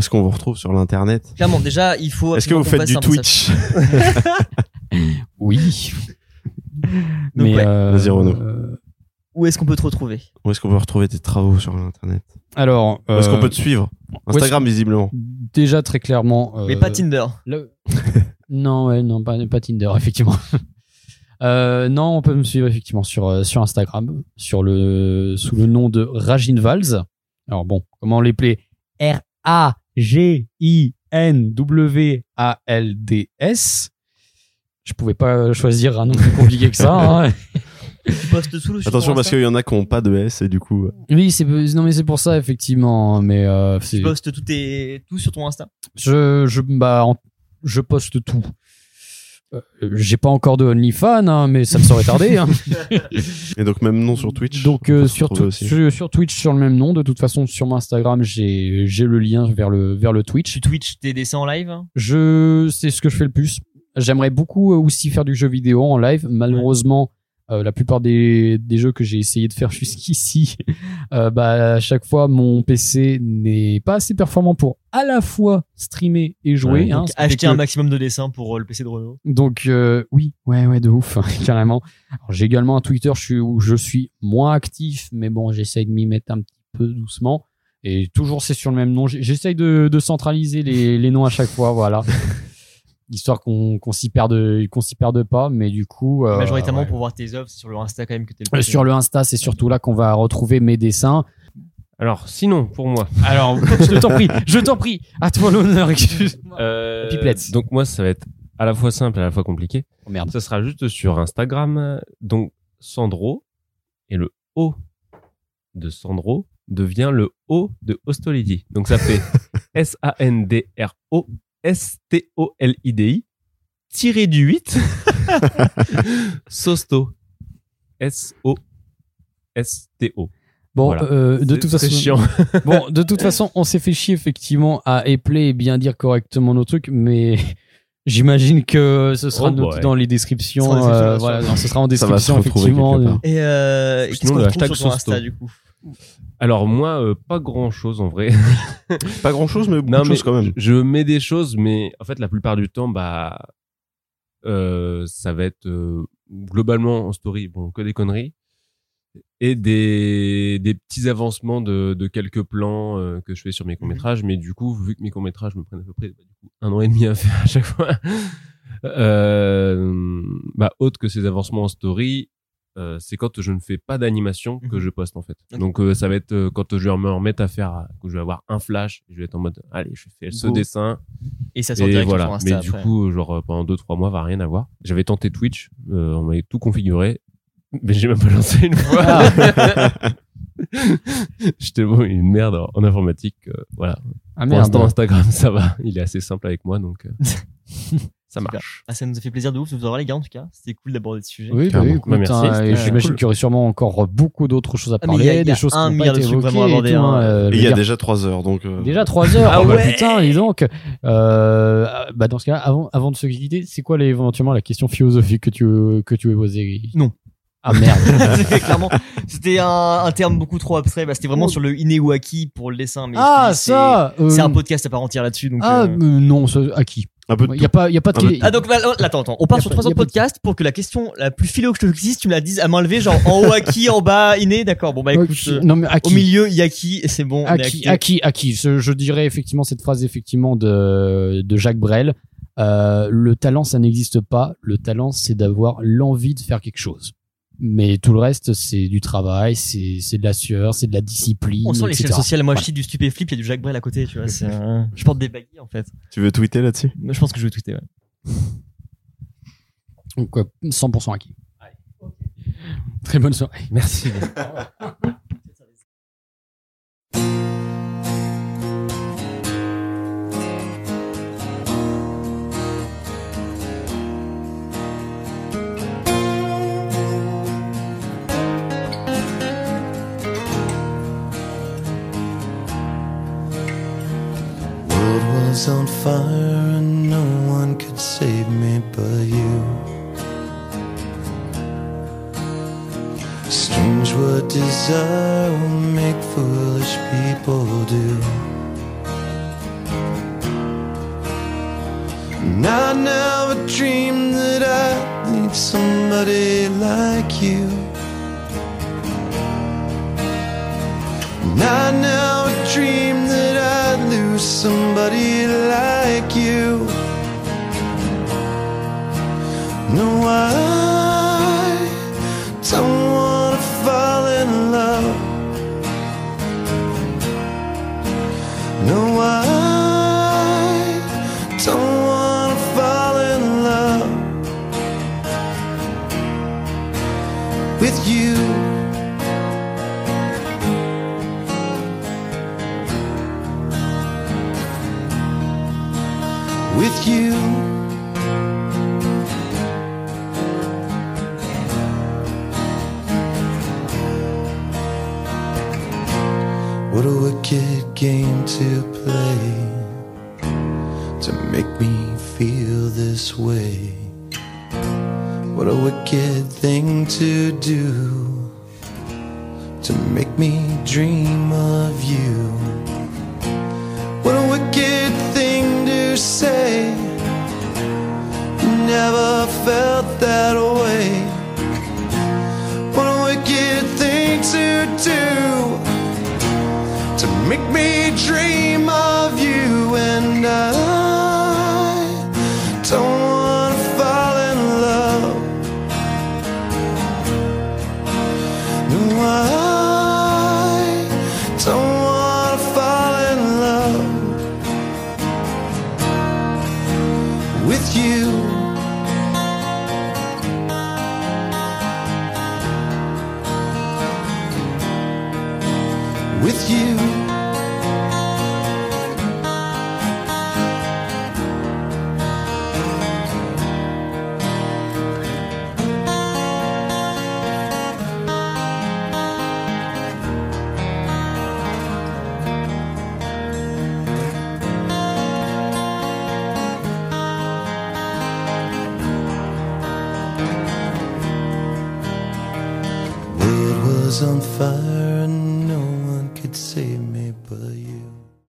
Est-ce qu'on vous retrouve sur l'internet? Clairement, déjà, il faut. Est-ce que vous faites du Twitch? Oui. Donc, ouais. euh, Vas-y, Renaud. euh, Où est-ce qu'on peut te retrouver? Où est-ce qu'on peut retrouver tes travaux sur l'internet? Alors, Où est-ce qu'on euh, peut te suivre? Instagram, visiblement. déjà très clairement. euh, Mais pas Tinder. le- non, ouais, non, pas, pas Tinder, effectivement. Euh, non, on peut me suivre effectivement sur, euh, sur Instagram, sur le, sous le nom de Rajin Valls. Alors bon, comment on les plaît R-A-G-I-N-W-A-L-D-S. Je pouvais pas choisir un nom plus compliqué que ça. hein. Tu postes sous sur Attention parce qu'il y en a qui ont pas de S et du coup. Oui, c'est non mais c'est pour ça effectivement. Mais euh, Tu postes tout, tes... tout sur ton Insta? je je bah en- je poste tout. Euh, J'ai pas encore de OnlyFans, hein, mais ça me serait tardé. hein. Et donc même nom sur Twitch. Donc on euh, sur, sur, sur Twitch sur le même nom. De toute façon, sur mon Instagram, j'ai j'ai le lien vers le vers le Twitch. Tu Twitch tes dessins en live. hein? Je c'est ce que je fais le plus. J'aimerais beaucoup aussi faire du jeu vidéo en live. Malheureusement, euh, la plupart des, des jeux que j'ai essayé de faire jusqu'ici, euh, bah, à chaque fois, mon PC n'est pas assez performant pour à la fois streamer et jouer. Ouais, hein, acheter que- un maximum de dessins pour euh, le PC de Renault. Donc euh, oui, ouais, ouais, de ouf, carrément. J'ai également un Twitter je suis, où je suis moins actif, mais bon, j'essaye de m'y mettre un petit peu doucement. Et toujours, c'est sur le même nom. J'essaye de, de centraliser les, les noms à chaque fois, voilà. Histoire qu'on qu'on s'y perde, qu'on s'y perde pas, mais du coup. euh, Majoritairement ouais. pour voir tes œuvres, c'est sur le Insta quand même que t'es le Euh. Sur le Insta, c'est surtout là qu'on va retrouver mes dessins. Alors, sinon, pour moi, Alors, je t'en prie, je t'en prie, à toi l'honneur, excuse-moi. euh, donc moi, ça va être à la fois simple et à la fois compliqué. Oh, merde. Ça sera juste sur Instagram. Donc, Sandro et le O de Sandro devient le O de Hostolidi. Donc, ça fait S-A-N-D-R-O S-T-O-L-I-D-I tiré du 8 Sosto S-O-S-T-O. Bon, Voilà. euh, de toute façon, chiant. Bon, de toute façon, on s'est fait chier effectivement à épeler et bien dire correctement nos trucs, mais j'imagine que ce sera Oh, noté ouais. dans les descriptions. Ce sera en description, euh, voilà, non, ce sera en description effectivement. part. Et euh, qu'est-ce qu'on retrouve sur. Insta du coup? Alors moi, euh, pas grand chose en vrai. Pas grand chose, mais beaucoup non, de mais choses quand même. je mets des choses, mais en fait, la plupart du temps, bah, euh, ça va être euh, globalement en story, bon, que des conneries et des, des petits avancements de, de quelques plans euh, que je fais sur mes courts métrages. Mais du coup, vu que mes courts métrages me prennent à peu près bah, du coup, un an et demi à faire à chaque fois, euh, bah, autre que ces avancements en story. Euh, c'est quand je ne fais pas d'animation que Mhm. je poste en fait. Donc euh, ça va être euh, quand je vais me remettre à faire, que je vais avoir un flash, je vais être en mode allez je fais ce Go. dessin Et ça sort et voilà. Mais du après. coup, genre euh, pendant deux trois mois, va rien avoir. J'avais tenté Twitch, euh, on m'avait tout configuré, mais j'ai même pas lancé une fois. Ah. J'étais bon, une merde en, en informatique. euh, voilà. Ah Pour l'instant, Instagram, ça va. Il est assez simple avec moi, donc euh, ça Super. marche. Ah, ça nous a fait plaisir de ouf de vous avoir les gars en tout cas. C'était cool d'aborder ce sujet. Oui, bah oui, écoute, Bah, merci, hein, et j'imagine cool. qu'il y aurait sûrement encore beaucoup d'autres choses à Ah, parler, il y a- il y a des choses qui pas été vraiment et abordés, tout, hein. hein, euh, Et il y a déjà trois heures, donc. euh, Déjà 3 heures. Ah oh, bah, ouais. putain, dis donc. Euh, bah dans ce cas, avant, avant de se quitter, c'est quoi les- éventuellement la question philosophique que tu veux, que tu veux poser Non. Ah merde. C'était clairement, c'était un, un terme beaucoup trop abstrait. Bah, c'était vraiment sur le acquis pour le dessin. Mais ah c'est- ça. euh, C'est un podcast à part entière là-dessus. Donc, Ah euh, euh, non, ça, à qui? Un peu de Il y a pas, il y a pas de. Ah, donc là, attends attends on part sur trois autres podcasts pour que la question la plus philo que je existe tu me la dises à main levée genre en haut acquis en bas inné d'accord bon bah écoute Ok, euh, non mais à au qui milieu il y a qui et c'est bon on à est qui, acquis. à qui, à qui? Je, je dirais effectivement cette phrase effectivement de, de Jacques Brel. Euh, le talent, ça n'existe pas. Le talent, c'est d'avoir l'envie de faire quelque chose. Mais tout le reste, c'est du travail, c'est c'est de la sueur, c'est de la discipline. on sent l'échelle etc. sociale moi je cite du stupéflip il y a du Jacques Brel à côté tu vois c'est un- je porte des baguilles en fait Tu veux tweeter là-dessus? Je pense que je vais tweeter ouais. Donc, ouais, 100% acquis. Très bonne soirée. Merci.